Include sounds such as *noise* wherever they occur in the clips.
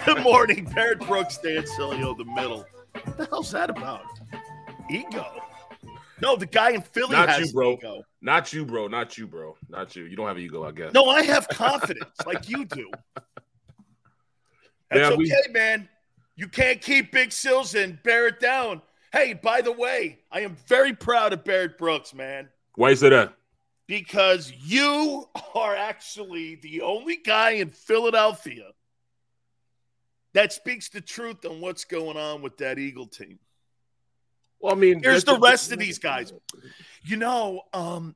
*laughs* Good morning, Barrett Brooks, Dan Sileo, the middle. What the hell's that about? Ego? No, the guy in Philly Not has you, bro. ego. Not you, bro. Not you, bro. Not you. You don't have ego, I guess. No, I have confidence like you do. That's Yeah, we- okay, man. You can't keep Big Sills and bear it down. Hey, by the way, I am very proud of Barrett Brooks, man. Why is that? because you are actually the only guy in Philadelphia that speaks the truth on what's going on with that Eagle team. Well, I mean, Here's the rest of these guys. You know, um,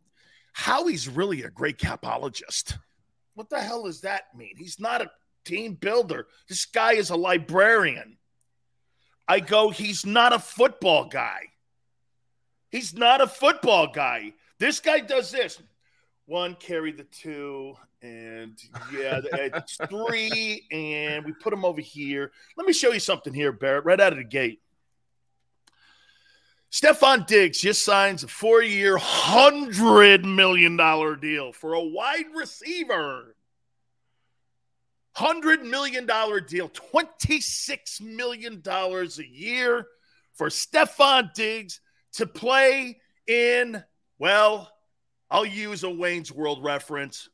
Howie's really a great capologist. What the hell does that mean? He's not a team builder. This guy is a librarian. I go, he's not a football guy. He's not a football guy. This guy does this. One carry the two, and yeah, it's *laughs* three, and we put them over here. Let me show you something here, Barrett, right out of the gate. Stefon Diggs just signs a four-year, hundred million dollar deal for a wide receiver. Hundred million dollar deal, twenty-six million dollars a year for Stefon Diggs to play in. Well, I'll use a Wayne's World reference.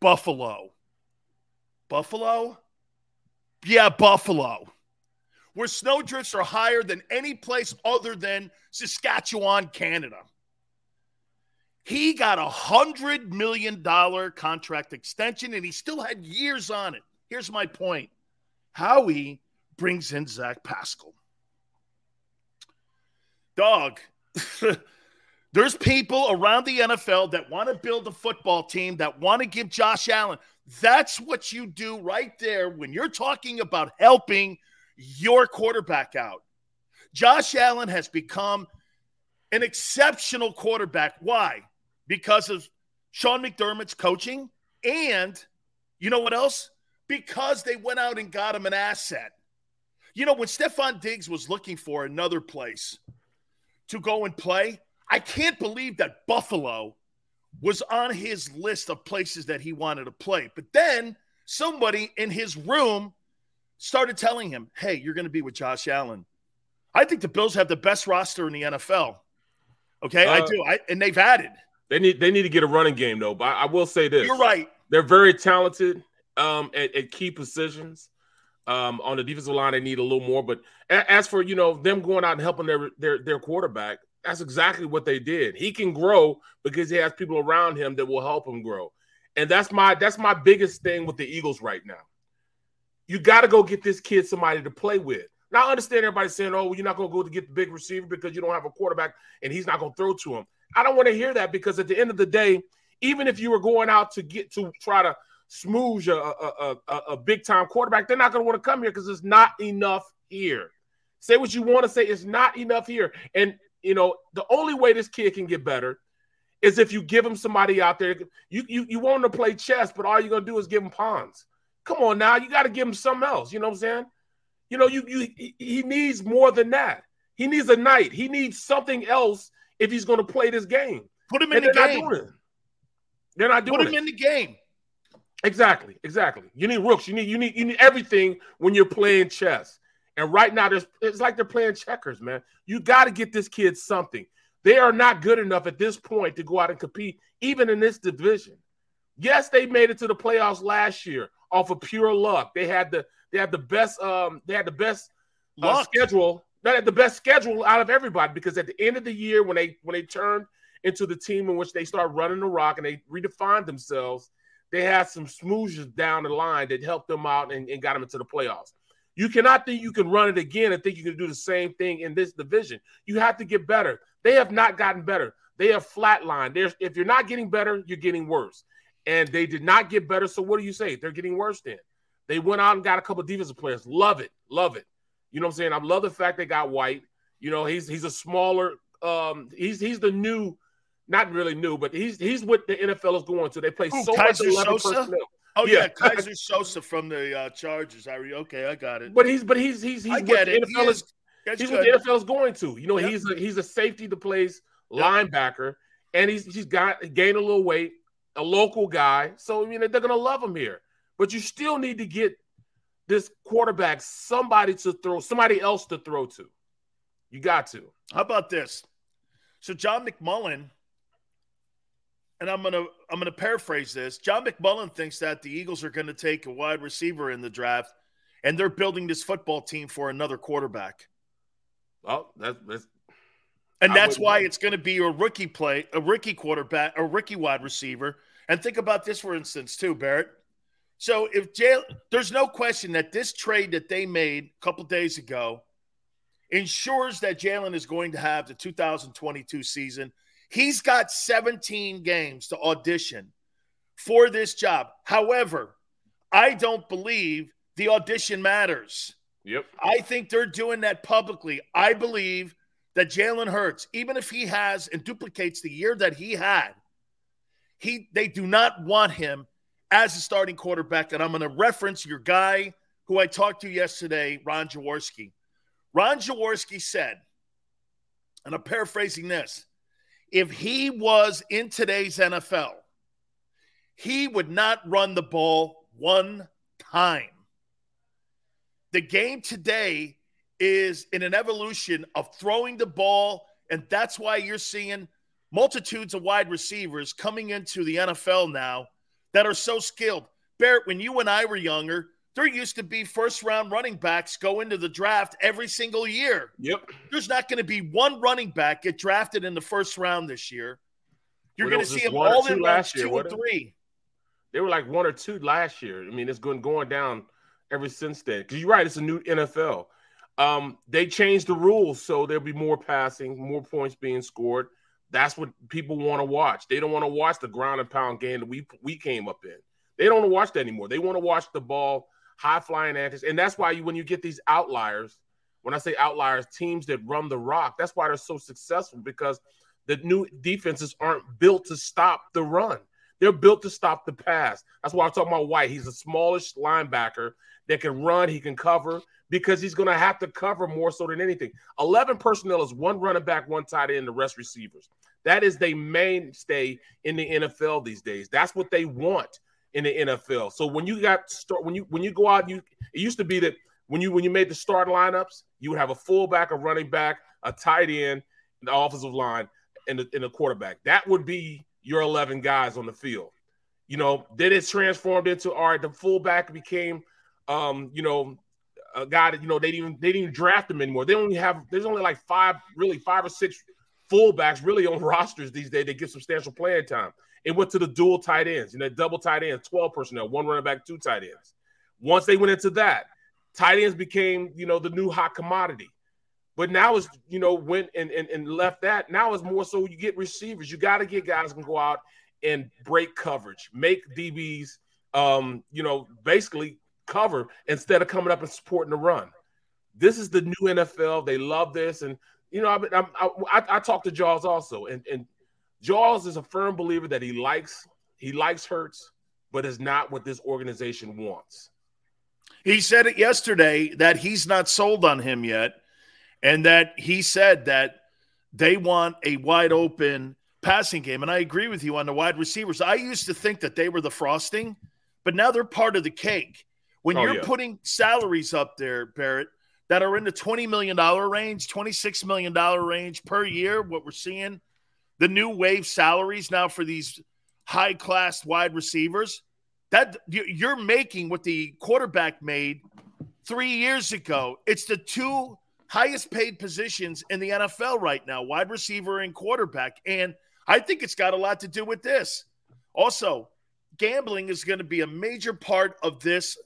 Buffalo. Buffalo? Yeah, Buffalo where snowdrifts are higher than any place other than Saskatchewan, Canada. He got a hundred million dollar contract extension and he still had years on it. Here's my point. Howie brings in Zach Pascal. Dog, *laughs* *laughs* there's people around the NFL that want to build a football team that want to give Josh Allen. That's what you do right there when you're talking about helping your quarterback out. Josh Allen has become an exceptional quarterback. Why? Because of Sean McDermott's coaching. And you know what else? Because they went out and got him an asset. You know, when Stefon Diggs was looking for another place to go and play, I can't believe that Buffalo was on his list of places that he wanted to play. But then somebody in his room started telling him, hey, you're going to be with Josh Allen. I think the Bills have the best roster in the NFL. Okay, I Uh, do. I, and they've added. They need they need to get a running game though. But I will say this: You're right. They're very talented um, at, at key positions. Um, on the defensive line, they need a little more. But as for you know them going out and helping their their their quarterback, that's exactly what they did. He can grow because he has people around him that will help him grow. And that's my that's my biggest thing with the Eagles right now. You got to go get this kid somebody to play with. Now I understand everybody saying, "Oh, well, you're not going to go to get the big receiver because you don't have a quarterback and he's not going to throw to him." I don't want to hear that because at the end of the day, even if you were going out to get to try to smooth a, a, a, a big time quarterback, they're not going to want to come here because it's not enough here. Say what you want to say, it's not enough here. And you know, the only way this kid can get better is if you give him somebody out there, you you, you want him to play chess, but all you're gonna do is give him pawns. Come on now, you got to give him something else. You know what I'm saying? You know, you you he needs more than that. He needs a knight. He needs something else if he's going to play this game. Put him in and the they're game. Not doing it. They're not doing Put him it. in the game. Exactly, exactly. You need rooks. You need you need you need everything when you're playing chess. And right now, there's it's like they're playing checkers, man. You got to get this kid something. They are not good enough at this point to go out and compete, even in this division. Yes, they made it to the playoffs last year off of pure luck. They had the they had the best um they had the best uh, schedule. They had the best schedule out of everybody because at the end of the year when they when they turned into the team in which they started running the rock and they redefined themselves, they had some smoothes down the line that helped them out and, and got them into the playoffs. You cannot think you can run it again and think you can do the same thing in this division. You have to get better. They have not gotten better. They have flatlined. There's if you're not getting better, you're getting worse. And they did not get better. So what do you say? They're getting worse then. They went out and got a couple defensive players. Love it. Love it. You know what I'm saying? I love the fact they got White. You know, he's he's a smaller um he's he's the new not really new, but he's he's what the NFL is going to. They play Ooh, so Kaiser much 11 Sosa? personnel. Oh yeah, Yeah. Kaiser Sosa from the uh, Chargers. I re- okay, I got it. But he's but he's he's he's I what the. NFL He is is- he's good. what the NFL is going to. You know, Yep. he's a he's a safety to plays Yep. linebacker, and he's he's got gained a little weight, a local guy. So I mean, they're gonna love him here. But you still need to get this quarterback somebody to throw, somebody else to throw to. You got to. How about this? So John McMullen, and I'm gonna I'm gonna paraphrase this. John McMullen thinks that the Eagles are going to take a wide receiver in the draft, and they're building this football team for another quarterback, Well, that's, that's and that's why know. it's going to be a rookie play, a rookie quarterback, a rookie wide receiver. And think about this, for instance, too, Barrett. So if Jay, there's no question that this trade that they made a couple days ago ensures that Jalen is going to have the 2022 season. He's got 17 games to audition for this job. However, I don't believe the audition matters. yep. I think they're doing that publicly. I believe that Jalen Hurts, even if he has and duplicates the year that he had, he they do not want him as a starting quarterback. And I'm going to reference your guy who I talked to yesterday, Ron Jaworski. Ron Jaworski said, and I'm paraphrasing this: if he was in today's NFL, he would not run the ball one time. The game today is in an evolution of throwing the ball, and that's why you're seeing multitudes of wide receivers coming into the NFL now that are so skilled. Barrett, when you and I were younger, there used to be first round running backs go into the draft every single year. Yep. There's not going to be one running back get drafted in the first round this year. You're Well, going to see them all in last year, two and three. They were like one or two last year. I mean, it's been going down ever since then. Because you're right, it's a new NFL. Um, they changed the rules so there'll be more passing, more points being scored. That's what people want to watch. They don't want to watch the ground and pound game that we we came up in. They don't want to watch that anymore. They want to watch the ball, high flying antics, and that's why you when you get these outliers. When I say outliers, teams that run the rock, that's why they're so successful because the new defenses aren't built to stop the run. They're built to stop the pass. That's why I'm talking about White. He's a smallish linebacker that can run, he can cover because he's going to have to cover more so than anything. 11 personnel is one running back, one tight end, the rest receivers. That is the mainstay in the NFL these days. That's what they want in the NFL. So when you got start when you when you go out, you it used to be that when you when you made the start lineups, you would have a fullback, a running back, a tight end, the offensive line, and the, and quarterback. That would be your 11 guys on the field. You know, then it transformed into all right, the fullback became um, you know, a guy that you know they didn't they didn't draft him anymore. They only have there's only like five, really five or six fullbacks really on *laughs* rosters these days. They get substantial playing time. It went to the dual tight ends, you know, double tight ends, 12 personnel, one running back, two tight ends. Once they went into that, tight ends became, you know, the new hot commodity. But now it's, you know, went and, and, and left that. Now it's more so you get receivers. You got to get guys can go out and break coverage, make DBs, um, you know, basically cover instead of coming up and supporting the run. This is the new NFL. They love this, and you know, I I, I, I talked to Jaws also, and and Jaws is a firm believer that he likes he likes Hurts, but is not what this organization wants. He said it yesterday that he's not sold on him yet, and that he said that they want a wide open passing game. And I agree with you on the wide receivers. I used to think that they were the frosting, but now they're part of the cake. When oh, you're yeah. putting salaries up there, Barrett, that are in the $20 million range, $26 million range per year, what we're seeing, the new wave salaries now for these high class wide receivers, that you're making what the quarterback made three years ago. It's the two highest paid positions in the NFL right now wide receiver and quarterback. And I think it's got a lot to do with this. Also, gambling is going to be a major part of this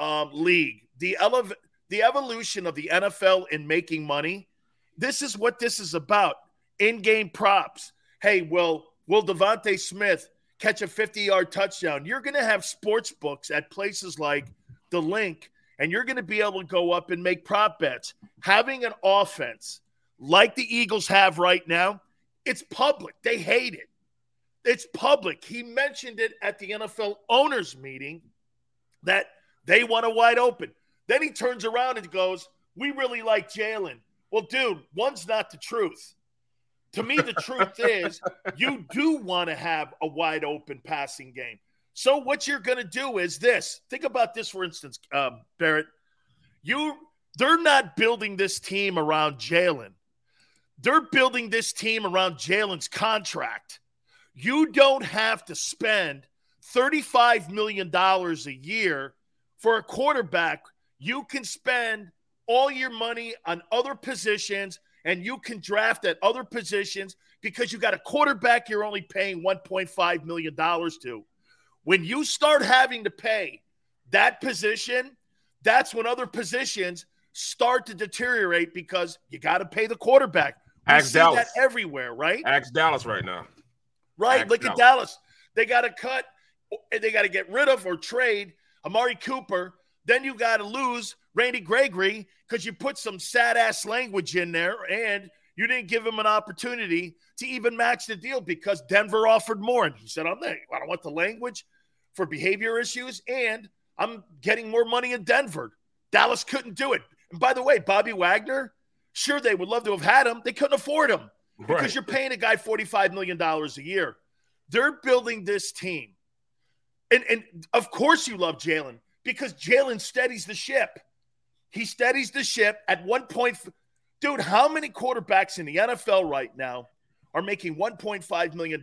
um, league. The elev- the evolution of the NFL in making money. This is what this is about. In-game props. Hey, will will DeVonta Smith catch a 50-yard touchdown? You're going to have sports books at places like the Linc, and you're going to be able to go up and make prop bets. Having an offense like the Eagles have right now, it's public. They hate it. It's public. He mentioned it at the NFL owners meeting that they want a wide open. Then he turns around and goes, We really like Jalen. Well, dude, one's not the truth. To me, the truth is you do want to have a wide open passing game. So what you're going to do is this. Think about this, for instance, um, Barrett. You, they're not building this team around Jalen. They're building this team around Jalen's contract. You don't have to spend $35 million a year for a quarterback. You can spend all your money on other positions and you can draft at other positions because you got a quarterback you're only paying $1.5 million to. When you start having to pay that position, that's when other positions start to deteriorate because you got to pay the quarterback. We Ask see Dallas. that everywhere, right? Ask Dallas right now. Right. Ask Look Dallas. at Dallas. They got to cut, they got to get rid of or trade Amari Cooper. Then you got to lose Randy Gregory because you put some sad ass language in there and you didn't give him an opportunity to even match the deal because Denver offered more. And he said, I'm not, I don't want the language for behavior issues and I'm getting more money in Denver. Dallas couldn't do it. And by the way, Bobby Wagner, Sure, they would love to have had him. They couldn't afford him because you're paying a guy $45 million a year. They're building this team. And, and of course, you love Jalen because Jalen steadies the ship. He steadies the ship at one point. Dude, how many quarterbacks in the NFL right now are making $1.5 million?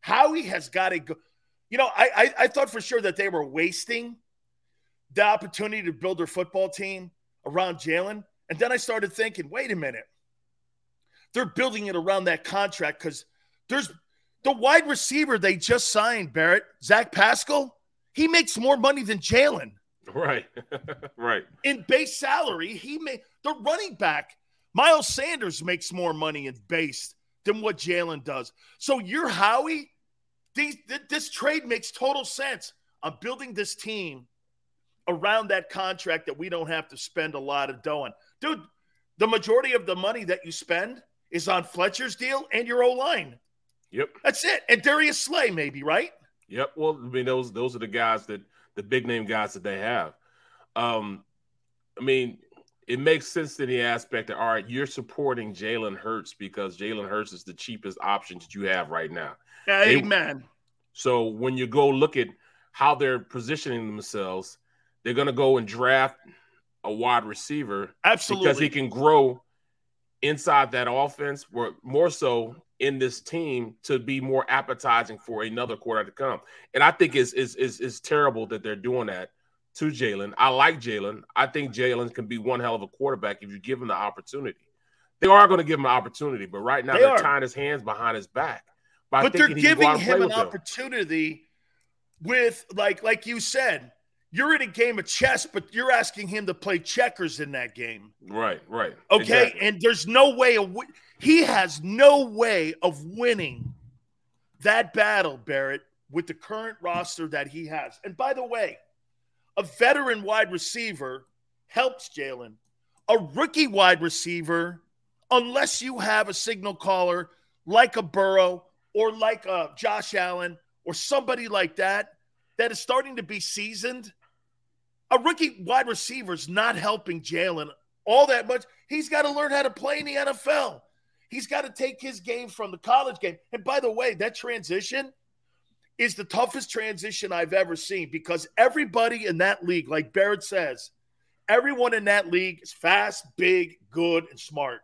Howie has got to go. You know, I, I, I thought for sure that they were wasting the opportunity to build their football team around Jalen. And then I started thinking, wait a minute. They're building it around that contract because there's the wide receiver they just signed, Barrett, Zach Pascal. He makes more money than Jalen. Right. *laughs* right. In base salary, he made the running back. Miles Sanders makes more money in base than what Jalen does. So you're Howie. These, this trade makes total sense. I'm building this team around that contract that we don't have to spend a lot of dough on dude, the majority of the money that you spend is on Fletcher's deal and your O line. Yep. That's it. And Darius Slay, maybe, right? Yep. Well, I mean, those those are the guys that the big name guys that they have. Um, I mean, it makes sense in the aspect that all right, you're supporting Jalen Hurts because Jalen Hurts is the cheapest option that you have right now. Amen. They, so when you go look at how they're positioning themselves, they're going to go and draft a wide receiver. Absolutely. Because he can grow inside that offense, Where more so in this team to be more appetizing for another quarter to come. And I think it's, it's, it's, it's terrible that they're doing that to Jalen. I like Jalen. I think Jalen can be one hell of a quarterback if you give him the opportunity. They are going to give him an opportunity, but right now they are tying his hands behind his back. But they're giving him an opportunity with, like, like you said, you're in a game of chess, but you're asking him to play checkers in that game. Right, right. Okay, exactly. and there's no way of he has no way of winning that battle, Barrett, with the current roster that he has. And by the way, a veteran wide receiver helps Jalen. A rookie wide receiver, unless you have a signal caller like a Burrow or like a Josh Allen or somebody like that that is starting to be seasoned, a rookie wide receiver is not helping Jalen all that much. He's got to learn how to play in the NFL. He's got to take his game from the college game. And by the way, that transition is the toughest transition I've ever seen because everybody in that league, like Barrett says, everyone in that league is fast, big, good, and smart.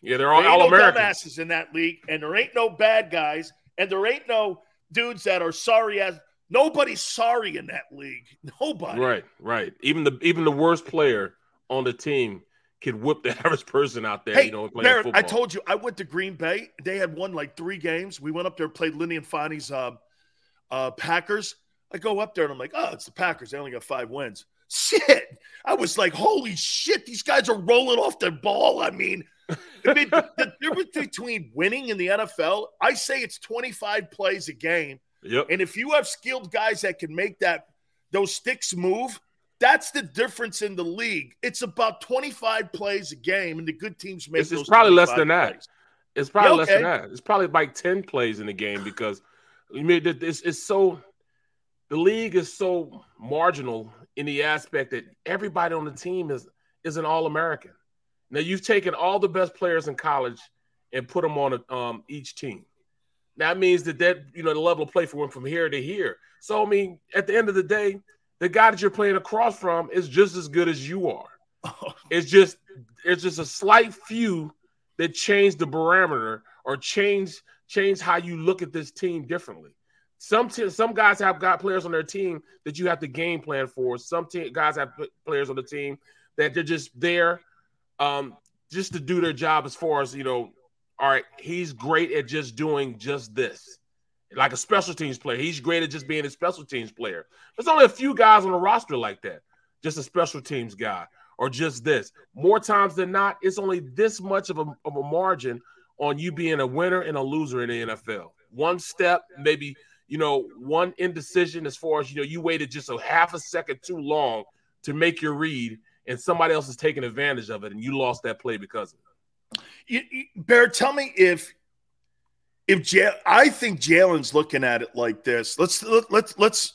Yeah, they're all, all American. Dumbasses in that league, and there ain't no bad guys, and there ain't no dudes that are sorry as nobody's sorry in that league. *laughs* Nobody. Right, right. Even the even the worst player on the team can whip the *laughs* average person out there. Hey, you know, Barrett, I told you I went to Green Bay. They had won like three games. We went up there, played Lindy Infante's uh, uh, Packers. I go up there and I'm like, oh, it's the Packers. They only got five wins. Shit. I was like, holy shit, these guys are rolling off the ball. I mean, I mean the, the *laughs* difference between winning in the NFL, I say it's 25 plays a game. Yep. And if you have skilled guys that can make that those sticks move, that's the difference in the league. It's about 25 plays a game, and the good teams make it's, it's probably less than plays. that. It's probably Yeah, less than that. It's probably like 10 plays in the game because I mean it's, it's so the league is so marginal in the aspect that everybody on the team is is an all-American. Now you've taken all the best players in college and put them on a, um, each team. That means that that you know the level of play for went from here to here. So I mean, at the end of the day, the guy that you're playing across from is just as good as you are. *laughs* It's just it's just a slight few that change the parameter or change change how you look at this team differently. Some te- some guys have got players on their team that you have to game plan for. Some te- guys have players on the team that they're just there um, just to do their job as far as you know. All right, he's great at just doing just this, like a special teams player. He's great at just being a special teams player. There's only a few guys on the roster like that, just a special teams guy or just this. More times than not, it's only this much of a, of a margin on you being a winner and a loser in the NFL. One step, maybe you know, one indecision as far as you know, you waited just a half a second too long to make your read, and somebody else is taking advantage of it, and you lost that play because of it. You, you, Bear, tell me if if Jay, I think Jalen's looking at it like this. Let's let, let's let's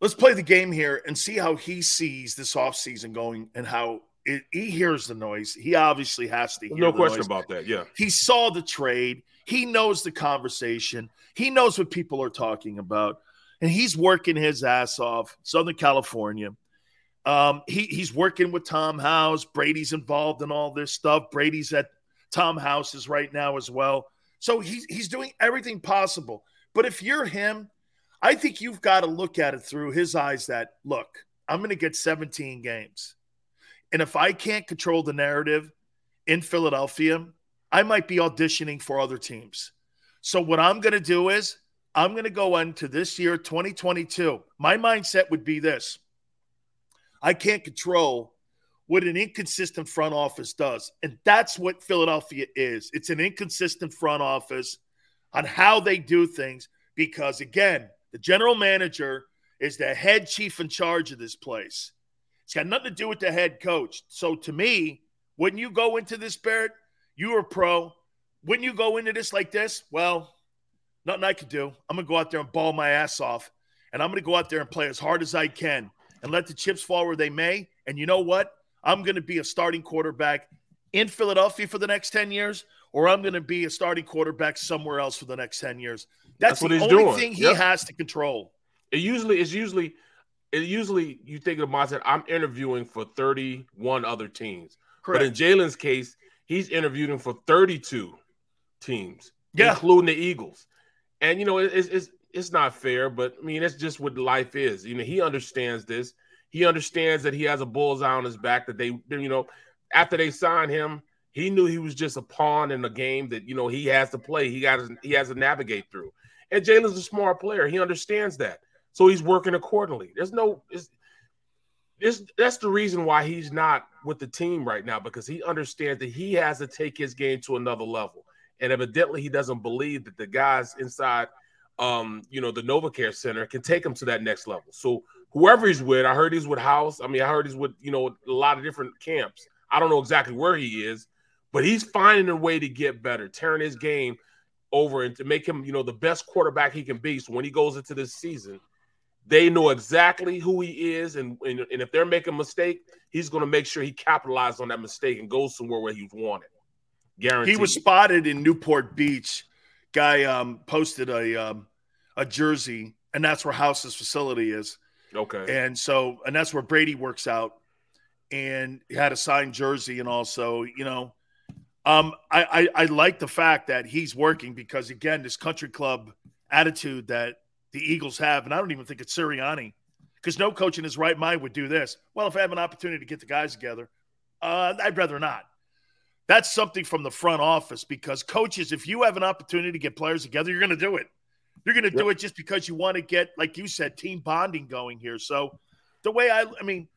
let's play the game here and see how he sees this offseason going and how it, he hears the noise. He obviously has to hear No the question noise. about that. Yeah. He saw the trade. He knows the conversation. He knows what people are talking about. And he's working his ass off. Southern California. Um, he, he's working with Tom House. Brady's involved in all this stuff. Brady's at Tom House's right now as well. So he's, he's doing everything possible. But if you're him, I think you've got to look at it through his eyes that, look, I'm going to get 17 games. And if I can't control the narrative in Philadelphia, I might be auditioning for other teams. So what I'm going to do is I'm going to go into this year 2022. My mindset would be this. I can't control what an inconsistent front office does. And that's what Philadelphia is. It's an inconsistent front office on how they do things because again, the general manager is the head chief in charge of this place. It's got nothing to do with the head coach. So to me, when you go into this, Barrett, you are pro. When you go into this like this, well, nothing I could do. I'm gonna go out there and ball my ass off, and I'm gonna go out there and play as hard as I can and let the chips fall where they may. And you know what? I'm gonna be a starting quarterback in Philadelphia for the next 10 years, or I'm gonna be a starting quarterback somewhere else for the next 10 years. That's, That's what the he's only doing. thing he Yep. has to control. It usually is usually it usually you think of the mindset I'm interviewing for 31 other teams. Correct. But in Jalen's case, he's interviewing for 32 teams, Yeah. including the Eagles. And you know, it's it's it's not fair, but I mean, it's just what life is. You know, he understands this. He understands that he has a bullseye on his back. That they, you know, after they signed him, he knew he was just a pawn in a game that you know he has to play. He got he has to navigate through. And Jalen's a smart player. He understands that, so he's working accordingly. There's no. It's, this that's the reason why he's not with the team right now because he understands that he has to take his game to another level, and evidently he doesn't believe that the guys inside, um, you know, the NovaCare Center can take him to that next level. So whoever he's with, I heard he's with House. I mean, I heard he's with you know a lot of different camps. I don't know exactly where he is, but he's finding a way to get better, tearing his game over and to make him, you know, the best quarterback he can be. So when he goes into this season, they know exactly who he is, and and, and if they're making a mistake, he's going to make sure he capitalizes on that mistake and goes somewhere where he's wanted. Guaranteed. He was spotted in Newport Beach. Guy um, posted a um, a jersey, and that's where House's facility is. Okay. And so, and that's where Brady works out. And he had a signed jersey, and also, you know, um, I, I I like the fact that he's working because again, this country club attitude that the Eagles have, and I don't even think it's Sirianni, because no coach in his right mind would do this. Well, if I have an opportunity to get the guys together, uh, I'd rather not. That's something from the front office because coaches, if you have an opportunity to get players together, you're going to do it. You're going to yep. do it just because you want to get, like you said, team bonding going here. So, the way I, I mean,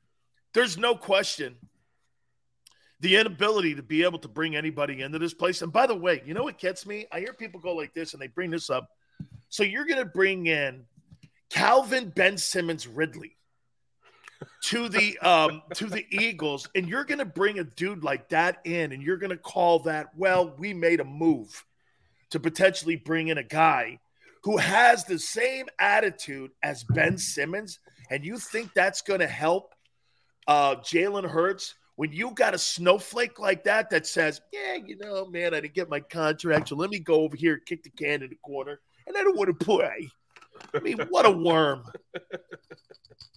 there's no question the inability to be able to bring anybody into this place. And by the way, you know what gets me? I hear people go like this and they bring this up. So you're going to bring in Calvin Ben Simmons Ridley to the um to the Eagles and you're going to bring a dude like that in and you're going to call that well we made a move to potentially bring in a guy who has the same attitude as Ben Simmons and you think that's going to help uh Jalen Hurts when you got a snowflake like that that says, "Yeah, you know, man, I didn't get my contract, so let me go over here and kick the can in the corner, and I don't want to play." I mean, what a worm!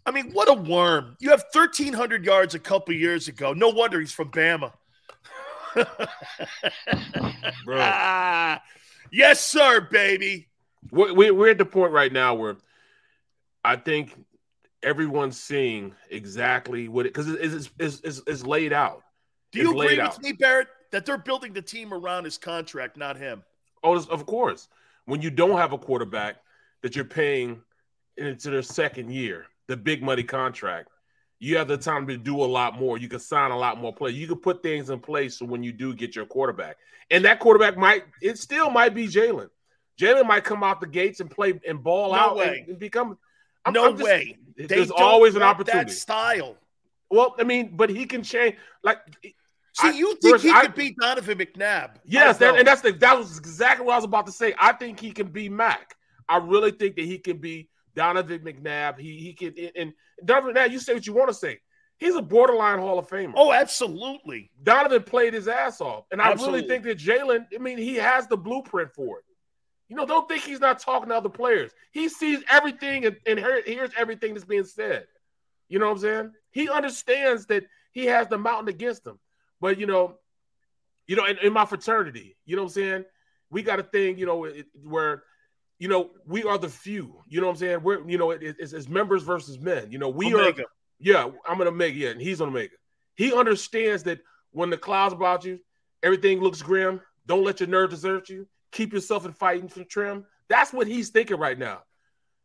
I mean, what a worm! You have thirteen hundred yards a couple years ago. No wonder he's from Bama. *laughs* Bro. Ah, yes, sir, baby. We're, we're at the point right now where I think everyone's seeing exactly what it because it's, it's, it's, it's, laid out. Do you agree with out. me, Barrett, that they're building the team around his contract, not him? Oh, of course. When you don't have a quarterback that you're paying into their second year, the big money contract, you have the time to do a lot more. You can sign a lot more players. You can put things in place so when you do get your quarterback, and that quarterback might it still might be Jalen. Jalen might come out the gates and play and ball no out and, and, become. I'm, no I'm just, way. There's always an opportunity. style. Well, I mean, but he can change. Like, see, I, you think first, he I, could be Donovan McNabb? Yes, that, and that's the that was exactly what I was about to say. I think he can be Mac. I really think that he can be Donovan McNabb. He he can and, and Donovan McNabb. You say what you want to say. He's a borderline Hall of Famer. Oh, absolutely. Donovan played his ass off, and I absolutely. really think that Jalen. I mean, he has the blueprint for it. You know, don't think he's not talking to other players. He sees everything and, and hears everything that's being said. You know what I'm saying? He understands that he has the mountain against him. But you know, you know, in, in my fraternity, you know what I'm saying? We got a thing, you know, it, where you know we are the few. You know what I'm saying? We're you know it, it's, it's, members versus men. You know, we Omega. are. Yeah, I'm an Omega. Yeah, and he's an Omega. He understands that when the clouds about you, everything looks grim. Don't let your nerve desert you keep yourself in fighting trim. That's what he's thinking right now.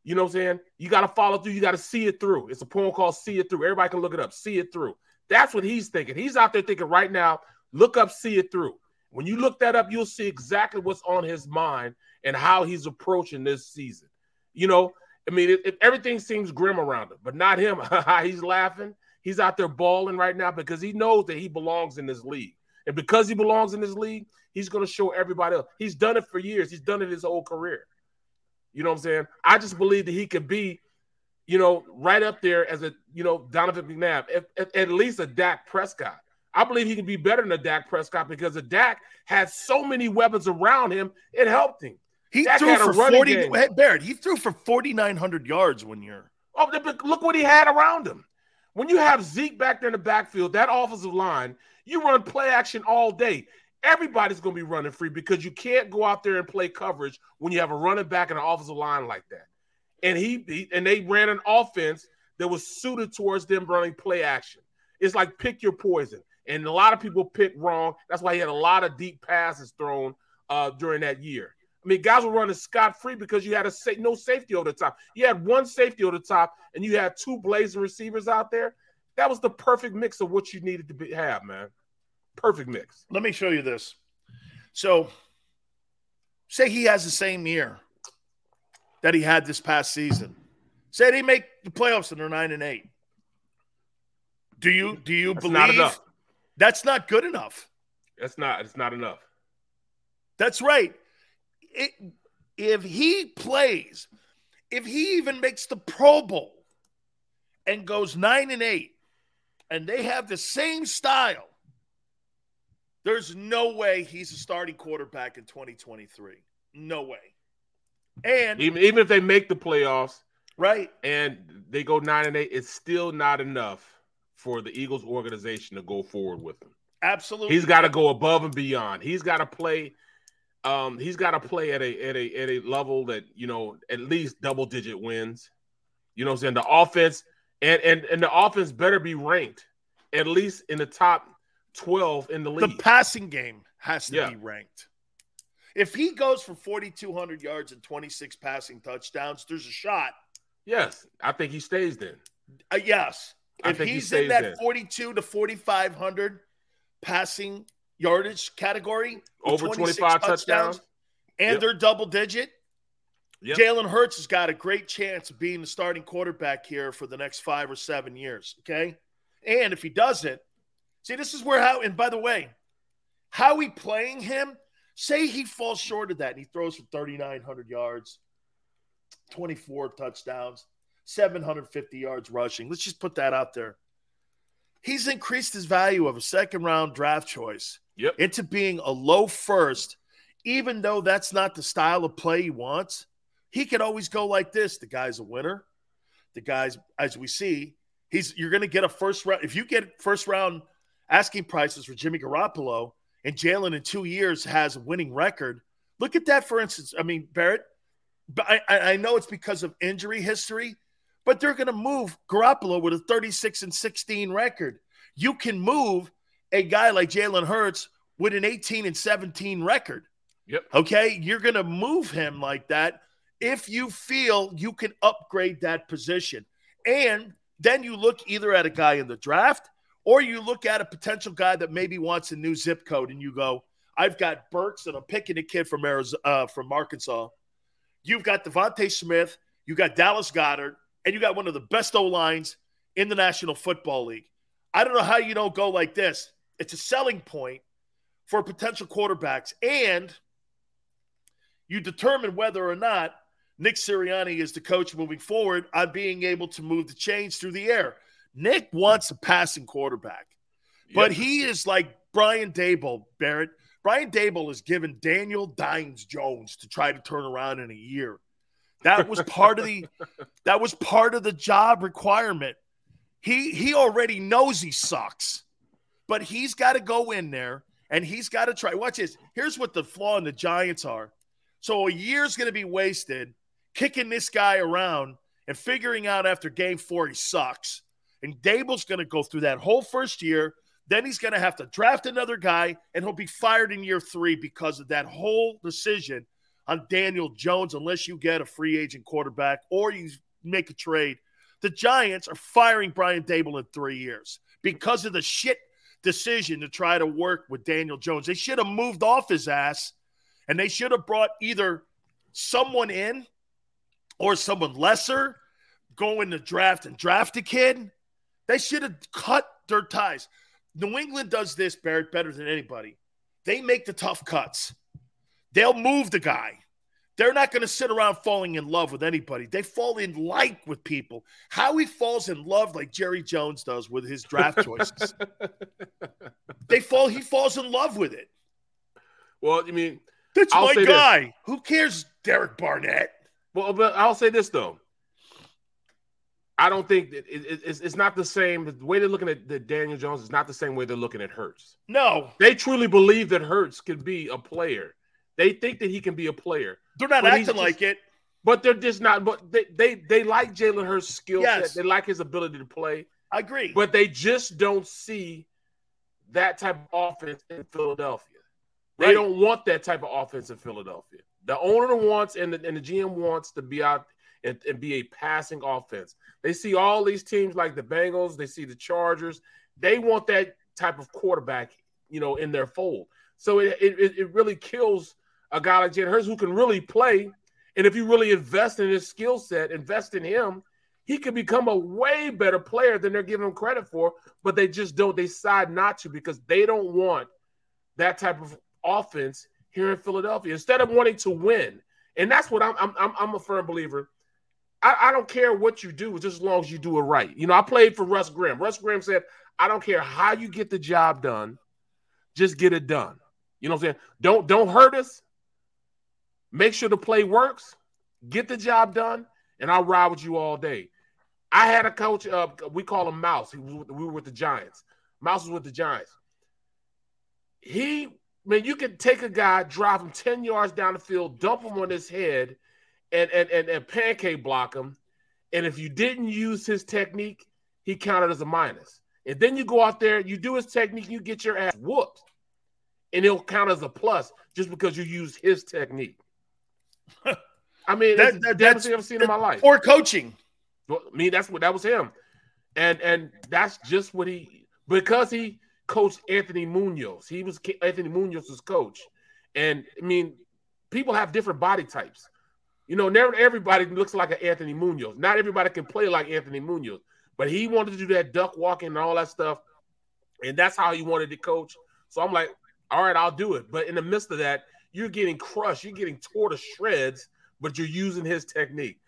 You know what I'm saying? You got to follow through. You got to see it through. It's a poem called See It Through. Everybody can look it up. See it through. That's what he's thinking. He's out there thinking right now, look up, see it through. When you look that up, you'll see exactly what's on his mind and how he's approaching this season. You know, I mean, it, it, everything seems grim around him, but not him. *laughs* he's laughing. He's out there balling right now because he knows that he belongs in this league. And because he belongs in this league, he's going to show everybody else. He's done it for years. He's done it his whole career. You know what I'm saying? I just believe that he could be, you know, right up there as a, you know, Donovan McNabb, at, at, at least a Dak Prescott. I believe he can be better than a Dak Prescott because a Dak had so many weapons around him, it helped him. He Dak threw for 40, game. Barrett, he threw for 4,900 yards one year. Oh, but look what he had around him. When you have Zeke back there in the backfield, that offensive line, you run play action all day. Everybody's going to be running free because you can't go out there and play coverage when you have a running back and an offensive line like that. And he, he and they ran an offense that was suited towards them running play action. It's like pick your poison. And a lot of people picked wrong. That's why he had a lot of deep passes thrown uh, during that year. I mean, guys were running scot free because you had a sa- no safety over the top. You had one safety over the top, and you had two blazing receivers out there. That was the perfect mix of what you needed to be, have, man. Perfect mix. Let me show you this. So, say he has the same year that he had this past season. Say he make the playoffs and they're nine and eight. Do you do you that's believe not enough. that's not good enough? That's not. It's not enough. That's right. It, if he plays, if he even makes the Pro Bowl and goes nine and eight, and they have the same style, there's no way he's a starting quarterback in 2023. No way. And even even if they make the playoffs, right, and they go nine and eight, it's still not enough for the Eagles organization to go forward with him. Absolutely, he's got to go above and beyond. He's got to play. Um, he's got to play at a at a at a level that you know at least double digit wins. You know what I'm saying? The offense and and and the offense better be ranked at least in the top 12 in the league. The passing game has to yeah. be ranked. If he goes for 4,200 yards and 26 passing touchdowns, there's a shot. Yes, I think he stays then. Uh, yes. I if he's he in that then. 42 to 4,500 passing yardage category, over 25 touchdowns, touchdowns and yep. they're double digit, yep. Jalen Hurts has got a great chance of being the starting quarterback here for the next five or seven years. Okay. And if he doesn't, see, this is where how, and by the way, how he playing him Say he falls short of that and he throws for 3,900 yards, 24 touchdowns, 750 yards rushing. Let's just put that out there. He's increased his value of a second round draft choice yep. into being a low first, even though that's not the style of play he wants. He could always go like this. The guy's a winner. The guy's, as we see, he's you're going to get a first round. If you get first round asking prices for Jimmy Garoppolo, and Jalen in two years has a winning record. Look at that, for instance. I mean, Barrett, I, I know it's because of injury history, but they're going to move Garoppolo with a 36 and 16 record. You can move a guy like Jalen Hurts with an 18 and 17 record. Yep. Okay. You're going to move him like that if you feel you can upgrade that position. And then you look either at a guy in the draft or you look at a potential guy that maybe wants a new zip code and you go, I've got Burks and I'm picking a kid from Arizona, uh, from Arkansas. You've got DeVonta Smith, you got Dallas Goedert, and you got one of the best O lines in the National Football League. I don't know how you don't go like this. It's a selling point for potential quarterbacks, and you determine whether or not Nick Sirianni is the coach moving forward on being able to move the chains through the air. Nick wants a passing quarterback, but yep. he is like Brian Daboll, Barrett. Brian Daboll has given Daniel Dines Jones to try to turn around in a year. That was part of the *laughs* that was part of the job requirement. He he already knows he sucks, but he's got to go in there and he's got to try. Watch this. Here's what the flaw in the Giants are. So a year's going to be wasted kicking this guy around and figuring out after game four he sucks. And Daboll's going to go through that whole first year. Then he's going to have to draft another guy, and he'll be fired in year three because of that whole decision on Daniel Jones, unless you get a free agent quarterback or you make a trade. The Giants are firing Brian Daboll in three years because of the shit decision to try to work with Daniel Jones. They should have moved off his ass and they should have brought either someone in or someone lesser, go in the draft and draft a kid they should have cut their ties. New England does this, Barrett, better than anybody. They make the tough cuts. They'll move the guy. They're not going to sit around falling in love with anybody. They fall in like with people. How he falls in love like Jerry Jones does with his draft choices. *laughs* they fall. He falls in love with it. Well, I mean, that's I'll my guy. This. Who cares, Derek Barnett? Well, but I'll say this though. I don't think it, it, it's, it's not the same. The way they're looking at the Daniel Jones is not the same way they're looking at Hurts. No, they truly believe that Hurts can be a player. They think that he can be a player. They're not acting just, like it, but they're just not. But they they, they like Jalen Hurts' skill yes. set. They like his ability to play. I agree, but they just don't see that type of offense in Philadelphia. They right. don't want that type of offense in Philadelphia. The owner wants and the, and the GM wants to be out and, and be a passing offense. They see all these teams like the Bengals, they see the Chargers. They want that type of quarterback, you know, in their fold. So it, it, it really kills a guy like Jalen Hurts who can really play. And if you really invest in his skill set, invest in him, he can become a way better player than they're giving him credit for. But they just don't. They decide not to because they don't want that type of offense here in Philadelphia instead of wanting to win. And that's what I'm. I'm. I'm, a firm believer. I, I don't care what you do, just as long as you do it right. You know, I played for Russ Graham. Russ Graham said, "I don't care how you get the job done, just get it done." You know what I'm saying? Don't don't hurt us. Make sure the play works. Get the job done, and I'll ride with you all day. I had a coach. Uh, we call him Mouse. He was with, we were with the Giants. Mouse was with the Giants. He man, you can take a guy, drive him 10 yards down the field, dump him on his head, and and and, and pancake block him. And if you didn't use his technique, he counted as a minus. And then you go out there, you do his technique, you get your ass whooped. And he'll count as a plus just because you use his technique. I mean, that, that, that's I've seen in my life. Or coaching. Well, I mean, that's what that was him. And and that's just what he because he coached Anthony Munoz. He was Anthony Munoz's coach. And I mean, people have different body types. You know, never everybody looks like an Anthony Munoz. Not everybody can play like Anthony Munoz, but he wanted to do that duck walking and all that stuff. And that's how he wanted to coach. So I'm like, all right, I'll do it. But in the midst of that, you're getting crushed, you're getting tore to shreds, but you're using his technique.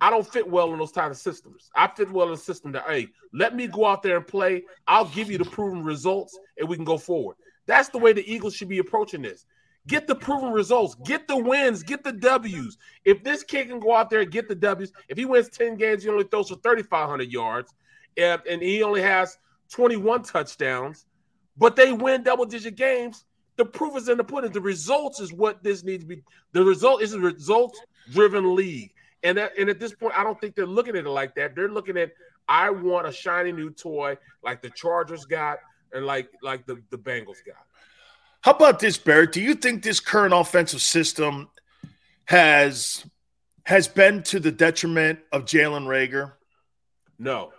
I don't fit well in those type of systems. I fit well in a system that, hey, let me go out there and play. I'll give you the proven results and we can go forward. That's the way the Eagles should be approaching this. Get the proven results, get the wins, get the W's. If this kid can go out there and get the W's, if he wins 10 games, he only throws for 3,500 yards and, and he only has 21 touchdowns, but they win double digit games. The proof is in the pudding. The results is what this needs to be. The result is a results driven league. And at, and at this point, I don't think they're looking at it like that. They're looking at I want a shiny new toy like the Chargers got and like like the, the Bengals got. How about this, Barrett? Do you think this current offensive system has has been to the detriment of Jalen Reagor? No.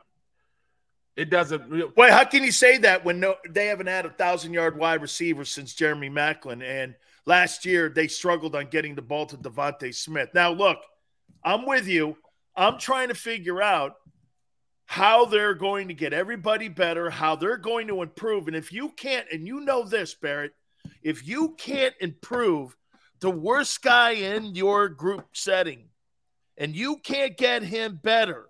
It doesn't. Wait, how can you say that when no, they haven't had a thousand yard wide receiver since Jeremy Maclin? And last year they struggled on getting the ball to DeVonta Smith. Now, look, I'm with you. I'm trying to figure out how they're going to get everybody better, how they're going to improve. And if you can't, and you know this, Barrett, if you can't improve the worst guy in your group setting and you can't get him better,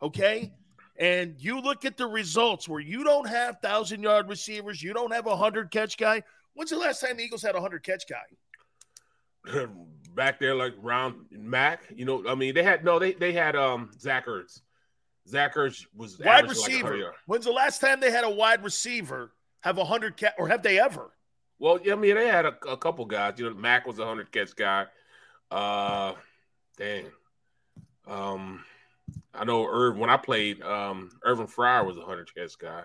okay? And you look at the results where you don't have thousand yard receivers, you don't have a hundred catch guy. When's the last time the Eagles had a hundred catch guy? *laughs* back there like round Mac. You know, I mean, they had no, they they had um Zach Ertz. Zach Ertz was wide receiver. Like When's the last time they had a wide receiver have a hundred catch, or have they ever? Well, I mean, they had a, a couple guys. You know, Mac was a hundred catch guy. Uh, dang. Um, I know Irv when I played. Um, Irvin Fryar was a hundred catch guy.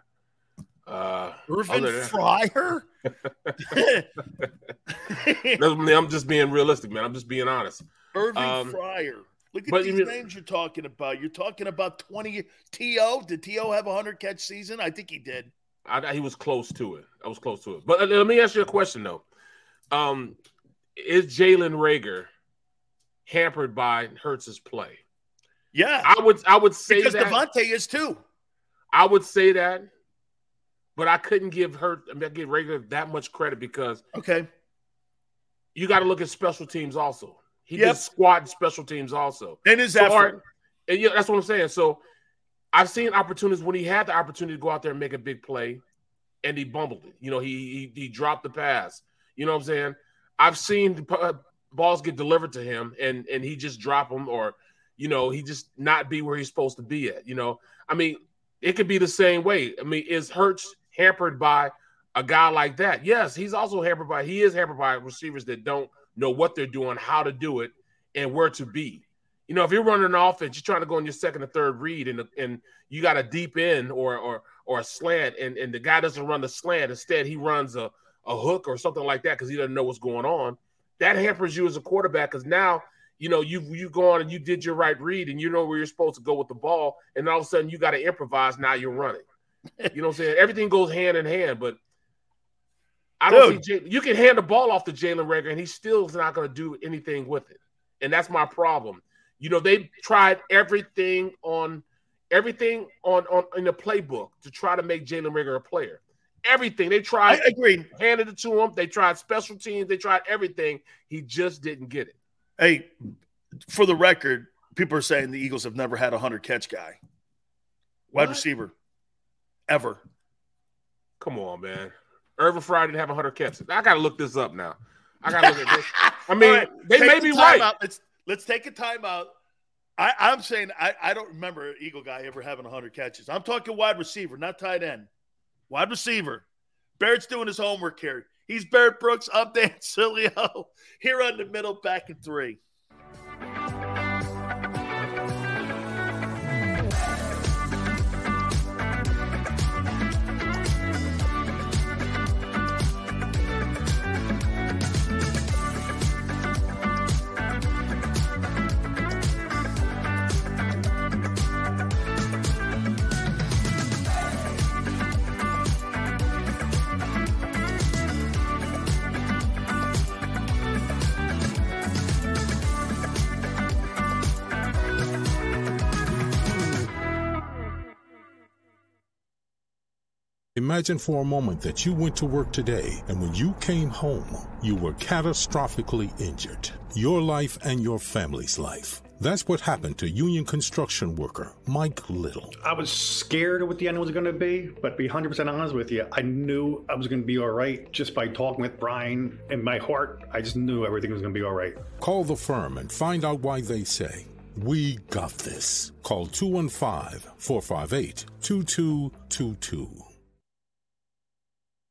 Uh, Irvin Fryar. *laughs* *laughs* I'm just being realistic, man. I'm just being honest. Irving um, Fryar. Look at these names you're talking about. You're talking about 20 To. Did T.O. have a hundred catch season? I think he did. I, he was close to it. I was close to it. But uh, let me ask you a question though. Um, is Jalen Reagor hampered by Hurts's play? Yeah, I would. I would say because that DeVonta is too. I would say that but I couldn't give her I mean, give Reagor that much credit because okay, you got to look at special teams also. He yep. did squat special teams also. And his so effort. and yeah, that's what I'm saying. So I've seen opportunities when he had the opportunity to go out there and make a big play, and he bumbled it. You know, he he, he dropped the pass. You know what I'm saying? I've seen uh, balls get delivered to him, and and he just drop them, or you know, he just not be where he's supposed to be at. You know, I mean, it could be the same way. I mean, is Hurts hampered by a guy like that. Yes, he's also hampered by he is hampered by receivers that don't know what they're doing, how to do it, and where to be. You know, if you're running an offense, you're trying to go on your second or third read, and and you got a deep end or or or a slant, and and the guy doesn't run the slant. Instead, he runs a a hook or something like that because he doesn't know what's going on. That hampers you as a quarterback because now you know you you go on and you did your right read and you know where you're supposed to go with the ball, and all of a sudden you got to improvise. Now you're running. *laughs* You know what I'm saying? Everything goes hand in hand, but I don't Dude. see Jay, you can hand the ball off to Jalen Reagor and he still is not going to do anything with it. And that's my problem. You know, they tried everything on everything on, on in the playbook to try to make Jalen Reagor a player. everything. They tried. I agree. Handed it to him. They tried special teams. They tried everything. He just didn't get it. Hey, for the record, people are saying the Eagles have never had a hundred catch guy, wide What? receiver, ever. Come on, man. Irvin Fryar didn't have 100 catches. I got to look this up now. I got to look at this. I mean, *laughs* All right, they may be time right. out. Let's let's take a timeout. I, I'm saying I, I don't remember an Eagle guy ever having 100 catches. I'm talking wide receiver, not tight end. Wide receiver. Barrett's doing his homework here. He's Barrett Brooks. I'm Dan Sileo. Here on the middle, back in three. Imagine for a moment that you went to work today and when you came home, you were catastrophically injured. Your life and your family's life. That's what happened to union construction worker Mike Little. I was scared of what the end was going to be, but to be 100% honest with you, I knew I was going to be all right just by talking with Brian. In my heart, I just knew everything was going to be all right. Call the firm and find out why they say, We got this. Call 215 458 2222.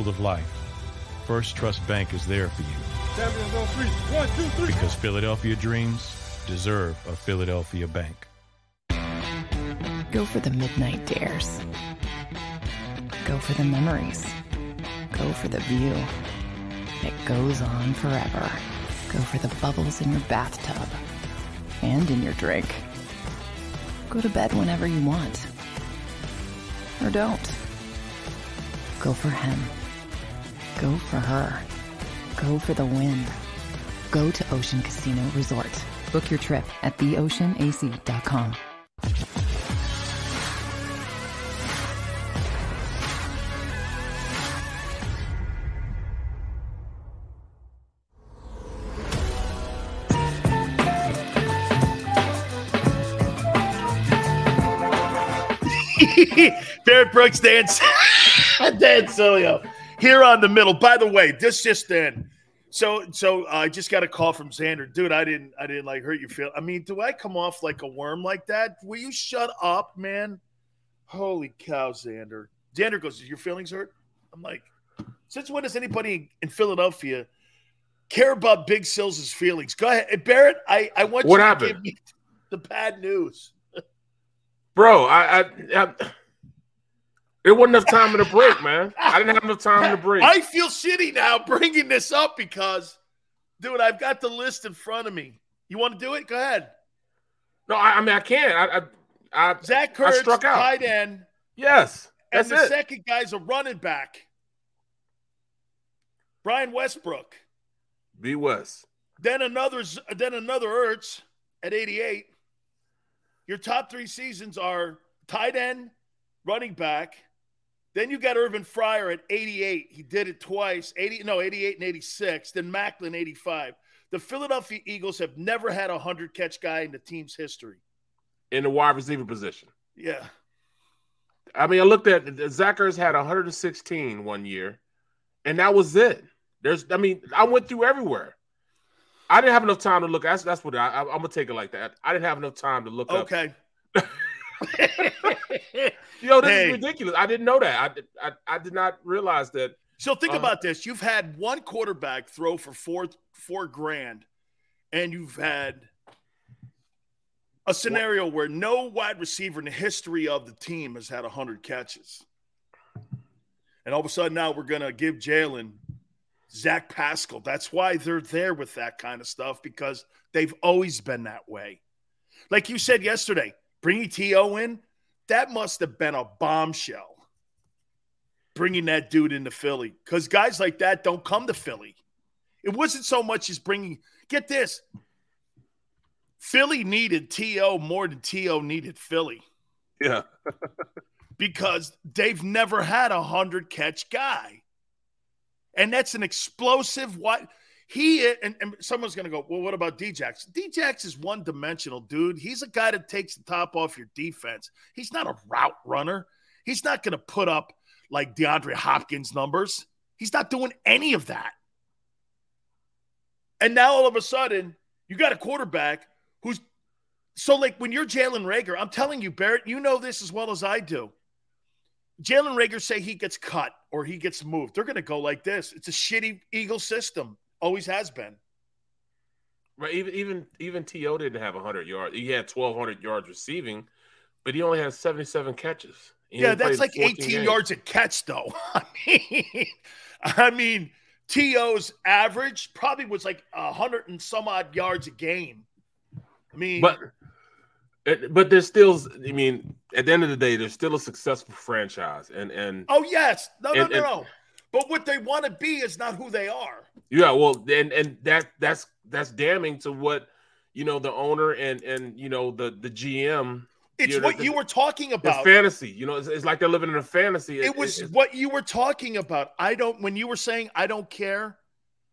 Of life, First Trust Bank is there for you. Because Philadelphia dreams deserve a Philadelphia bank. Go for the midnight dares. Go for the memories. Go for the view that goes on forever. Go for the bubbles in your bathtub and in your drink. Go to bed whenever you want. Or don't. Go for him. Go for her. Go for the win. Go to Ocean Casino Resort. Book your trip at theoceanac.com. *laughs* Barrett Brooks, Dan, *laughs* Dan Sileo, here on the middle. By the way, this just then. So, so uh, I just got a call from Xander, dude. I didn't, I didn't like hurt your feel. I mean, do I come off like a worm like that? Will you shut up, man? Holy cow, Xander. Xander goes, "Is your feelings hurt?" I'm like, since when does anybody in Philadelphia care about Big Sills' feelings? Go ahead, Hey, Barrett. I, I want What you happened? to give me the bad news. Bro, I, I, I there wasn't enough time in the break, man. I didn't have enough time in the break. I feel shitty now bringing this up because, dude, I've got the list in front of me. You want to do it? Go ahead. no, I, I mean I can't. I, I, I Zach I Kurtz, struck out. tight end, Yes, and the it. second guy's a running back. Brian Westbrook. B West. Then another, then another Ertz at 88. Your top three seasons are tight end, running back. Then you got Irvin Fryar at 88. He did it twice. 80, no, 88 and 86. Then Maclin 85. The Philadelphia Eagles have never had a 100 catch guy in the team's history. in the wide receiver position. Yeah. I mean, I looked at Zach Ertz had 116 one year, and that was it. There's, I mean, I went through everywhere. I didn't have enough time to look. That's that's what I, am gonna take it like that. I didn't have enough time to look okay. up. *laughs* *laughs* Yo, this Hey. is ridiculous. I didn't know that. I, did- I I did not realize that. So think Uh, about this: you've had one quarterback throw for four four grand, and you've had a scenario where no wide receiver in the history of the team has had hundred catches, and all of a sudden now we're gonna give Jalen Zach Pascal. That's why they're there with that kind of stuff because they've always been that way. Like you said yesterday, bringing T.O. in, that must have been a bombshell bringing that dude into Philly because guys like that don't come to Philly. It wasn't so much as bringing, get this, Philly needed T.O. more than T.O. needed Philly Yeah. *laughs* because they've never had a 100 catch guy. And that's an explosive what he and, and someone's going to go, well, what about Djax? Djax is one dimensional, dude. He's a guy that takes the top off your defense. He's not a route runner. He's not going to put up like DeAndre Hopkins numbers. He's not doing any of that. And now all of a sudden, you got a quarterback who's so like when you're Jalen Reagor, I'm telling you, Barrett, you know this as well as I do. Jalen Reagor say he gets cut or he gets moved. They're going to go like this. It's a shitty Eagle system. Always has been. Right. Even even even T.O. didn't have hundred yards. He had twelve hundred yards receiving, but he only had seventy seven catches. He yeah, that's like 18 games. yards a catch, though. *laughs* I mean, *laughs* I mean, T.O.'s average probably was like a hundred and some odd yards a game. I mean, But but there's still. I mean, at the end of the day, there's still a successful franchise, and and oh yes, no, no, and- no, no. But what they want to be is not who they are. Yeah, well, and and that that's that's damning to what you know the owner and and you know the the GM. It's you know, what the- you were talking It's about. fantasy. You know, it's, it's like they're living in a fantasy. It was it's- what you were talking about. I don't. When you were saying I don't care,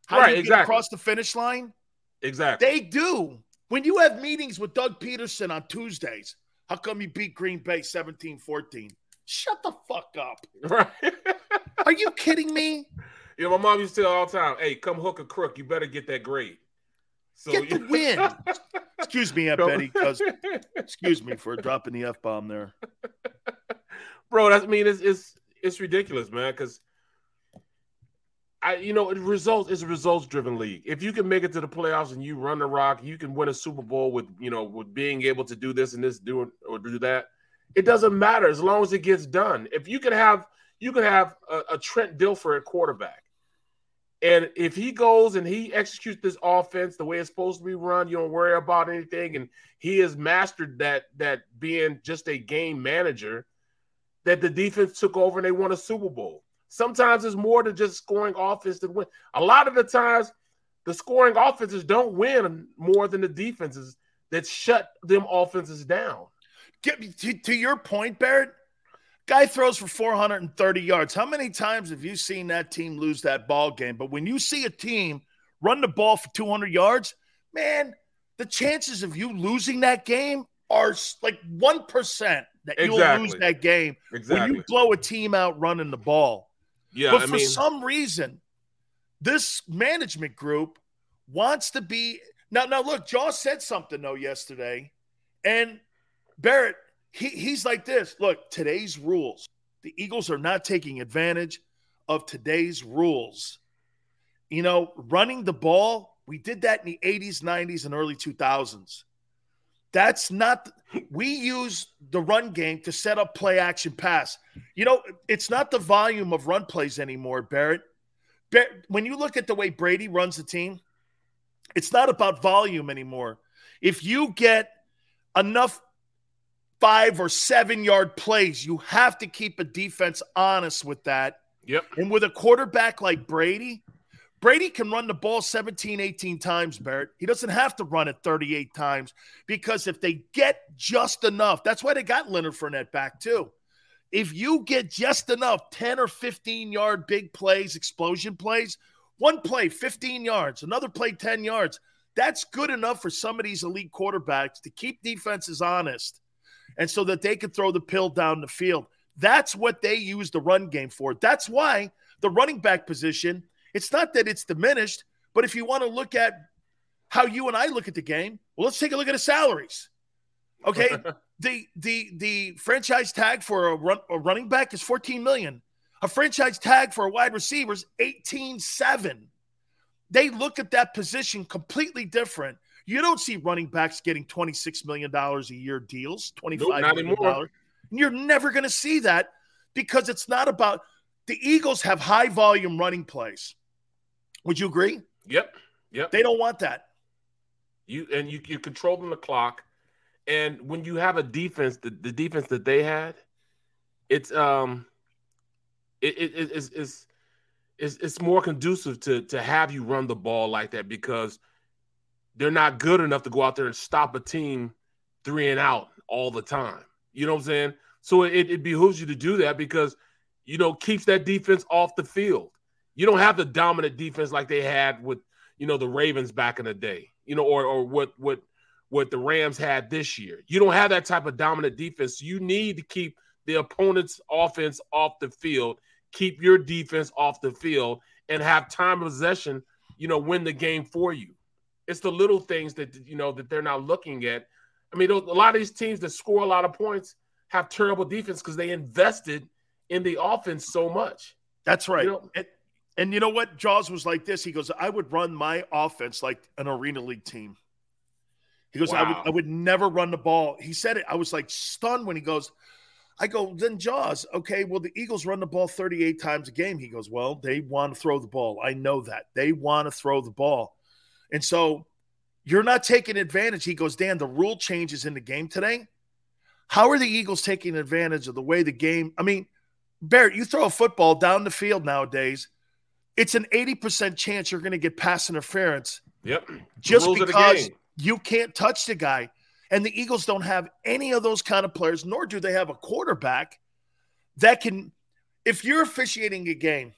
how Right, you get across the finish line. exactly. They do. When you have meetings with Doug Pederson on Tuesdays, how come you beat Green Bay 17-14? Shut the fuck up. *laughs* Right. Are you kidding me? You know, my mom used to tell all the time, "Hey, come hook a crook. You better get that grade." So Get the you- *laughs* win. Excuse me, Aunt Go- Betty, because excuse me for dropping the F bomb there. bro. That's I mean, it's it's it's ridiculous, man. Because I, you know, it results. is a results driven league. If you can make it to the playoffs and you run the rock, you can win a Super Bowl with you know with being able to do this and this, do or do that. It doesn't matter as long as it gets done. If you can have you can have a, a Trent Dilfer at quarterback. And if he goes and he executes this offense the way it's supposed to be run, you don't worry about anything. And he has mastered that that being just a game manager, that the defense took over and they won a Super Bowl. Sometimes it's more than just scoring offense to win. A lot of the times, the scoring offenses don't win more than the defenses that shut them offenses down. Get, to, to your point, Barrett, guy throws for 430 yards. How many times have you seen that team lose that ball game? But when you see a team run the ball for 200 yards, man, the chances of you losing that game are like 1% that you'll lose that game when you blow a team out running the ball. Yeah, but I for mean, some reason, this management group wants to be now. Now, look, Jaw said something though yesterday, and Barrett, he, he's like this. Look, today's rules. The Eagles are not taking advantage of today's rules. You know, running the ball. We did that in the 80s, 90s, and early 2000s. That's not, we use the run game to set up play action pass. You know, it's not the volume of run plays anymore, Barrett. Bar- When you look at the way Brady runs the team, it's not about volume anymore. If you get enough five or seven yard plays, you have to keep a defense honest with that. Yep. And with a quarterback like Brady, Brady can run the ball 17, 18 times, Barrett. He doesn't have to run it 38 times because if they get just enough, that's why they got Leonard Fournette back too. If you get just enough 10 or 15 yard big plays, explosion plays, one play 15 yards, another play 10 yards, that's good enough for some of these elite quarterbacks to keep defenses honest and so that they can throw the pill down the field. That's what they use the run game for. That's why the running back position, it's not that it's diminished, but if you want to look at how you and I look at the game. Well, let's take a look at the salaries. Okay, *laughs* the the the franchise tag for a, run, a running back is 14 million. A franchise tag for a wide receiver is 18.7. They look at that position completely different. You don't see running backs getting $26 million a year deals, $25 Nope, million. And You're never going to see that because it's not about the Eagles have high volume running plays. Would you agree? Yep. Yep. They don't want that. You and you you're controlling the clock. And when you have a defense, the, the defense that they had, it's um it, it, it- it's, it's it's it's more conducive to to have you run the ball like that because they're not good enough to go out there and stop a team three and out all the time. You know what I'm saying? So it, it behooves you to do that because you know keeps that defense off the field. You don't have the dominant defense like they had with you know the Ravens back in the day, you know, or or what what what the Rams had this year. You don't have that type of dominant defense. You need to keep the opponent's offense off the field, keep your defense off the field, and have time of possession. You know, win the game for you. It's the little things that you know that they're not looking at. I mean, a lot of these teams that score a lot of points have terrible defense because they invested in the offense so much. That's right. You know- and, and you know what? Jaws was like this. He goes, I would run my offense like an arena league team. He goes, I would I would never run the ball. He said it. I was like stunned when he goes, I go, then Jaws, okay, well, the Eagles run the ball 38 times a game. He goes, Well, they want to throw the ball. I know that. They want to throw the ball. And so you're not taking advantage. He goes, Dan, the rule changes in the game today. How are the Eagles taking advantage of the way the game? I mean, Barrett, you throw a football down the field nowadays, it's an 80% chance you're going to get pass interference Yep. Just rules of the because you can't touch the guy. And the Eagles don't have any of those kind of players, nor do they have a quarterback that can. If you're officiating a game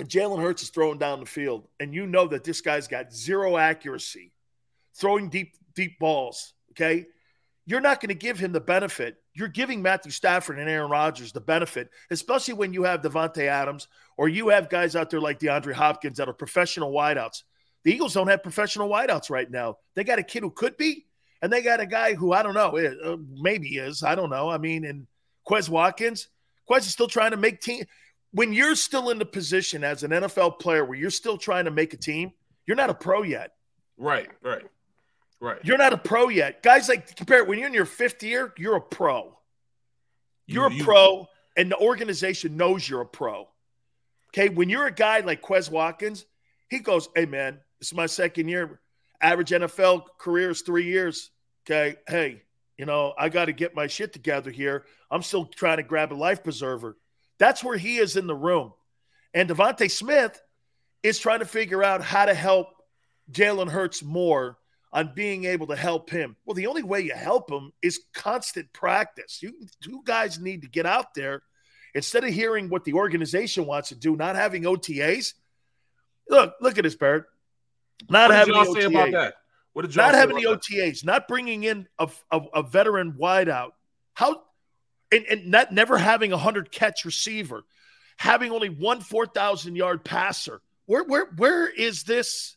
Jalen Hurts is throwing down the field, and you know that this guy's got zero accuracy, throwing deep, deep balls, okay, you're not going to give him the benefit. You're giving Matthew Stafford and Aaron Rodgers the benefit, especially when you have Davante Adams or you have guys out there like DeAndre Hopkins that are professional wideouts. The Eagles don't have professional wideouts right now. They got a kid who could be, and they got a guy who I don't know, eh, uh, maybe is. I don't know. I mean, and Quez Watkins. Quez is still trying to make team. When you're still in the position as an NFL player where you're still trying to make a team, you're not a pro yet. Right, right, right. You're not a pro yet. Guys like compare it when you're in your fifth year, you're a pro. You're You- a you- pro, and the organization knows you're a pro. Okay. When you're a guy like Quez Watkins, he goes, Hey man, this is my second year. Average NFL career is three years. Okay. Hey, you know, I got to get my shit together here. I'm still trying to grab a life preserver. That's where he is in the room. And DeVonta Smith is trying to figure out how to help Jalen Hurts more on being able to help him. Well, the only way you help him is constant practice. You two guys need to get out there instead of hearing what the organization wants to do, not having OTAs. Look, look at this, Barrett. Not What did having y'all the say about OTAs. that? What did y'all Not having the about that? OTAs, not bringing in a, a, a veteran wideout. How and, and never having a hundred catch receiver, having only one four thousand yard passer. Where where where is this?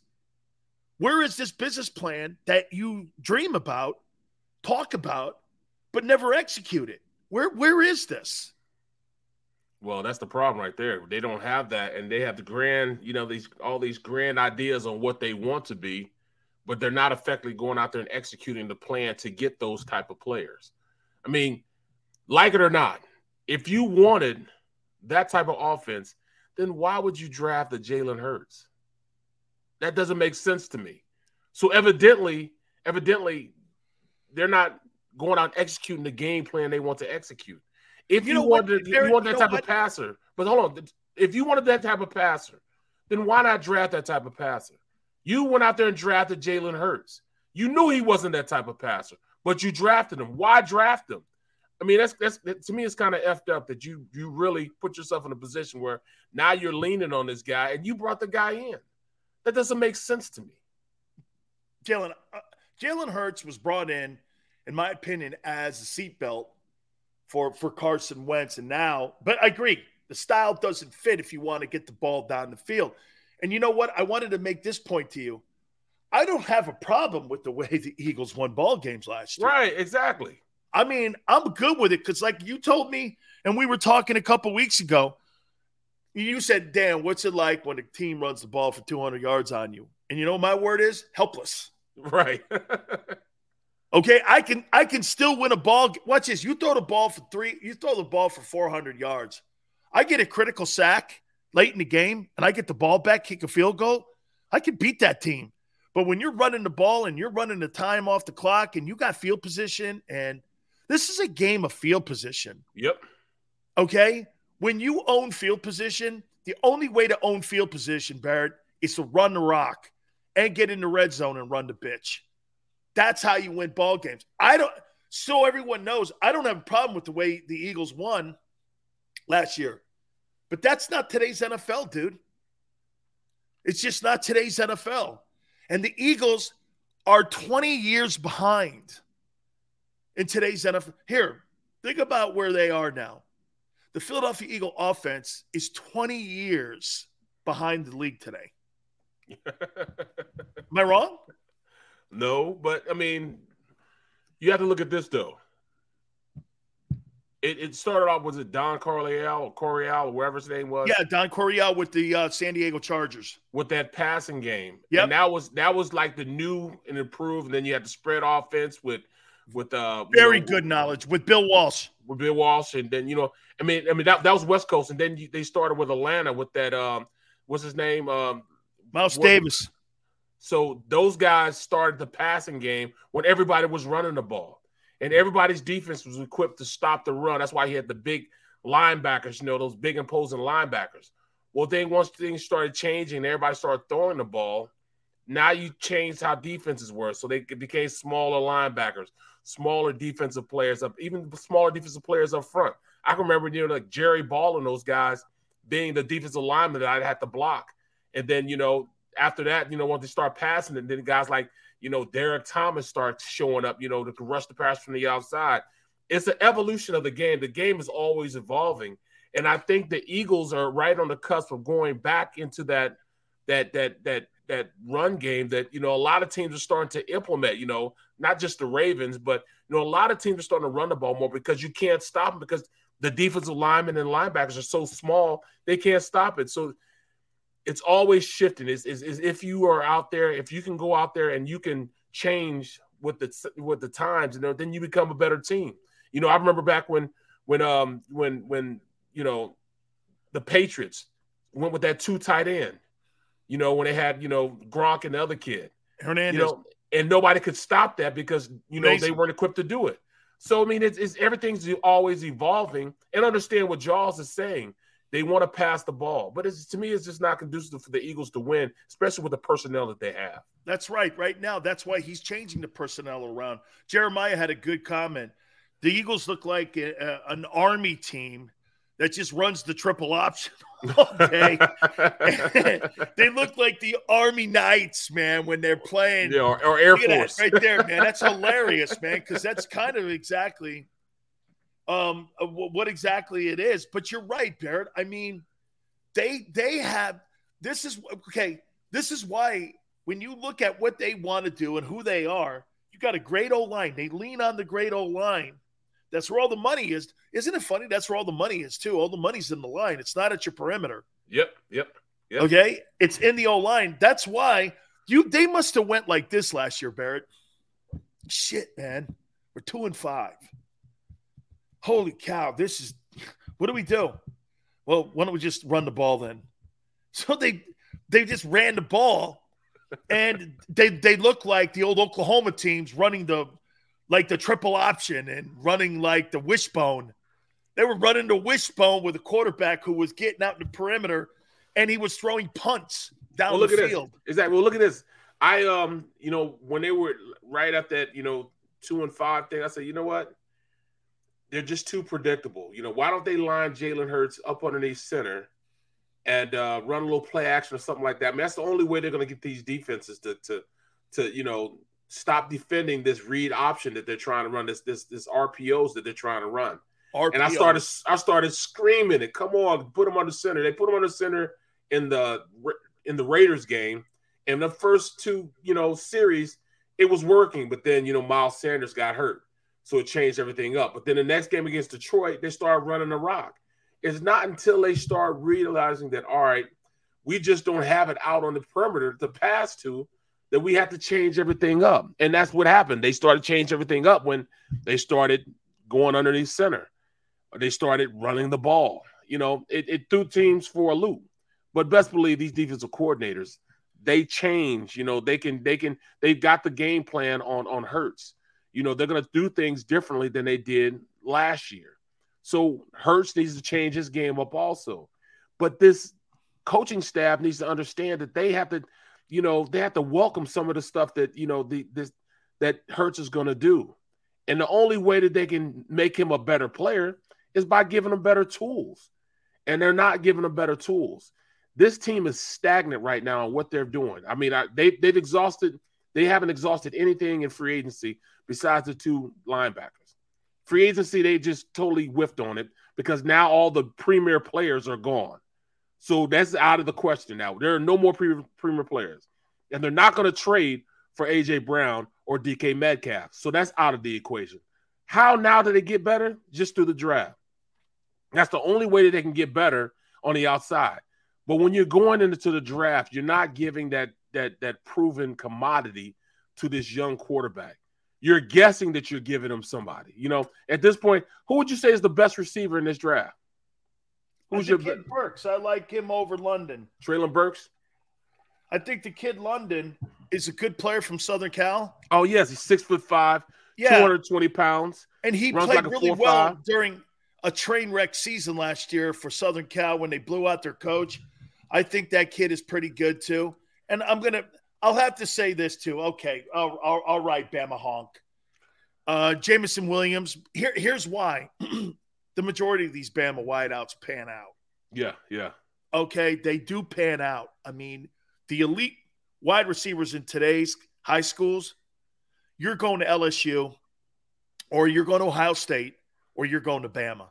Where is this business plan that you dream about, talk about, but never execute it? Where where is this? Well, that's the problem right there. They don't have that, and they have the grand, you know, these all these grand ideas on what they want to be, but they're not effectively going out there and executing the plan to get those type of players. I mean, like it or not, if you wanted that type of offense, then why would you draft the Jalen Hurts? That doesn't make sense to me. So evidently, evidently, they're not going out executing the game plan they want to execute. If You you, know wanted, Barrett, you want you that know type what? of passer, but hold on, if you wanted that type of passer, then why not draft that type of passer? You went out there and drafted Jalen Hurts. You knew he wasn't that type of passer, but you drafted him. Why draft him? I mean, that's that's that, to me, it's kind of effed up that you you really put yourself in a position where now you're leaning on this guy and you brought the guy in. That doesn't make sense to me. Jalen uh, Jalen Hurts was brought in, in my opinion, as a seatbelt for for Carson Wentz, and now, but I agree, the style doesn't fit if you want to get the ball down the field. And you know what? I wanted to make this point to you. I don't have a problem with the way the Eagles won ball games last year. Right, exactly. I mean, I'm good with it because, like you told me, and we were talking a couple weeks ago. You said, "Dan, what's it like when a team runs the ball for 200 yards on you?" And you know, my word is helpless. *laughs* Right. *laughs* okay, I can I can still win a ball. Watch this. You throw the ball for three. You throw the ball for 400 yards. I get a critical sack late in the game, and I get the ball back, kick a field goal. I can beat that team. But when you're running the ball and you're running the time off the clock, and you got field position, and this is a game of field position. Yep. Okay. When you own field position, the only way to own field position, Barrett, is to run the rock and get in the red zone and run the bitch. That's how you win ball games. I don't so everyone knows I don't have a problem with the way the Eagles won last year. But that's not today's NFL, dude. It's just not today's NFL. And the Eagles are 20 years behind in today's NFL. Here, think about where they are now. The Philadelphia Eagle offense is 20 years behind the league today. *laughs* Am I wrong? No, but I mean, you have to look at this though. It, it started off was it Don Coryell or Coryell or whatever his name was? Yeah, Don Coryell with the uh, San Diego Chargers with that passing game. Yeah, and that was that was like the new and improved. And then you had the spread offense with with uh very know, good knowledge with Bill Walsh. With Bill Walsh, and then you know, I mean, I mean that, that was West Coast, and then you, they started with Atlanta with that um, what's his name, um, Mouse Davis. So those guys started the passing game when everybody was running the ball, and everybody's defense was equipped to stop the run. That's why he had the big linebackers, you know, those big imposing linebackers. Well, then once things started changing, everybody started throwing the ball. Now you changed how defenses were, so they became smaller linebackers, smaller defensive players up, even smaller defensive players up front. I can remember, you know, like Jerry Ball and those guys being the defensive lineman that I'd have to block. And then, you know, after that, you know, once they start passing, and then guys like, you know, Derrick Thomas starts showing up, you know, to rush the pass from the outside. It's an evolution of the game. The game is always evolving. And I think the Eagles are right on the cusp of going back into that that that that that run game that you know a lot of teams are starting to implement. You know, not just the Ravens, but you know a lot of teams are starting to run the ball more because you can't stop them because the defensive linemen and linebackers are so small they can't stop it. So it's always shifting. Is is if you are out there, if you can go out there and you can change with the with the times, you know, then you become a better team. You know, I remember back when when um when when you know the Patriots went with that two tight end you know, when they had, you know, Gronk and the other kid. Hernandez. You know, and nobody could stop that because, you know, they weren't equipped to do it. So, I mean, it's, it's everything's always evolving and understand what Jaws is saying. They want to pass the ball, but it's, to me, it's just not conducive for the Eagles to win, especially with the personnel that they have. That's right. Right now, that's why he's changing the personnel around. Jeremiah had a good comment. The Eagles look like a, a, an army team that just runs the triple option *laughs* all day. *laughs* they look like the Army Knights, man, when they're playing. Yeah, or, or Air Force. right there, man. That's *laughs* hilarious, man, because that's kind of exactly um what exactly it is. But you're right, Barrett. I mean, they they have this is okay. This is why when you look at what they want to do and who they are, you got a great old line. They lean on the great old line that's where all the money is. Isn't it funny? That's where all the money is too. All the money's in the line. It's not at your perimeter. Yep. Yep. Yep. Okay. It's in the O line. That's why you they must have went like this last year, Barrett. Shit, man. We're two and five. Holy cow. This is what do we do? Well, why don't we just run the ball then? *laughs* So they they just ran the ball and they they look like the old Oklahoma teams running the like the triple option and running like the wishbone. They were running the wishbone with a quarterback who was getting out in the perimeter and he was throwing punts down well, look the at field. This. Exactly. Well, look at this. I um, you know, when they were right at that, you know, two and five thing, I said, you know what? They're just too predictable. You know, why don't they line Jalen Hurts up underneath center and uh, run a little play action or something like that? I mean, that's the only way they're going to get these defenses to to to you know stop defending this read option that they're trying to run, this this this RPOs that they're trying to run. RPOs. And I started I started screaming it. Come on, put them on the center. They put them on the center in the in the Raiders game, In the first two, you know, series, it was working, but then you know Miles Sanders got hurt, so it changed everything up. But then the next game against Detroit, they started running the rock. It's not until they start realizing that all right, we just don't have it out on the perimeter to pass to that we have to change everything up. And that's what happened. They started changing everything up when they started going underneath center. They started running the ball. You know, it, it threw teams for a loop. But best believe these defensive coordinators, they change. You know, they can they can they've got the game plan on on Hurts. You know, they're going to do things differently than they did last year. So Hurts needs to change his game up also. But this coaching staff needs to understand that they have to, you know, they have to welcome some of the stuff that you know the this that Hurts is going to do. And the only way that they can make him a better player is by giving him better tools. And they're not giving him better tools. This team is stagnant right now on what they're doing. I mean, I, they, they've exhausted, they haven't exhausted anything in free agency besides the two linebackers. Free agency, they just totally whiffed on it because now all the premier players are gone. So that's out of the question now. There are no more premier, players. And they're not going to trade for AJ Brown or DK Metcalf. So that's out of the equation. How now do they get better? Just through the draft. That's the only way that they can get better on the outside. But when you're going into the draft, you're not giving that that that proven commodity to this young quarterback. You're guessing that you're giving him somebody. You know, at this point, who would you say is the best receiver in this draft? Who's your kid Burks? I like him over London. Treylon Burks. I think the kid London is a good player from Southern Cal. Oh yes, he's six foot five, yeah. 220 pounds. And he played like really well five. during a train wreck season last year for Southern Cal when they blew out their coach. I think that kid is pretty good too. And I'm gonna I'll have to say this too. Okay, all, all, all right, Bama honk. Uh Jameson Williams. Here, here's why. *clears throat* the majority of these Bama wideouts pan out. Yeah, yeah. Okay, they do pan out. I mean, the elite wide receivers in today's high schools, you're going to LSU or you're going to Ohio State or you're going to Bama.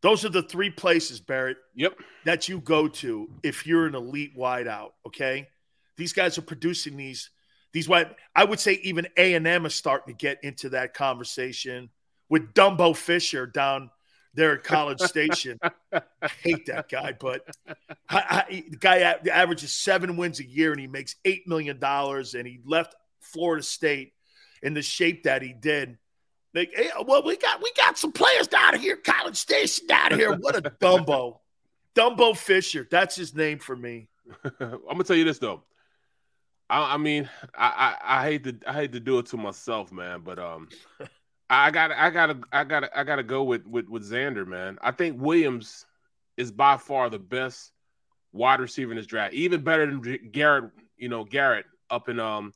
Those are the three places, Barrett. Yep. That you go to if you're an elite wideout. Okay. These guys are producing these these wide. I would say even A and M is starting to get into that conversation with Dumbo Fisher down there at College Station. I hate that guy, but I, I, the guy averages seven wins a year and he makes eight million dollars, and he left Florida State in the shape that he did. Like, hey, well, we got we got some players down here, College Station down here. What a Dumbo, Dumbo Fisher. That's his name for me. *laughs* I'm gonna tell you this though. I, I mean, I, I, I hate to I hate to do it to myself, man, but um, I got I got to I got I got to go with, with with Xander, man. I think Williams is by far the best wide receiver in this draft, even better than Garrett. You know, Garrett up in um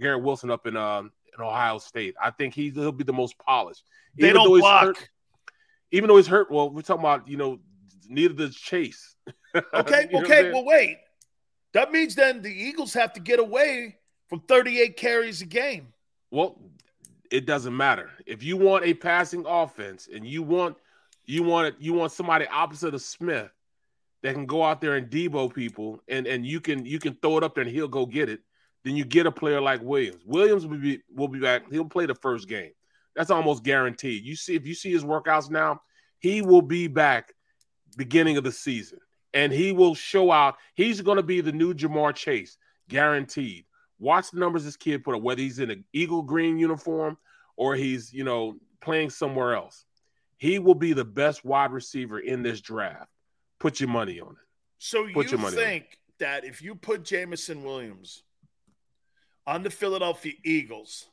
Garrett Wilson up in um in Ohio State. I think he, he'll be the most polished. They even don't block. Hurt, even though he's hurt, well, we're talking about you know neither does Chase. *laughs* Okay, okay. Well, wait. That means then the Eagles have to get away from 38 carries a game. Well, it doesn't matter. If you want a passing offense and you want you want you want somebody opposite of Smith that can go out there and debo people and and you can you can throw it up there and he'll go get it, then you get a player like Williams. Williams will be will be back. He'll play the first game. That's almost guaranteed. You see if you see his workouts now, he will be back beginning of the season and he will show out. He's going to be the new Ja'Marr Chase, guaranteed. Watch the numbers this kid put up, whether he's in an eagle green uniform or he's, you know, playing somewhere else. He will be the best wide receiver in this draft. Put your money on it. So put you think that if you put Jameson Williams on the Philadelphia Eagles,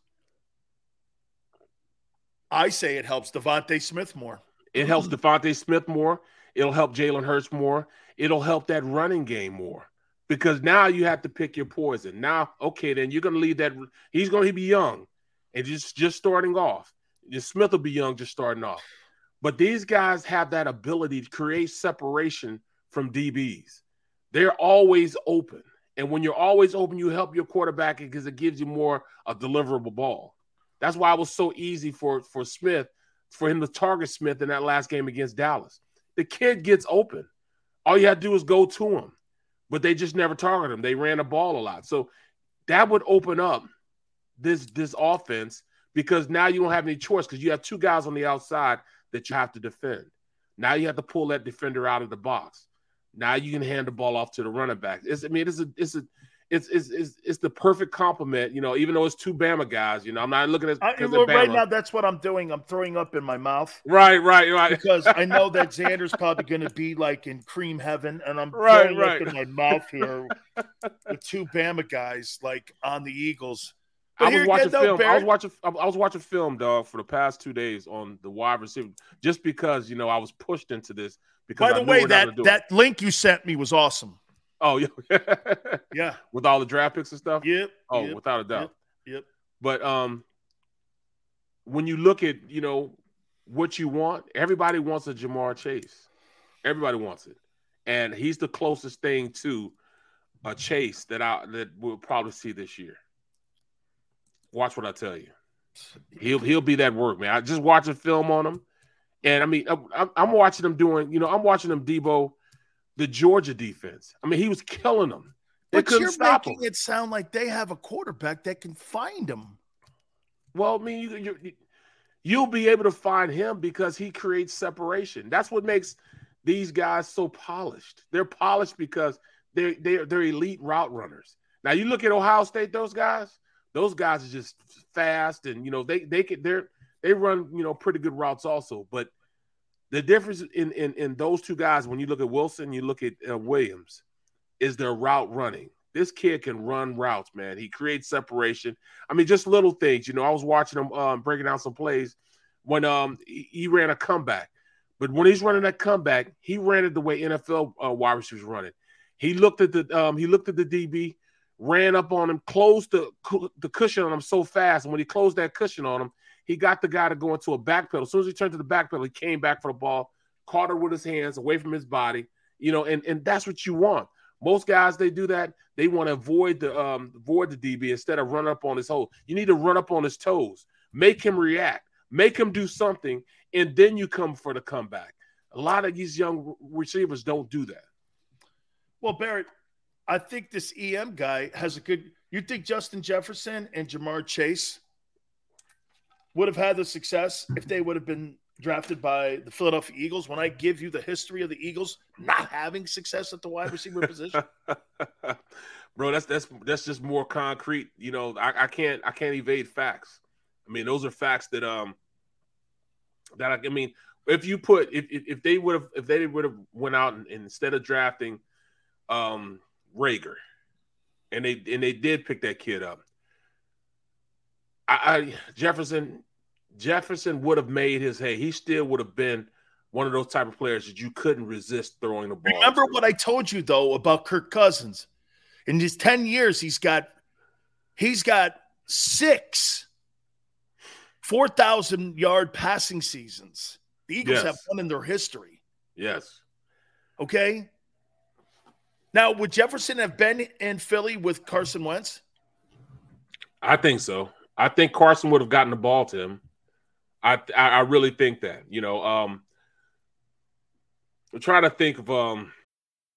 I say it helps DeVonta Smith more. It helps DeVonta Smith more. It'll help Jalen Hurts more. It'll help that running game more because now you have to pick your poison. Now, okay, then you're going to leave that. He's going to be young and just just starting off. Smith will be young, just starting off. But these guys have that ability to create separation from DBs. They're always open. And when you're always open, you help your quarterback because it gives you more a deliverable ball. That's why it was so easy for, for Smith, for him to target Smith in that last game against Dallas. The kid gets open. All you have to do is go to him. But they just never targeted him. They ran the ball a lot. So that would open up this this offense because now you don't have any choice because you have two guys on the outside that you have to defend. Now you have to pull that defender out of the box. Now you can hand the ball off to the running back. It's, I mean, it's a it's a it's, it's, it's, it's the perfect compliment, you know, even though it's two Bama guys, you know, I'm not looking at I, well, right now. That's what I'm doing. I'm throwing up in my mouth. Right, right, right. Because I know that *laughs* Xander's probably going to be like in cream heaven, and I'm right, throwing right. up in my mouth here with two Bama guys like on the Eagles. But I was watching though, film. I was watching. I was watching film, dog, for the past two days on the wide receiver, just because you know I was pushed into this. Because By the way, that that link you sent me was awesome. Oh yeah, *laughs* Yeah. with all the draft picks and stuff. Yep. Oh, yep, without a doubt. Yep. Yep. But um, when you look at you know what you want, everybody wants a Ja'Marr Chase. Everybody wants it, and he's the closest thing to a Chase that I that we'll probably see this year. Watch what I tell you. He'll he'll be that work, man. I just watching film on him, and I mean I'm, I'm watching him doing. You know, I'm watching him Debo, the Georgia defense. I mean, he was killing them. They But you're making him. it sound like they have a quarterback that can find him. Well, I mean, you, you you'll be able to find him because he creates separation. That's what makes these guys so polished. They're polished because they're they're they're elite route runners. Now you look at Ohio State; those guys, those guys are just fast, and you know they they can they're they run you know pretty good routes also. But the difference in in in those two guys, when you look at Wilson, you look at uh, Williams, is their route running. This kid can run routes, man. He creates separation. I mean, just little things. You know, I was watching him um, breaking down some plays when um he, he ran a comeback, but when he's running that comeback, he ran it the way NFL uh, wide receivers run it. He looked at the um he looked at the DB, ran up on him, closed the the cushion on him so fast, and when he closed that cushion on him, he got the guy to go into a back pedal. As soon as he turned to the back pedal, he came back for the ball, caught her with his hands away from his body. You know, and and that's what you want. Most guys they do that. They want to avoid the um avoid the DB instead of run up on his hole. You need to run up on his toes, make him react, make him do something, and then you come for the comeback. A lot of these young receivers don't do that. Well, Barrett, I think this EM guy has a good. You think Justin Jefferson and Ja'Marr Chase would have had the success if they would have been drafted by the Philadelphia Eagles? When I give you the history of the Eagles not having success at the wide receiver *laughs* position, Bro, that's that's that's just more concrete. You know, I, I can't I can't evade facts. I mean, those are facts that um that I, I mean, if you put if if, they would have if they would have went out and, and instead of drafting um Reagor, and they and they did pick that kid up. I, I Jefferson Jefferson would have made his hay. He still would have been one of those type of players that you couldn't resist throwing the ball. remember to. what I told you though about Kirk Cousins. In his ten years, he's got he's got six four thousand yard passing seasons. The Eagles Yes. have one in their history. Yes. Okay. Now, would Jefferson have been in Philly with Carson Wentz? I think so. I think Carson would have gotten the ball to him. I I, I really think that. You know, um I'm trying to think of um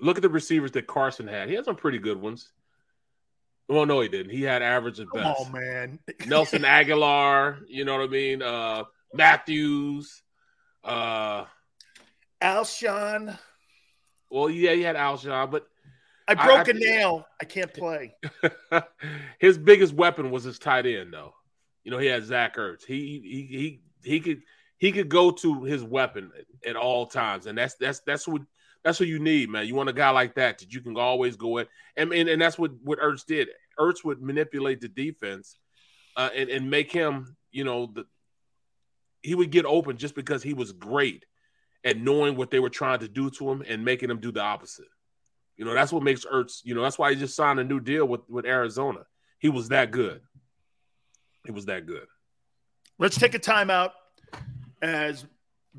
Look at the receivers that Carson had. He had some pretty good ones. Well, no, he didn't. He had average at best. on, man. *laughs* Nelson Agholor, you know what I mean? Uh Matthews, uh Alshon. well, yeah, he had Alshon, but I broke I- a nail. I can't play. *laughs* his biggest weapon was his tight end, though. You know, he had Zach Ertz. He he he he could he could go to his weapon at all times, and that's that's that's what that's what you need, man. You want a guy like that that you can always go in, and and, and that's what what Ertz did. Ertz would manipulate the defense uh, and and make him, you know, the he would get open just because he was great at knowing what they were trying to do to him and making him do the opposite. You know, that's what makes Ertz, you know, that's why he just signed a new deal with, with Arizona. He was that good. He was that good. Let's take a timeout as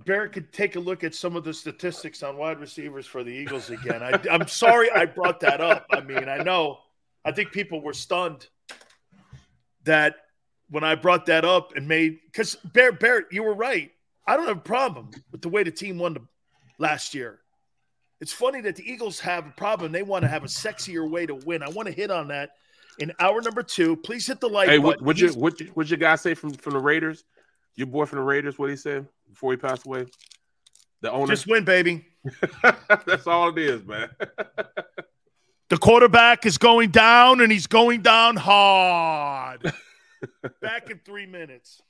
Barrett could take a look at some of the statistics on wide receivers for the Eagles again. I, I'm sorry I brought that up. I mean, I know, I think people were stunned that when I brought that up and made because Barrett, Barrett, you were right. I don't have a problem with the way the team won the, last year. It's funny that the Eagles have a problem. They want to have a sexier way to win. I want to hit on that in hour number two. Please hit the like Hey, button. what what you He's- what what your guy say from from the Raiders? Your boy from the Raiders, what he said before he passed away? The owner. Just win, baby. *laughs* That's all it is, man. The quarterback is going down and he's going down hard. *laughs* Back in three minutes.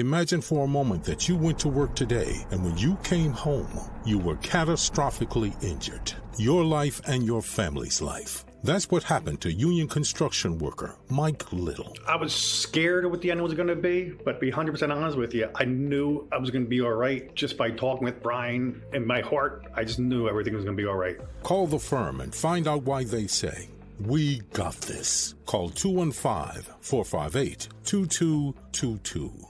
Imagine for a moment that you went to work today and when you came home, you were catastrophically injured. Your life and your family's life. That's what happened to union construction worker Mike Little. I was scared of what the end was going to be, but to be 100% honest with you, I knew I was going to be all right just by talking with Brian. In my heart, I just knew everything was going to be all right. Call the firm and find out why they say, We got this. Call 215 458 2222.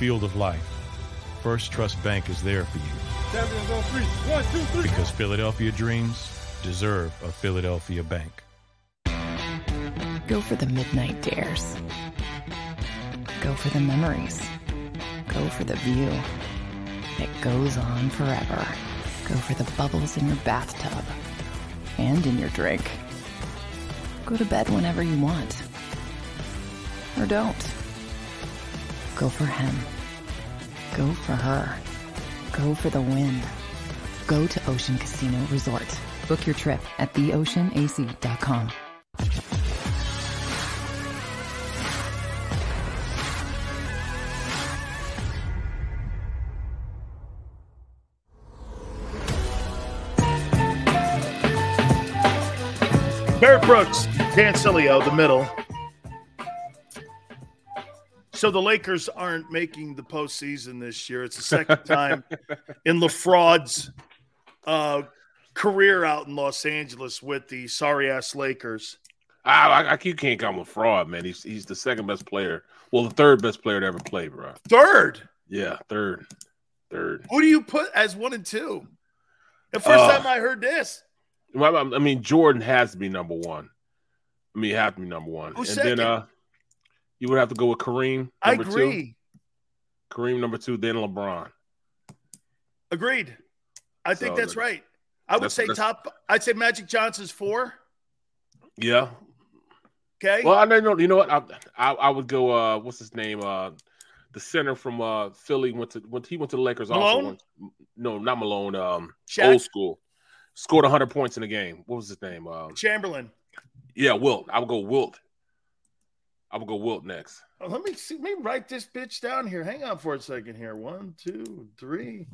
Field of life, First Trust Bank is there for you Champions on three. One, two, three. because Philadelphia dreams deserve a Philadelphia bank. Go for the midnight dares. Go for the memories. Go for the view that goes on forever. Go for the bubbles in your bathtub and in your drink. Go to bed whenever you want. Or don't. Go for him. Go for her. Go for the win. Go to Ocean Casino Resort. Book your trip at theoceanac.com. Barrett Brooks, Dan Sileo, the middle. So the Lakers aren't making the postseason this year. It's the second time in LaFraud's uh, career out in Los Angeles with the sorry ass Lakers. I, I, you can't call him a fraud, man. He's he's the second best player. Well, the third best player to ever play, bro. Third. Yeah, third, third. Who do you put as one and two? The first Uh, time I heard this. I mean, Jordan has to be number one. I mean, he have to be number one. Who's and second? then uh, you would have to go with Kareem. I agree. Two. Kareem number two, then LeBron. Agreed. I think that's that- right. I would say top. I'd say Magic Johnson's four. Yeah. Okay. Well, I know. You know what? I, I, I would go. Uh, what's his name? Uh, the center from uh Philly went to went he went to the Lakers. Also Malone? No, not Malone. Um, Shaq? old school. Scored 100 points in the game. What was his name? Um, Chamberlain. yeah, Wilt. I would go Wilt. I would go Wilt next. Oh, let me see. Let me write this bitch down here. Hang on for a second here. One, two, three.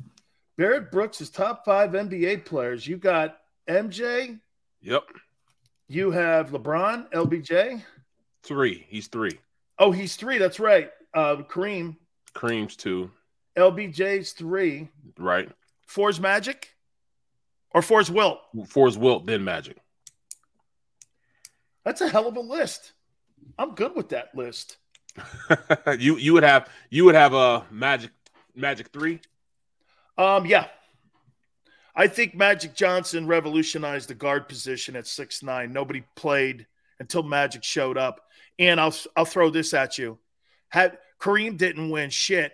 Barrett Brooks is top five NBA players. You got MJ. Yep, You have LeBron, LBJ. three. He's three. Oh, he's three. That's right. Uh, Kareem. Kareem's two. LBJ's three. Right. Four's Magic. Or four's Wilt. Four's Wilt, then Magic. That's a hell of a list. I'm good with that list. *laughs* you you would have you would have a Magic Magic three. Um, yeah. I think Magic Johnson revolutionized the guard position at six nine. Nobody played until Magic showed up. And I'll I'll throw this at you. Had Kareem didn't win shit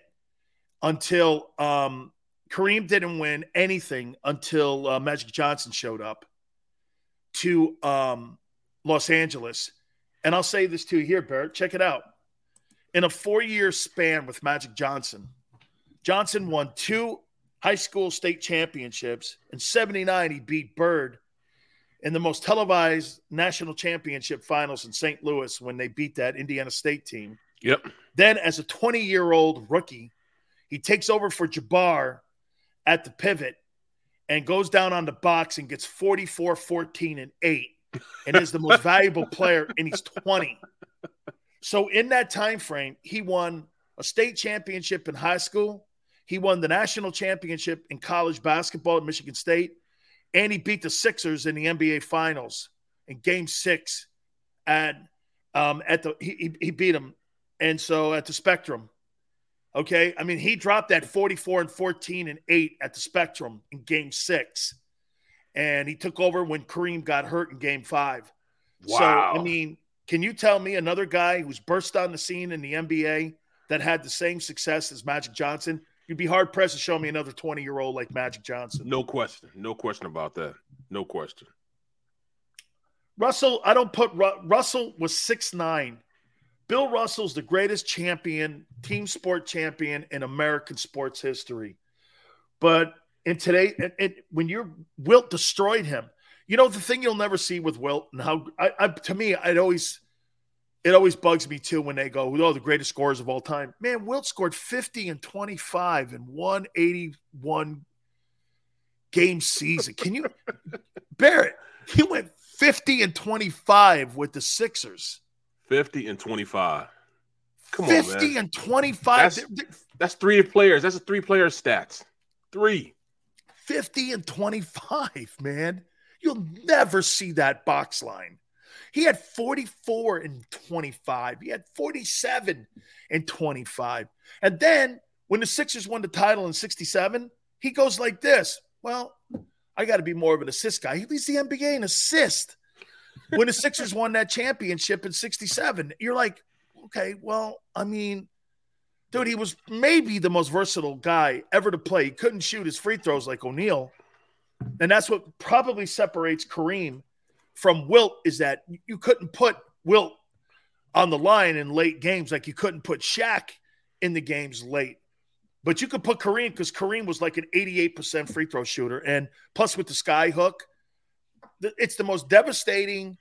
until um Kareem didn't win anything until uh, Magic Johnson showed up to um Los Angeles. And I'll say this to you here, Barrett. Check it out. In a four-year span with Magic Johnson, Johnson won two high school state championships. In 79, he beat Bird in the most televised national championship finals in St. Louis when they beat that Indiana State team. Yep. Then, as a 20 year old rookie, he takes over for Jabbar at the pivot and goes down on the box and gets 44, 14, and 8 and is the most valuable player and he's 20. So in that time frame, he won a state championship in high school. He won the national championship in college basketball at Michigan State, and he beat the Sixers in the NBA Finals in Game Six. At um, at the he, he beat them, and so at the Spectrum. Okay, I mean he dropped that forty-four and fourteen and eight at the Spectrum in Game Six, and he took over when Kareem got hurt in Game Five. Wow. So I mean, can you tell me another guy who's burst on the scene in the NBA that had the same success as Magic Johnson? You'd be hard pressed to show me another 20 year old like Magic Johnson. No question. No question about that. No question. Russell, I don't put Ru- Russell was six nine. Bill Russell's the greatest champion, team sport champion in American sports history. But in today, and, and when you're Wilt destroyed him. You know the thing you'll never see with Wilt, and how I, I to me, it always it always bugs me too when they go, "Oh, the greatest scorers of all time." Man, Wilt scored fifty and twenty five in one eighty one game season. Can you, *laughs* Barrett? He went fifty and twenty five with the Sixers. 50 and 25. Come on, 50 man. and 25. That's, that's three players. That's a three player stats. Three. 50 and 25, man. You'll never see that box line. He had 44 and 25. He had 47 and 25. And then when the Sixers won the title in 67, he goes like this. Well, I got to be more of an assist guy. He leads the NBA in assist. When the Sixers won that championship in 67, you're like, okay, well, I mean, dude, he was maybe the most versatile guy ever to play. He couldn't shoot his free throws like O'Neal. And that's what probably separates Kareem from Wilt is that you couldn't put Wilt on the line in late games like you couldn't put Shaq in the games late. But you could put Kareem because Kareem was like an 88% free throw shooter. And plus with the sky hook, it's the most devastating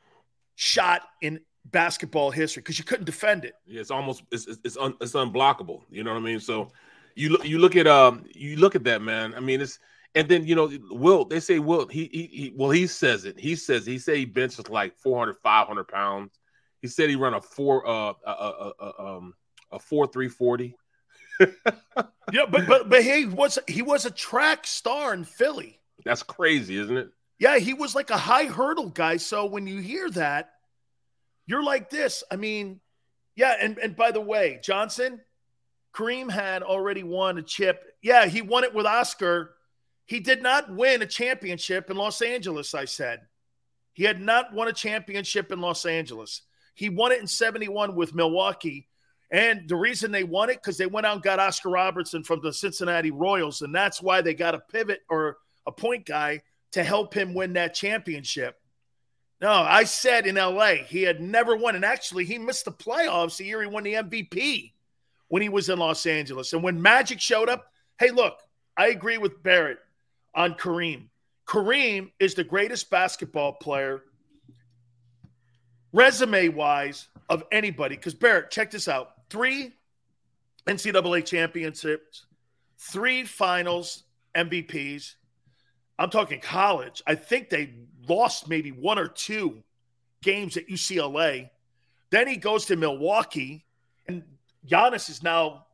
shot in basketball history because you couldn't defend it. Yeah, it's almost it's it's un, it's unblockable. You know what I mean? So you look you look at um you look at that man. I mean it's and then you know Wilt they say Wilt he he, he well he says it he says he said he benches like 400 500 pounds. He said he run a four uh a, a, a um a four three forty. *laughs* yeah, but but but he was he was a track star in Philly. That's crazy, isn't it? Yeah, he was like a high hurdle guy. So when you hear that, you're like this. I mean, yeah, and, and by the way, Johnson, Kareem had already won a chip. Yeah, he won it with Oscar. He did not win a championship in Los Angeles, I said. He had not won a championship in Los Angeles. He won it in 71 with Milwaukee. And the reason they won it, because they went out and got Oscar Robertson from the Cincinnati Royals. And that's why they got a pivot or a point guy to help him win that championship. No, I said in LA he had never won. And actually, he missed the playoffs the year he won the MVP when he was in Los Angeles. And when Magic showed up, hey, look, I agree with Barrett on Kareem. Kareem is the greatest basketball player, resume wise, of anybody. Because Barrett, check this out three NCAA championships, three finals MVPs. I'm talking college. I think they lost maybe one or two games at UCLA. Then he goes to Milwaukee, and Giannis is now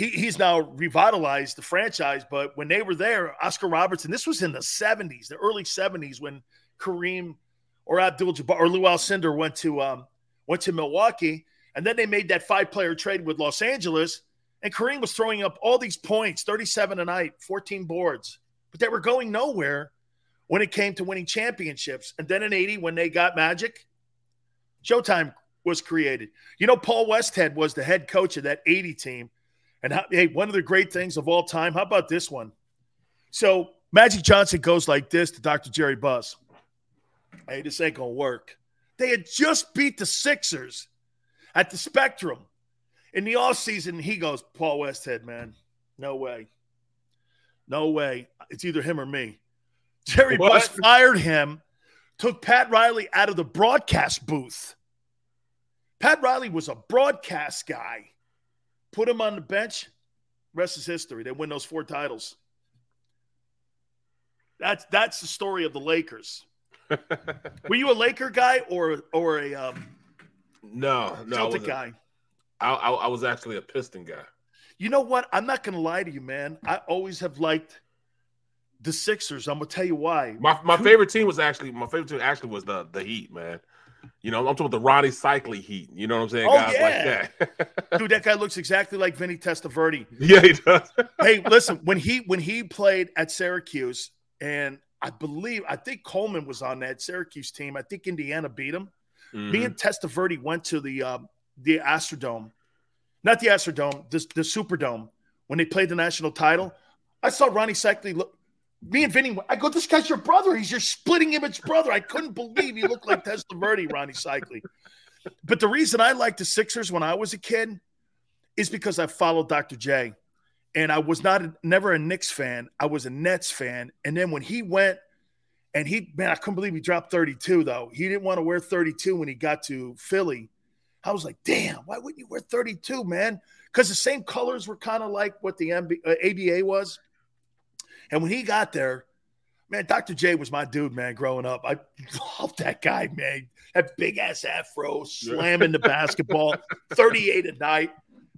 he, he's now revitalized the franchise. But when they were there, Oscar Robertson, this was in the 70s, the early 70s, when Kareem or Abdul Jabbar or Lou Alcindor went to um, went to Milwaukee, and then they made that five player trade with Los Angeles, and Kareem was throwing up all these points, 37 a night, 14 boards, but they were going nowhere when it came to winning championships. And then in 80, when they got Magic, Showtime was created. You know, Paul Westhead was the head coach of that 80 team. And how, hey, one of the great things of all time, how about this one? So Magic Johnson goes like this to Dr. Jerry Buss. Hey, this ain't going to work. They had just beat the Sixers at the Spectrum. In the offseason, he goes, Paul Westhead, man, no way. No way. It's either him or me. Jerry what? Buss fired him, took Pat Riley out of the broadcast booth. Pat Riley was a broadcast guy. Put him on the bench. Rest is history. They win those four titles. That's that's the story of the Lakers. *laughs* Were you a Laker guy or or a um, no no Celtic guy? I, I, I was actually a Piston guy. You know what? I'm not going to lie to you, man. I always have liked the Sixers. I'm gonna tell you why. My my favorite team was actually my favorite team actually was the the Heat, man. You know, I'm talking about the Rony Seikaly Heat. You know what I'm saying? Oh, Guys yeah. like that. Dude, that guy looks exactly like Vinny Testaverde. *laughs* Yeah, he does. *laughs* hey, listen, when he when he played at Syracuse, and I believe I think Coleman was on that Syracuse team. I think Indiana beat him. Mm-hmm. Me and Testaverde went to the uh, the Astrodome, not the Astrodome, the, the Superdome when they played the national title. I saw Rony Seikaly look. Me and Vinny, I go, this guy's your brother. He's your splitting image brother. I couldn't believe he looked like Tesla Testaverde, Rony Seikaly. But the reason I liked the Sixers when I was a kid is because I followed Dr. J and I was not never a Knicks fan. I was a Nets fan. And then when he went and he man, I couldn't believe he dropped 32 though. He didn't want to wear 32 when he got to Philly. I was like, damn, why wouldn't you wear 32, man? Because the same colors were kind of like what the MB, uh, ABA was. And when he got there, man, Dr. J was my dude, man, growing up. I *laughs* loved that guy, man. That big ass afro, slamming the basketball, *laughs* 38 a night.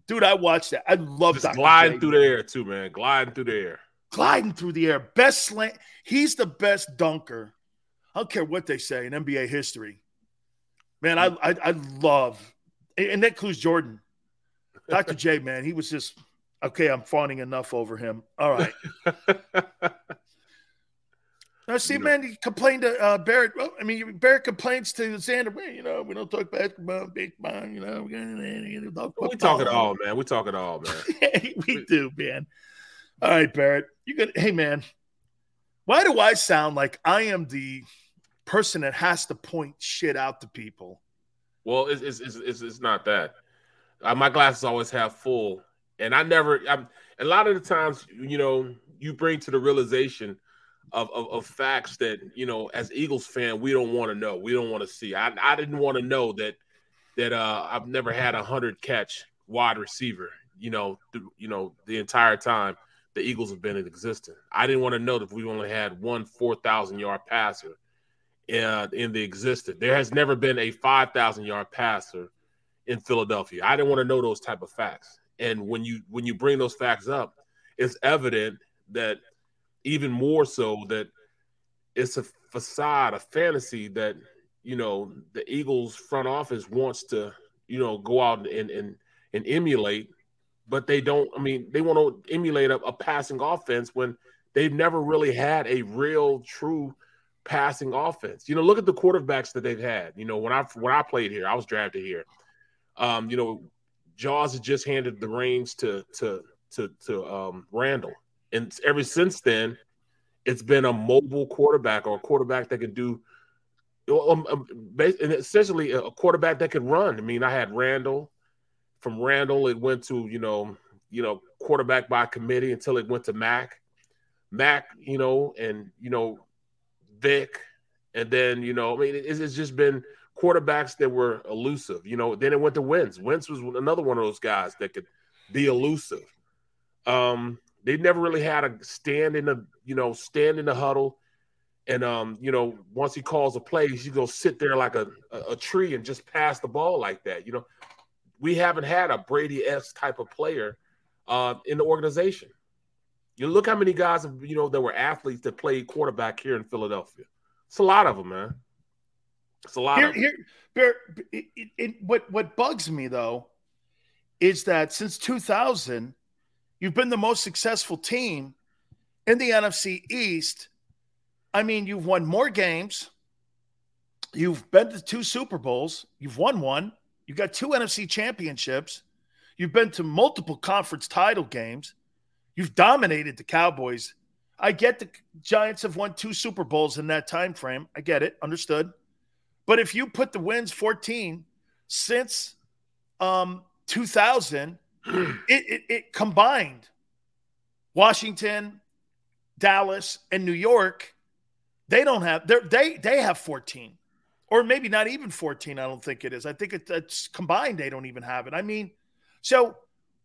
Dude, I watched that. I love that. Gliding through the air, too, man. Gliding through the air. Gliding through the air. Best slant. He's the best dunker. I don't care what they say in NBA history. Man, I I, I love, and that includes Jordan. Dr. J, man, he was just okay. I'm fawning enough over him. All right. *laughs* Now, see, you know. man, he complained to uh, Barrett. Well, I mean, Barrett complains to Xander. Man, you know, we don't talk basketball, big man. You know, we, talk, we talk it all, man. We talk it all, man. *laughs* we do, man. All right, Barrett. You got. Hey, man. Why do I sound like I am the person that has to point shit out to people? Well, it's it's it's, it's not that. Uh, my glasses always have full, and I never. I'm a lot of the times, you know, you bring to the realization of, of, of, facts that you know as Eagles fan we don't want to know. We don't want to see. I, I didn't want to know that that uh, I've never had a hundred catch wide receiver. You know, th- you know the entire time the Eagles have been in existence. I didn't want to know that we only had one four thousand yard passer uh, in the existence. There has never been a five thousand yard passer in Philadelphia. I didn't want to know those type of facts. And when you when you bring those facts up, it's evident that even more so that it's a facade, a fantasy that you know the Eagles front office wants to you know go out and and and emulate, but they don't. I mean, they want to emulate a, a passing offense when they've never really had a real true passing offense. You know, look at the quarterbacks that they've had. You know, when I when I played here, I was drafted here. Um, you know, Jaws has just handed the reins to to to to um, Randall. And ever since then, it's been a mobile quarterback or a quarterback that can do Um, um, and essentially a quarterback that could run. I mean, I had Randall. From Randall, it went to you know, you know, quarterback by committee until it went to Mac. Mac, you know, and you know, Vic, and then you know, I mean, it's just been quarterbacks that were elusive. You know, then it went to Wentz. Wentz was another one of those guys that could be elusive. Um, they never really had a stand in the, you know, stand in the huddle. And um, you know, once he calls a play, he's gonna sit there like a, a, a tree and just pass the ball like that. You know, we haven't had a Brady S type of player uh, in the organization. You look how many guys, you know, that were athletes that played quarterback here in Philadelphia. It's a lot of them, man. It's a lot here, of here, it, it, what what bugs me though is that since 2000, you've been the most successful team in the NFC East. I mean, you've won more games. You've been to two Super Bowls. You've won one. You've got two NFC championships. You've been to multiple conference title games. You've dominated the Cowboys. I get the Giants have won two Super Bowls in that time frame. I get it. Understood. But if you put the wins 14 since um, 2000, *clears throat* it, it, it combined Washington, Dallas, and New York. They don't have they they have 14, or maybe not even 14. I don't think it is. I think it, it's combined. They don't even have it. I mean, so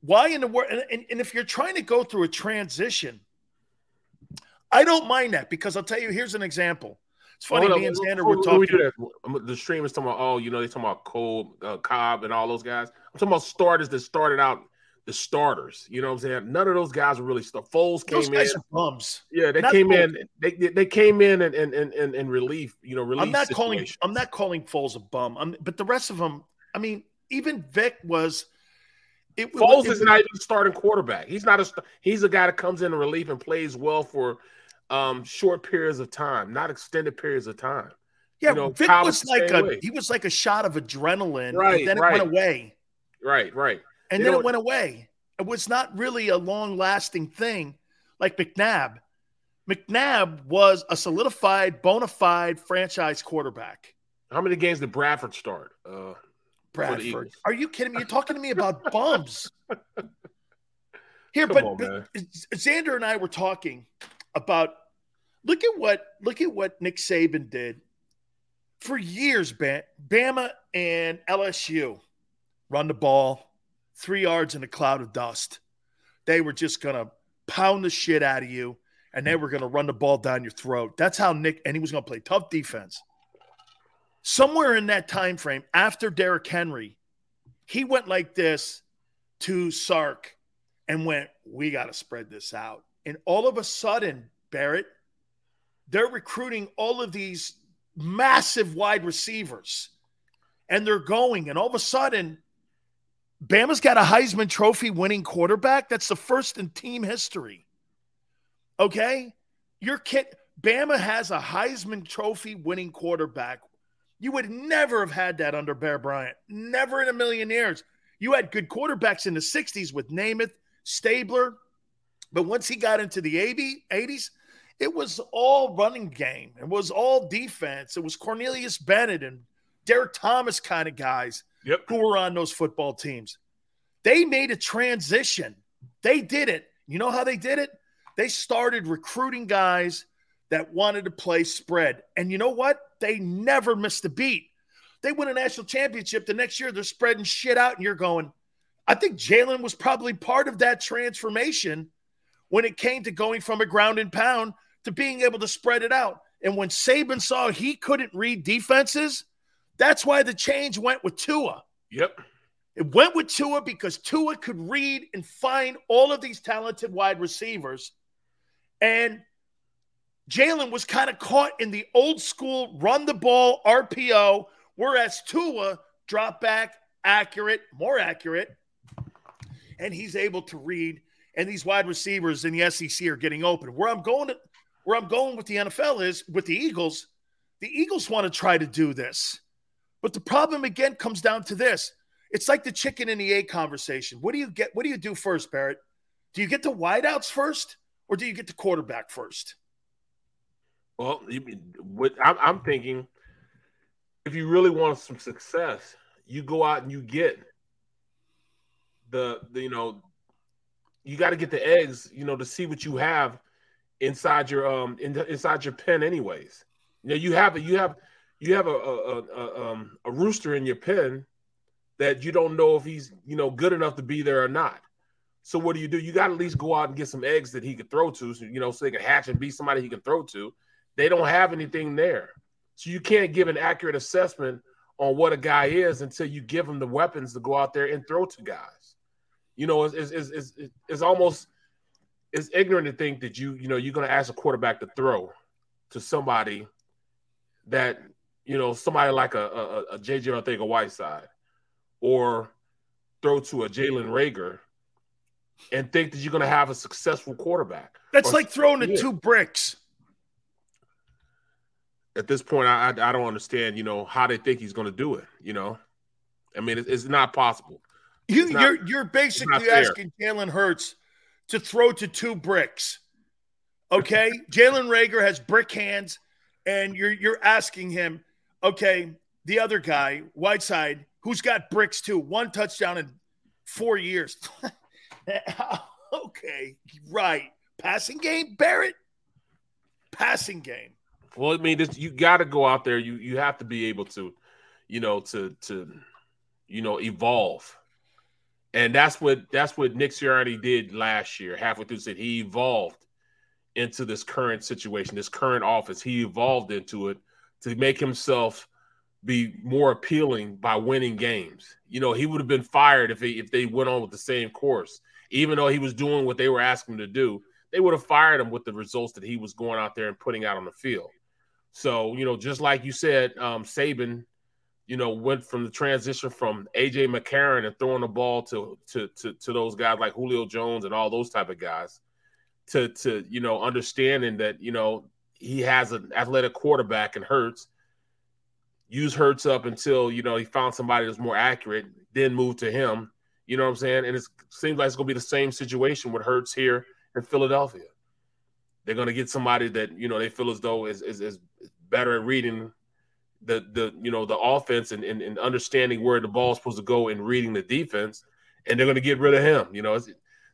why in the world? And, and, and if you're trying to go through a transition, I don't mind that because I'll tell you. Here's an example. It's funny, me and Xander were talking. The stream is talking about, oh, you know, they're talking about Cole, uh, Cobb, and all those guys. I'm talking about starters that started out the starters. You know what I'm saying? None of those guys were really stuff. Foles came those guys in. Are bums. Yeah, they Not came Foles. in. They, they came in and and and and relief. You know, relief. I'm not calling. I'm not calling Foles a bum. I'm, but the rest of them. I mean, even Vic was. It, Foles it, is not even starting quarterback. He's not a. He's a guy that comes in relief and plays well for um, short periods of time, not extended periods of time. Yeah, you know, Vic was like a he was like a shot of adrenaline, right? then it right. went away. Right, right. And they then it went away. It was not really a long lasting thing like McNabb. McNabb was a solidified, bona fide franchise quarterback. How many games did Bradford start? Uh, Bradford. Are you kidding me? You're talking to me about *laughs* bums. Here, but, on, but Xander and I were talking about look at what look at what Nick Saban did for years. Bama and LSU run the ball three yards in a cloud of dust. They were just gonna pound the shit out of you, and they were gonna run the ball down your throat. That's how Nick and he was gonna play tough defense. Somewhere in that time frame, after Derrick Henry, he went like this to Sark and went, "We got to spread this out." And all of a sudden, Barrett, they're recruiting all of these massive wide receivers and they're going. And all of a sudden, Bama's got a Heisman Trophy winning quarterback. That's the first in team history. Okay? Your kid, Bama has a Heisman Trophy winning quarterback. You would never have had that under Bear Bryant. Never in a million years. You had good quarterbacks in the 60s with Namath, Stabler, but once he got into the 80, 80s, it was all running game. It was all defense. It was Cornelius Bennett and Derrick Thomas kind of guys yep. who were on those football teams. They made a transition. They did it. You know how they did it? They started recruiting guys that wanted to play spread. And you know what? They never missed a beat. They win a national championship the next year. They're spreading shit out, and you're going, I think Jalen was probably part of that transformation when it came to going from a ground and pound to being able to spread it out. And when Saban saw he couldn't read defenses, that's why the change went with Tua. Yep. It went with Tua because Tua could read and find all of these talented wide receivers. And Jalen was kind of caught in the old school run the ball RPO, whereas Tua drop back, accurate, more accurate, and he's able to read and these wide receivers in the SEC are getting open. Where I'm going to, where I'm going with the NFL is with the Eagles. The Eagles want to try to do this, but the problem again comes down to this: it's like the chicken and the egg conversation. What do you get? What do you do first, Barrett? Do you get the wideouts first, or do you get the quarterback first? Well, what I'm, thinking, if you really want some success, you go out and you get the, the you know, you got to get the eggs, you know, to see what you have inside your um in, inside your pen, anyways. You know, you have a you have you have a a, a, um, a rooster in your pen that you don't know if he's you know good enough to be there or not. So what do you do? You got to at least go out and get some eggs that he could throw to, so you know, so they can hatch and be somebody he can throw to. They don't have anything there, so you can't give an accurate assessment on what a guy is until you give him the weapons to go out there and throw to guys. You know, it's it's, it's, it's almost it's ignorant to think that you you know you're going to ask a quarterback to throw to somebody that you know somebody like a, a, a JJ Arcega-Whiteside or throw to a Jalen Reagor and think that you're going to have a successful quarterback. That's like throwing the two bricks. At this point, I, I don't understand. You know how they think he's going to do it. You know, I mean, it's, it's not possible. You, not, you're you're basically asking Jalen Hurts to throw to two bricks. Okay, Jalen Reagor has brick hands, and you're you're asking him, okay, the other guy, Whiteside, who's got bricks too, one touchdown in four years. *laughs* okay, right. Passing game, Barrett. Passing game. Well, I mean, this, you got to go out there. You you have to be able to, you know, to to, you know, evolve, and that's what that's what Nick Sirianni did last year. Halfway through, said he evolved into this current situation, this current office. He evolved into it to make himself be more appealing by winning games. You know, he would have been fired if he, if they went on with the same course, even though he was doing what they were asking him to do. They would have fired him with the results that he was going out there and putting out on the field. So, you know, just like you said, um, Saban, you know, went from the transition from AJ McCarron and throwing the ball to to to, to those guys like Julio Jones and all those type of guys to to you know understanding that you know he has an athletic quarterback and Hurts. Use Hurts up until you know he found somebody that's more accurate, then move to him. You know what I'm saying? And it seems like it's gonna be the same situation with Hurts here in Philadelphia. They're gonna get somebody that you know they feel as though is is, is better at reading the the you know the offense and, and, and understanding where the ball's supposed to go and reading the defense, and they're gonna get rid of him. You know,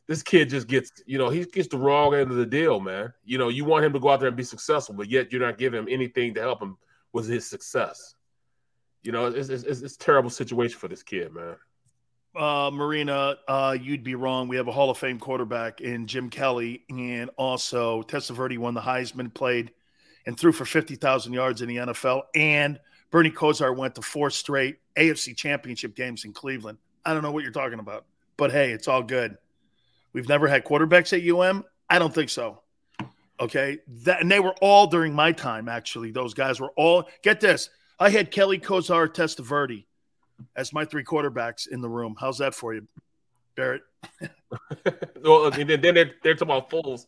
this kid just gets, you know, he gets the wrong end of the deal, man. You know, you want him to go out there and be successful, but yet you're not giving him anything to help him with his success. You know, it's it's, it's, it's terrible situation for this kid, man. Uh, Marina, uh, you'd be wrong. We have a Hall of Fame quarterback in Jim Kelly, and also Tessa Testaverde won the Heisman, played and threw for fifty thousand yards in the NFL, and Bernie Kosar went to four straight AFC Championship games in Cleveland. I don't know what you're talking about, but hey, it's all good. We've never had quarterbacks at UM. I don't think so. Okay. That, and they were all during my time, actually. Those guys were all, get this. I had Kelly Kosar Testaverde as my three quarterbacks in the room. How's that for you, Barrett? *laughs* well, then they're, they're talking about Foles.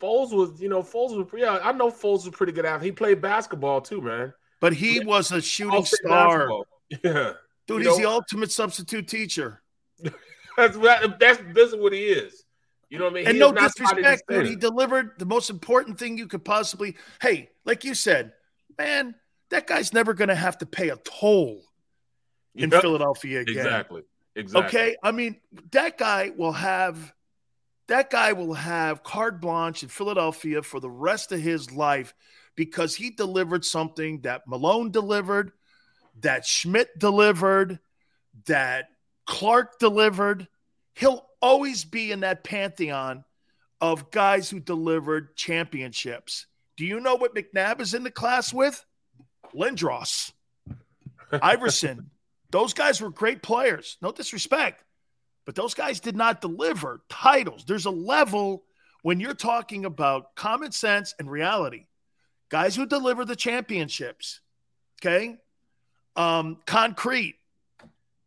Foles was, you know, Foles was, yeah, I know Foles was pretty good at He played basketball too, man. But he yeah. was a shooting star. *laughs* Yeah. Dude, you he's know, the ultimate substitute teacher. *laughs* that's, that's, that's what he is. You know what I mean? And he no disrespect, dude. He delivered the most important thing you could possibly. Hey, like you said, man, that guy's never going to have to pay a toll in yep. Philadelphia again. Exactly. Exactly. Okay. I mean, that guy will have that guy will have carte blanche in Philadelphia for the rest of his life because he delivered something that Malone delivered, that Schmidt delivered, that Clark delivered. He'll always be in that pantheon of guys who delivered championships. Do you know what McNabb is in the class with? Lindros, Iverson. *laughs* Those guys were great players. No disrespect. But those guys did not deliver titles. There's a level when you're talking about common sense and reality. Guys who deliver the championships, okay? Um, concrete.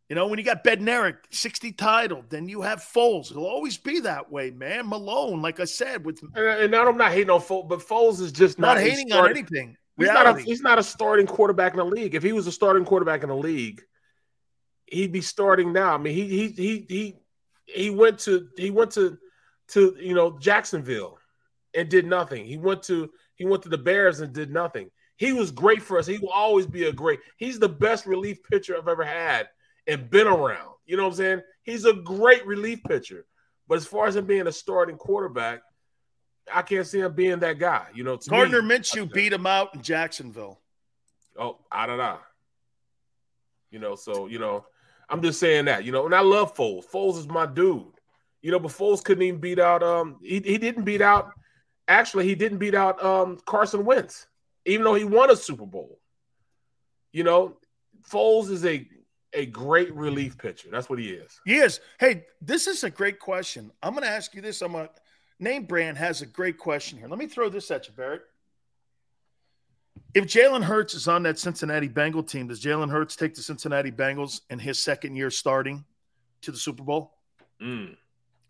You know, when you got Bednarik, 60 title, then you have Foles. It'll always be that way, man. Malone, like I said, with and, and I'm not hating on Foles, but Foles is just not, not hating on anything. He's not, a, he's not a starting quarterback in the league. If he was a starting quarterback in the league, he'd be starting now. I mean, he he he he he went to he went to to you know Jacksonville and did nothing. He went to he went to the Bears and did nothing. He was great for us. He will always be a great. He's the best relief pitcher I've ever had and been around. You know what I'm saying? He's a great relief pitcher. But as far as him being a starting quarterback, I can't see him being that guy. You know, Gardner me, Minshew beat him out in Jacksonville. Oh, I don't know. You know, so you know, I'm just saying that. You know, and I love Foles. Foles is my dude. You know, but Foles couldn't even beat out. Um, he he didn't beat out. Actually, he didn't beat out um Carson Wentz, even though he won a Super Bowl. You know, Foles is a a great relief pitcher. That's what he is. He is. Hey, this is a great question. I'm to ask you this. I'm a name brand has a great question here. Let me throw this at you, Barrett. If Jalen Hurts is on that Cincinnati Bengal team, does Jalen Hurts take the Cincinnati Bengals in his second year starting to the Super Bowl mm.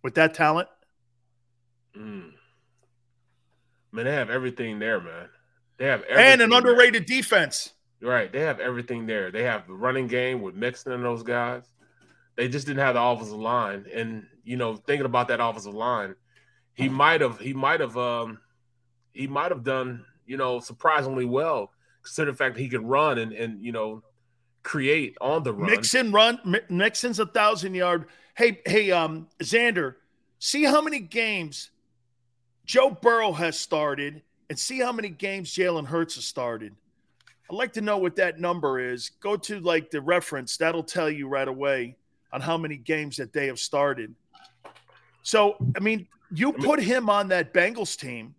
with that talent? Mm. Man, they have everything there, man. They have and an underrated there. defense. Right. They have everything there. They have the running game with Mixon and those guys. They just didn't have the offensive line. And, you know, thinking about that offensive line, he might have he might have um he might have done, you know, surprisingly well, considering the fact that he could run and and you know create on the run. Mixon run Mixon's a thousand yard. Hey, hey, um, Xander, see how many games Joe Burrow has started and see how many games Jalen Hurts has started. I'd like to know what that number is. Go to like the reference, that'll tell you right away on how many games that they have started. So, I mean, you put him on that Bengals team,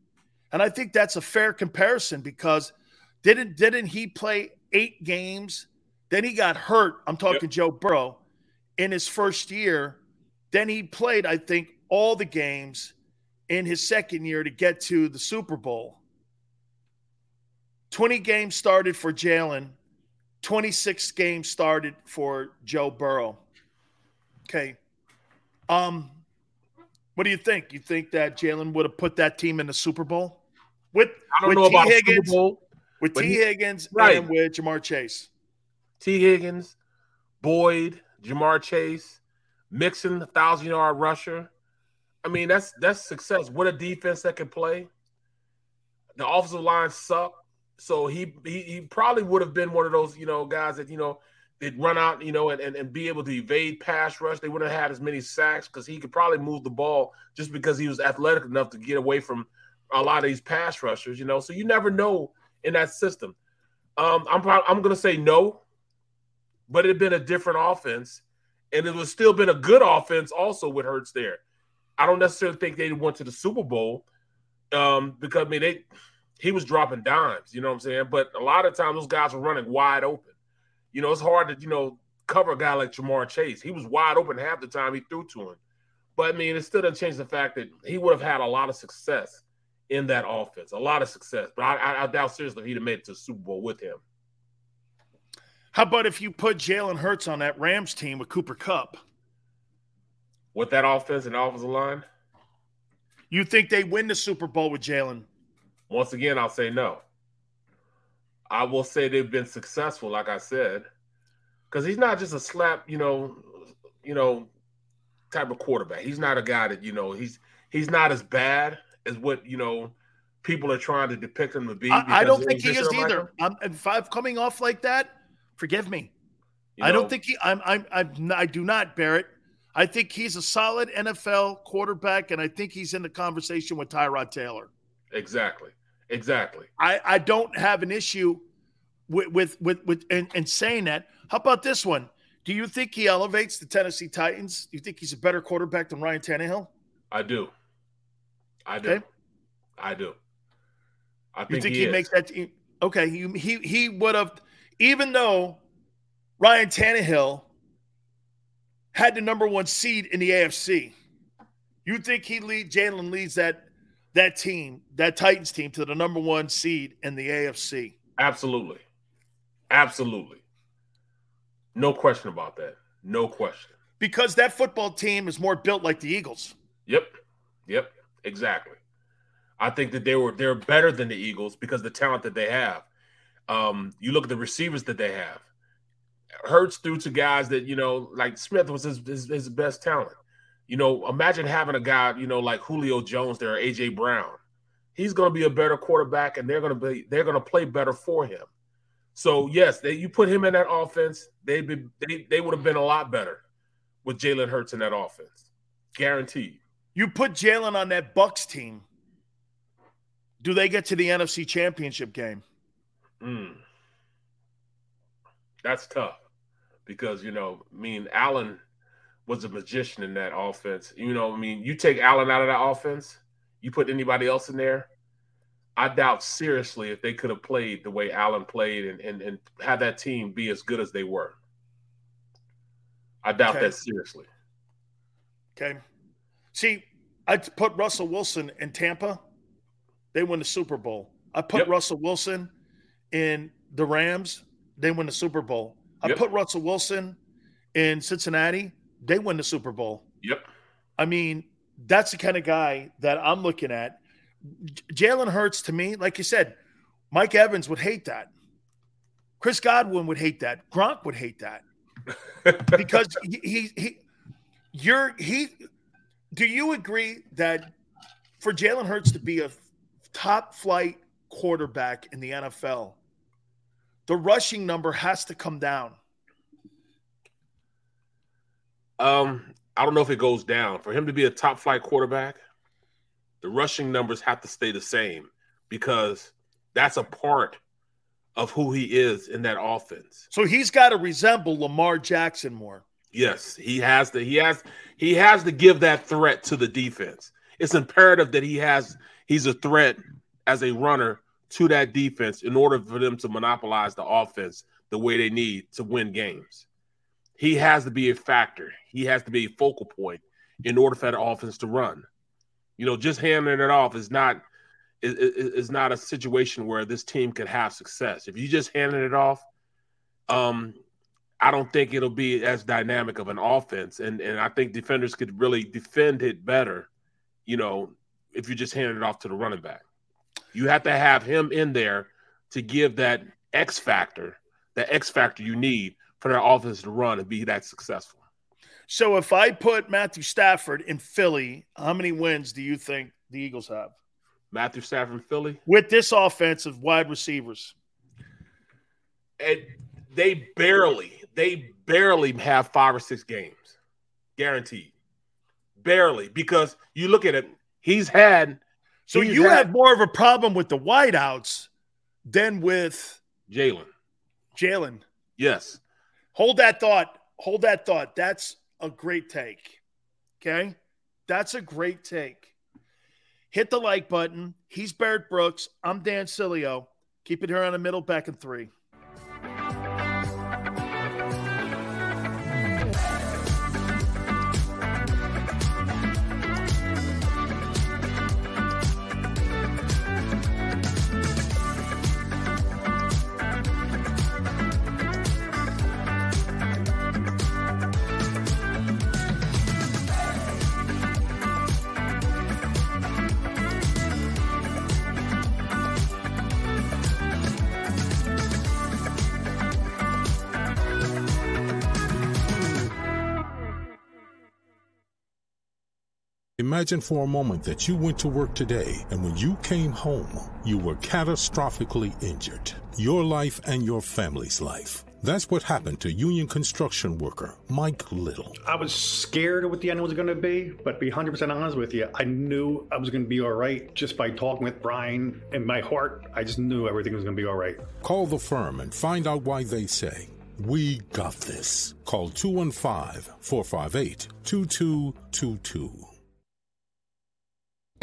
and I think that's a fair comparison because didn't didn't he play eight games? Then he got hurt. I'm talking yep. Joe Burrow in his first year. Then he played, I think, all the games in his second year to get to the Super Bowl. 20 games started for Jalen, 26 games started for Joe Burrow. Okay. Um, what do you think? You think that Jalen would have put that team in the Super Bowl? With, I don't with know T. about Higgins, Super Bowl. With T. Higgins right. and with Ja'Marr Chase. T. Higgins, Boyd, Ja'Marr Chase, Mixon, a thousand yard rusher. I mean, that's that's success. What a defense that can play. The offensive line sucked. So he, he he probably would have been one of those, you know, guys that, you know, they'd run out, you know, and, and, and be able to evade pass rush. They wouldn't have had as many sacks because he could probably move the ball just because he was athletic enough to get away from a lot of these pass rushers, you know. So you never know in that system. Um, I'm probably, I'm gonna say no, but it had been a different offense, and it would still been a good offense also with Hurts there. I don't necessarily think they went to the Super Bowl um, because I mean they he was dropping dimes, you know what I'm saying? But a lot of times those guys were running wide open. You know, it's hard to, you know, cover a guy like Ja'Marr Chase. He was wide open half the time he threw to him. But I mean, it still doesn't change the fact that he would have had a lot of success in that offense, a lot of success. But I, I, I doubt seriously he'd have made it to the Super Bowl with him. How about if you put Jalen Hurts on that Rams team with Cooper Kupp? With that offense and offensive line? You think they win the Super Bowl with Jalen? Once again, I'll say no. I will say they've been successful, like I said, because he's not just a slap, you know, you know, type of quarterback. He's not a guy that you know he's he's not as bad as what you know people are trying to depict him to be. I, I don't think he is either. I'm, if I'm coming off like that, forgive me. You know, I don't think he. I'm. I'm. I'm. I do not, Barrett. I think he's a solid NFL quarterback, and I think he's in the conversation with Tyrod Taylor. Exactly. Exactly. I, I don't have an issue with with with, with and, and saying that. How about this one? Do you think he elevates the Tennessee Titans? Do you think he's a better quarterback than Ryan Tannehill? I do. I do. Okay. I do. I think, you think he, he makes that team? Okay, he he he would have, even though Ryan Tannehill had the number one seed in the AFC. You think he lead Jalen leads that that team, that Titans team, to the number one seed in the AFC. Absolutely. Absolutely. No question about that. No question. Because that football team is more built like the Eagles. Yep. Yep. Exactly. I think that they were they're better than the Eagles because the talent that they have. Um, you look at the receivers that they have. Hurts through to guys that you know, like Smith was his, his, his best talent. You know, imagine having a guy, you know, like Julio Jones there, AJ Brown. he's going to be a better quarterback, and they're going to be they're going to play better for him. So yes, they, you put him in that offense, they'd be they, they would have been a lot better with Jalen Hurts in that offense, guaranteed. You put Jalen on that Bucks team. Do they get to the NFC Championship game? Mm. That's tough because you know, I mean, Allen was a magician in that offense. You know, I mean, you take Allen out of that offense, you put anybody else in there. I doubt seriously if they could have played the way Allen played and, and, and have that team be as good as they were. I doubt okay. that seriously. Okay. See, I put Russell Wilson in Tampa. They win the Super Bowl. I put yep. Russell Wilson in the Rams. They win the Super Bowl. I yep. put Russell Wilson in Cincinnati. They win the Super Bowl. Yep. I mean, that's the kind of guy that I'm looking at. Jalen Hurts to me, like you said, Mike Evans would hate that. Chris Godwin would hate that. Gronk would hate that *laughs* because he, he, he you're he. Do you agree that for Jalen Hurts to be a top flight quarterback in the NFL, the rushing number has to come down? Um, I don't know if it goes down. For him to be a top flight quarterback, the rushing numbers have to stay the same because that's a part of who he is in that offense. So he's got to resemble Lamar Jackson more. Yes, he has to he has he has to give that threat to the defense. It's imperative that he has he's a threat as a runner to that defense in order for them to monopolize the offense the way they need to win games he has to be a factor. He has to be a focal point in order for that offense to run. You know, just handing it off is not is, is not a situation where this team could have success. If you just handing it off, um, I don't think it'll be as dynamic of an offense. And and I think defenders could really defend it better, you know, if you just hand it off to the running back. You have to have him in there to give that X factor, the X factor you need for their offense to run and be that successful. So if I put Matthew Stafford in Philly, how many wins do you think the Eagles have? Matthew Stafford in Philly? With this offense of wide receivers. And they barely, they barely have five or six games. Guaranteed. Barely. Because you look at it, he's had So he's you had, have more of a problem with the wideouts than with Jalen. Jalen. Yes. Hold that thought. Hold that thought. That's a great take. Okay. That's a great take. Hit the like button. He's Barrett Brooks. I'm Dan Sileo. Keep it here on the middle, back and three. Imagine for a moment that you went to work today and when you came home, you were catastrophically injured. Your life and your family's life. That's what happened to union construction worker Mike Little. I was scared of what the end was going to be, but to be 100% honest with you, I knew I was going to be all right just by talking with Brian. In my heart, I just knew everything was going to be all right. Call the firm and find out why they say, We got this. Call 215 458 2222.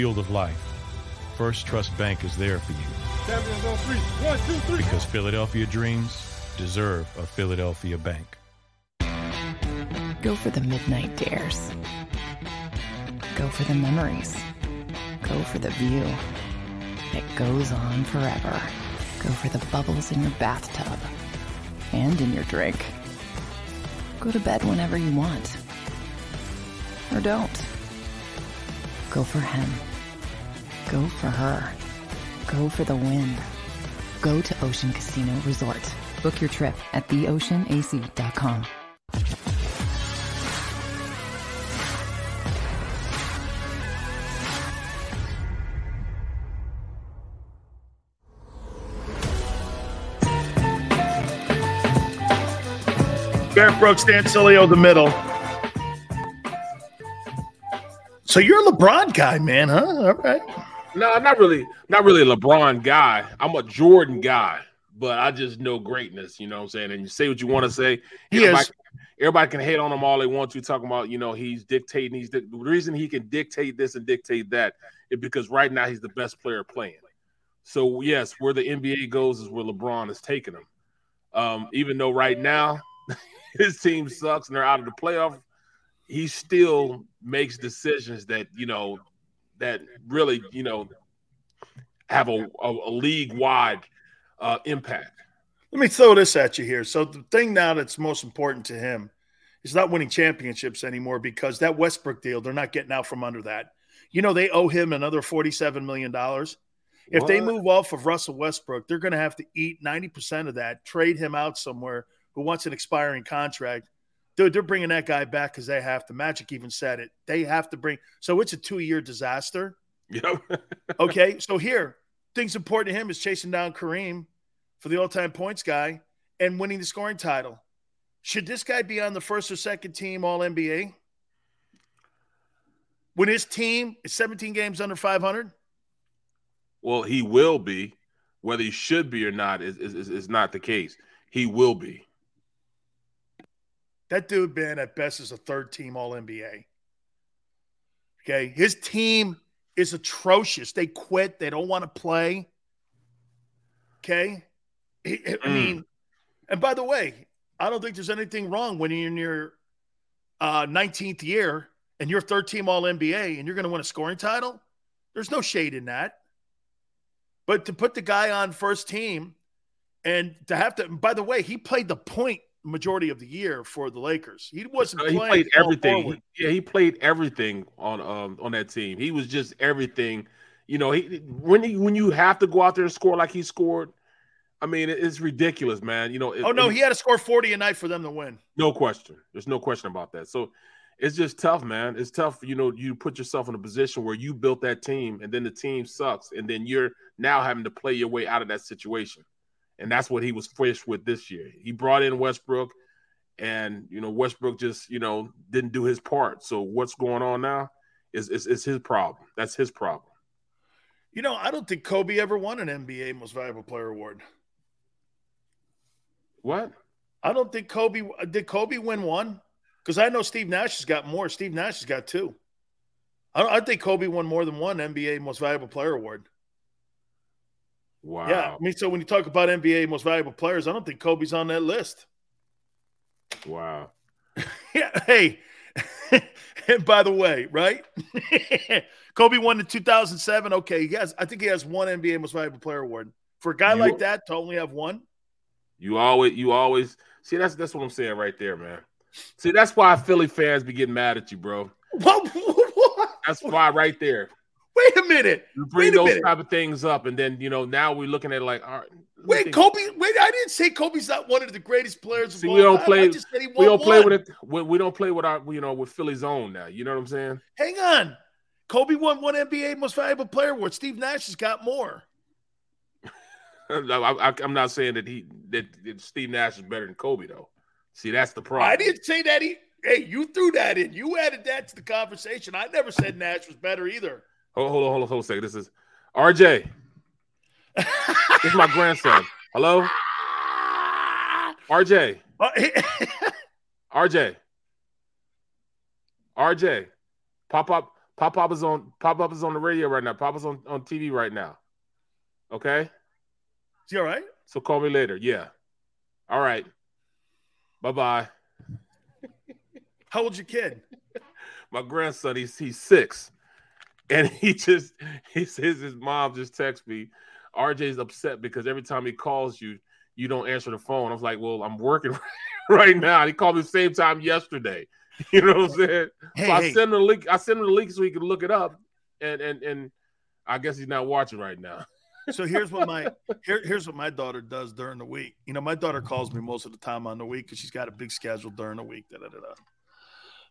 Field of life, First Trust Bank is there for you. One, two, three. Because Philadelphia dreams deserve a Philadelphia bank. Go for the midnight dares. Go for the memories. Go for the view. that goes on forever. Go for the bubbles in your bathtub and in your drink. Go to bed whenever you want. Or don't. Go for him. Go for her. Go for the win. Go to Ocean Casino Resort. Book your trip at theoceanac.com. Barrett Brooks, Dan Sileo, the middle. So you're a LeBron guy, man, huh? All right. No, not really. Not really a LeBron guy. I'm a Jordan guy, but I just know greatness. You know what I'm saying? And you say what you want to say. Everybody, is. everybody can hate on him all they want to. Talking about you know he's dictating. He's the reason he can dictate this and dictate that is because right now he's the best player playing. So yes, where the NBA goes is where LeBron is taking him. Um, even though right now *laughs* his team sucks and they're out of the playoff, he still makes decisions that you know that really you know have a, a, a league wide uh, impact. Let me throw this at you here. So the thing now that's most important to him is not winning championships anymore because that Westbrook deal, they're not getting out from under that. You know, they owe him another $47 million. If they move off of Russell Westbrook, they're going to have to eat 90% of that, trade him out somewhere who wants an expiring contract. Dude, they're bringing that guy back because they have to. Magic even said it. They have to bring. So it's a two year disaster. Yep. *laughs* Okay. So here, things important to him is chasing down Kareem for the all time points guy and winning the scoring title. Should this guy be on the first or second team All NBA? When his team is 17 games under 500? Well, he will be. Whether he should be or not is, is, is- is not the case. He will be. That dude, man, at best is a third team All NBA. Okay. His team is atrocious. They quit. They don't want to play. Okay. I I Mm. mean, and by the way, I don't think there's anything wrong when you're in your uh, 19th year and you're third team All NBA and you're going to win a scoring title. There's no shade in that. But to put the guy on first team and to have to, by the way, he played the point majority of the year for the Lakers. He wasn't he playing played everything. He- yeah, he played everything on um on that team. He was just everything. You know, he when he, when you have to go out there and score like he scored, I mean, it's ridiculous, man. You know, it- Oh no, it- he had to score 40 a night for them to win. no question. There's no question about that. So it's just tough, man. It's tough. You know, you put yourself in a position where you built that team, and then the team sucks, and then you're now having to play your way out of that situation. And that's what he was faced with this year. He brought in Westbrook, and you know Westbrook just you know didn't do his part. So what's going on now is is, is his problem. That's his problem. You know, I don't think Kobe ever won an NBA Most Valuable Player award. What? I don't think Kobe did. Kobe win one because I know Steve Nash has got more. Steve Nash has got two. I, don't, I think Kobe won more than one NBA Most Valuable Player award. Wow. Yeah, I mean, so when you talk about NBA Most Valuable Players, I don't think Kobe's on that list. Wow. *laughs* Yeah. Hey, and *laughs* by the way, right? *laughs* Kobe won in 2007. Okay, he has. I think he has one NBA Most Valuable Player award. For a guy You- like that to only have one, You always, you always see. That's that's what I'm saying right there, man. See, that's why Philly fans be getting mad at you, bro. What? That's why right there. Wait a minute. You bring those minute. type of things up, and then you know now we're looking at it like, all right, Wait, think. Kobe. Wait, I didn't say Kobe's not one of the greatest players of See, all we don't time. play. I just said he We don't play one. with it. We, we don't play with our, you know, with Philly's own now. You know what I'm saying? Hang on. Kobe won one NBA Most Valuable Player award. Steve Nash has got more. *laughs* I, am not saying that he that, that Steve Nash is better than Kobe though. See, that's the problem. I didn't say that. He. Hey, you threw that in. You added that to the conversation. I never said Nash was better either. Hold, hold on, hold on, hold on a second. This is RJ. this is my *laughs* grandson. Hello, RJ. RJ. RJ. Pop up, Pop up is on Pop Up is on the radio right now. Pop is on, on TV right now. Okay. Is he all right? So call me later. Yeah. All right. Bye bye. How old's your kid? *laughs* My grandson, he's he's six. And *laughs* he just he says his mom just texts me. RJ's upset because every time he calls you, you don't answer the phone. I was like, Well, I'm working *laughs* right now. He called me the same time yesterday. *laughs* You know what I'm saying? Hey, so I hey. send him the link. I send him the link so he can look it up. And and and I guess he's not watching right now. So here's what my here, here's what my daughter does during the week. You know, my daughter calls me most of the time on the week because she's got a big schedule during the week. Da, da, da, da.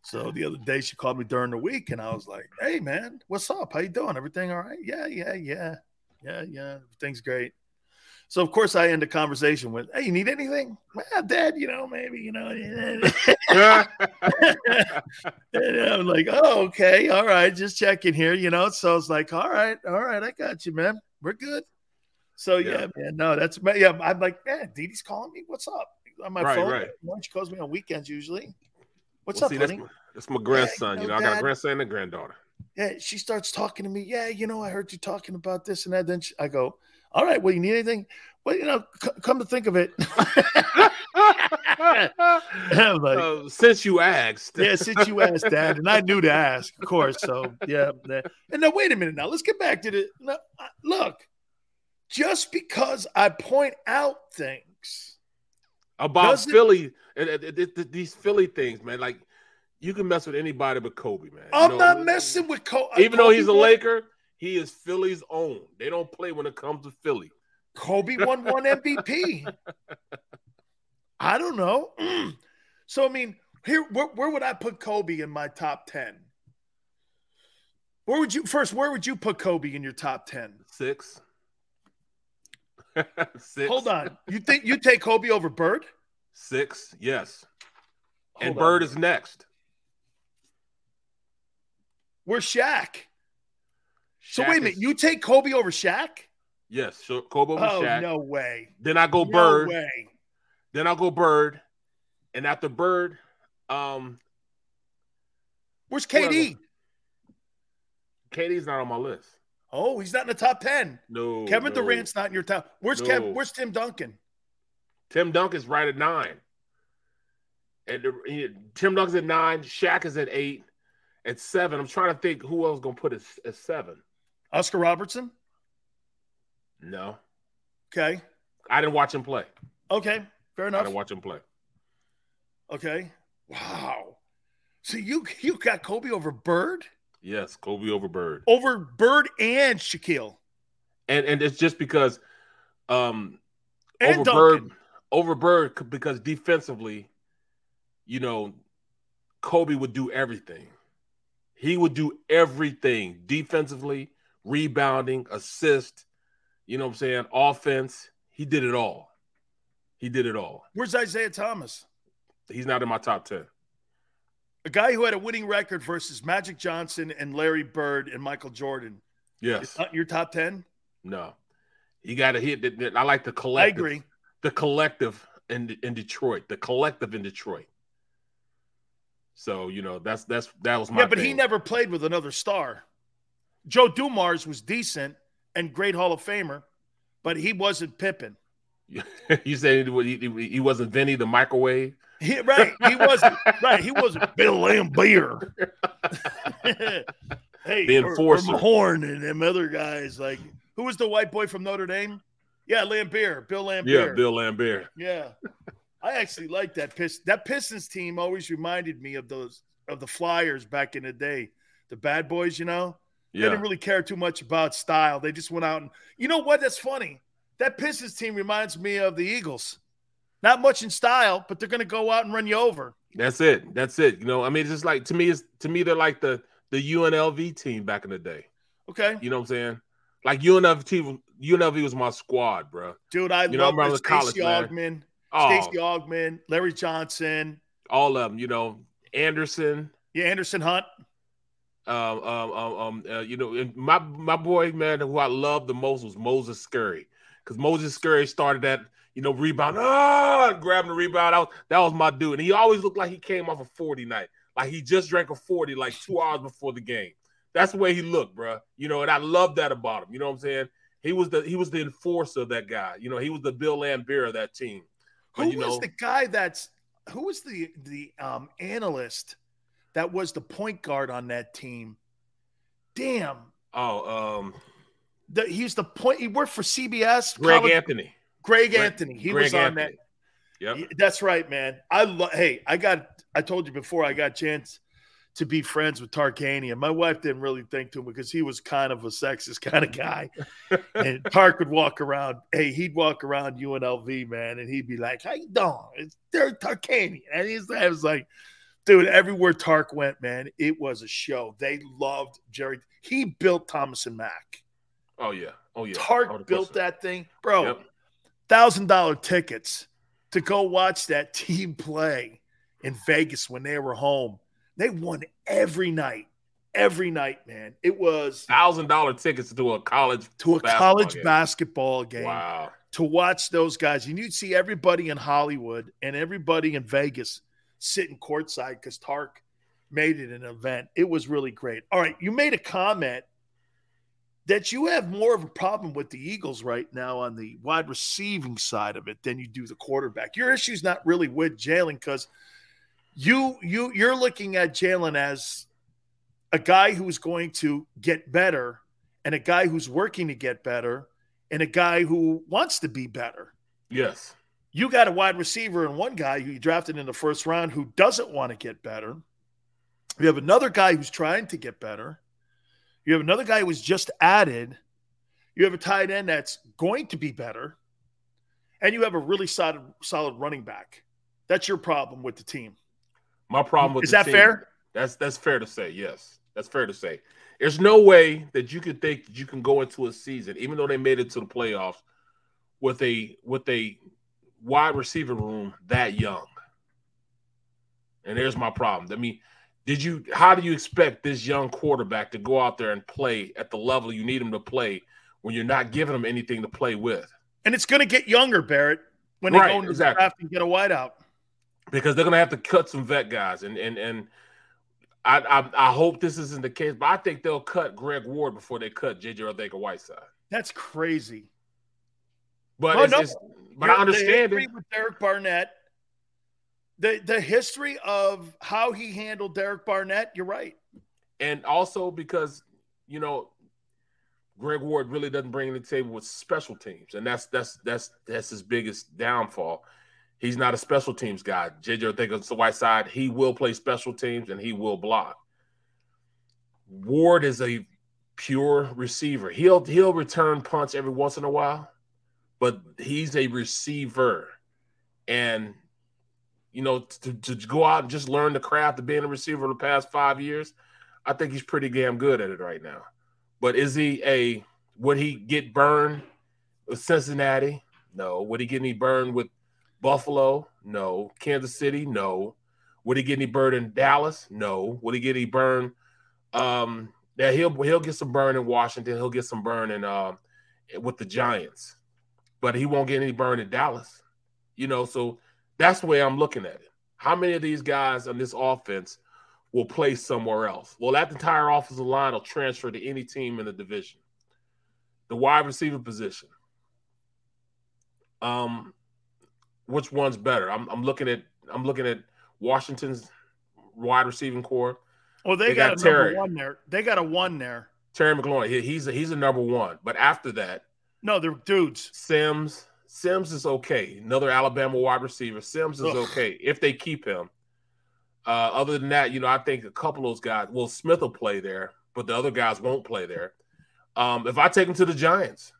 So *laughs* the other day she called me during the week, and I was like, "Hey, man, what's up? How you doing? Everything all right? Yeah, yeah, yeah, yeah, yeah. Everything's great." So of course I end the conversation with, "Hey, you need anything?" Well, Dad, you know, maybe you know. and I'm like, "Oh, okay, all right, just checking here," you know. So it's like, "All right, all right, I got you, man. We're good." So yeah, man, no, that's yeah. I'm like, man, Dee Dee's calling me. What's up on my Right, phone? right. She calls me on weekends usually. What's Well, up, see, that's my, that's my grandson. you you know, know, I got a grandson and a granddaughter. Yeah, she starts talking to me. Yeah, you know, I heard you talking about this and that. Then she, I go, all right, well, you need anything? Well, you know, c- come to think of it, *laughs* like, Uh, since you asked, yeah, since you asked, Dad, and I knew to ask, of course. So yeah, yeah. and now wait a minute. Now let's get back to the no, look. Just because I point out things, about Does it- these Philly things, man. Like you can mess with anybody but Kobe, man. I'm know, not messing with Kobe. Even though he's a Laker, he is Philly's own. They don't play when it comes to Philly. Kobe won one *laughs* MVP. I don't know. Mm. *clears throat* So I mean, here where, where would I put Kobe in my top ten? Where would you first? Where would you put Kobe in your top ten? Six. *laughs* Six. Hold on. You think you take Kobe over Bird? Six, yes. and Hold Bird is next. Where's Shaq? So wait a minute. is- You take Kobe over Shaq? Yes, so Kobe over Oh Shaq. no way. Then I go No Bird. way. Then I'll go Bird. And after Bird, um, Where's KD? KD's not on my list. Oh, he's not in the top ten. No. Kevin no. Durant's not in your top. Where's Kev? No. Where's Tim Duncan? Tim Duncan's right at nine. And the, he- Tim Duncan's at nine. Shaq is at eight. At seven, I'm trying to think who else is gonna put at, at seven. Oscar Robertson. No, Okay. I didn't watch him play. Okay. Fair enough. I didn't watch him play. Okay. Wow. So you you got Kobe over Bird? Yes, Kobe over Bird. Over Bird and Shaquille. and and it's just because um And over Bird over Bird because defensively, you know, Kobe would do everything. He would do everything defensively, rebounding, assist, you know what I'm saying, offense. He did it all. He did it all. Where's Isiah Thomas? He's not in my top 10. A guy who had a winning record versus Magic Johnson and Larry Bird and Michael Jordan. Yes. It's not in your top 10? No. He got a hit that. I like the collective. agree. The collective in in Detroit. The collective in Detroit. So you know that's that's that was my Yeah, but he never played with another star. Joe Dumars was decent and great Hall of Famer, but he wasn't Pippen. *laughs* you said he, he, he wasn't Vinnie the microwave. He, right. He wasn't *laughs* right. He wasn't Bill Laimbeer. *laughs* hey, The or- or enforcer. Mahorn and them other guys. Like who was the white boy from Notre Dame? Yeah, Lambert, Bill Lambert. Yeah, Bill Lambert. Yeah. I actually like that Pist- that Pistons team always reminded me of those of the Flyers back in the day. The bad boys, you know? They didn't really care too much about style. They just went out and you know what? That's funny. That Pistons team reminds me of the Eagles. Not much in style, but they're gonna go out and run you over. That's it. That's it. You know, I mean, it's just like to me, it's to me they're like the the UNLV team back in the day. Okay. You know what I'm saying? Like UNLV UNLV was my squad, bro. Dude, I You know, love I'm around this the college, Stacey man. Augmon, Oh. Stacey Augmon, Larry Johnson, All of them. You know, Anderson. yeah, Anderson Hunt. Um, um, um, um uh, you know, and my my boy, man, who I loved the most was Moses Scurry, because Moses Scurry started that, you know, rebound, ah, grabbing the rebound. That was, that was my dude, and he always looked like he came off a forty night, like he just drank a forty like two hours before the game. That's the way he looked, bro. You know, and I love that about him. You know what I'm saying? He was the he was the enforcer of that guy. You know, he was the Bill Laimbeer of that team. But, Who was know, the guy that's who was the the um, analyst that was the point guard on that team? Damn, oh, um, the, he's the point. He worked for CBS. Greg college- Anthony. Greg Greg- Anthony. He Greg was on Anthony. Yep. that. That's right, man. I love. Hey, I got. I told you before. I got a chance to be friends with Tarkanian. My wife didn't really think to him because he was kind of a sexist *laughs* kind of guy. and Tark would walk around. Hey, he'd walk around UNLV, man, and he'd be like, "How you doing? It's Derek Tarkanian." And he's, I was like, dude, everywhere Tark went, man, it was a show. They loved Jerry. He built Thomas and Mack. Oh yeah. Oh yeah. Tark built that thing, bro. Yep. Thousand dollar tickets to go watch that *laughs* team play in Vegas when they were home. They won every night, every night, man. It was Thousand dollar tickets to a college to a basketball college game. basketball game Wow. to watch those guys. And you'd see everybody in Hollywood and everybody in Vegas sitting courtside because Tark made it an event. It was really great. All right, you made a comment that you have more of a problem with the Eagles right now on the wide receiving side of it than you do the quarterback. Your issue's not really with Jalen because you you you're looking at Jalen as a guy who's going to get better and a guy who's working to get better and a guy who wants to be better. Yes. You got a wide receiver and one guy who you drafted in the first round who doesn't want to get better. You have another guy who's trying to get better. You have another guy who was just added. You have a tight end that's going to be better. And you have a really solid solid running back. That's your problem with the team. My problem with Is that team- fair? That's that's fair to say. Yes, that's fair to say. There's no way that you could think that you can go into a season, even though they made it to the playoffs, with a with a wide receiver room that young. And there's my problem. I mean, did you? How do you expect this young quarterback to go out there and play at the level you need him to play when you're not giving him anything to play with? And it's going to get younger, Barrett, when they Right, go into exactly. the draft and get a wideout. Because they're gonna have to cut some vet guys, and and and I, I I hope this isn't the case, but I think they'll cut Greg Ward before they cut JJ Arcega Whiteside. That's crazy. But Oh, it's, no. it's- but You're- I understand it. with Derek Barnett. The the history of how he handled Derek Barnett. You're right. and also because you know Greg Ward really doesn't bring to the table with special teams, and that's that's that's that's his biggest downfall. He's not a special teams guy. JJ Arcega the white side. he will play special teams and he will block. Ward is a pure receiver. He'll he'll return punts every once in a while, but he's a receiver. And you know, to, to go out and just learn the craft of being a receiver the past five years, I think he's pretty damn good at it right now. But is he a would he get burned with Cincinnati? No. Would he get any burned with Buffalo? No. Kansas City? No. Would he get any burn in Dallas? No. Would he get any burn? Um, yeah, he'll he'll get some burn in Washington. He'll get some burn in um with the Giants, but he won't get any burn in Dallas. You know, so that's the way I'm looking at it. How many of these guys on this offense will play somewhere else? Well, that entire offensive line will transfer to any team in the division. The wide receiver position. Um, which one's better? I'm, I'm looking at I'm looking at Washington's wide receiving core. Well, they, They got, got a Terry. number one there. They got a one there. Terry McLaurin, he, he's a, he's a number one. But after that, No, they're dudes. Sims Sims is okay. Another Alabama wide receiver. Sims is Ugh. okay if they keep him. Uh, other than that, you know, I think a couple of those guys. Well, Smith will play there, but the other guys won't play there. Um, if I take him to the Giants,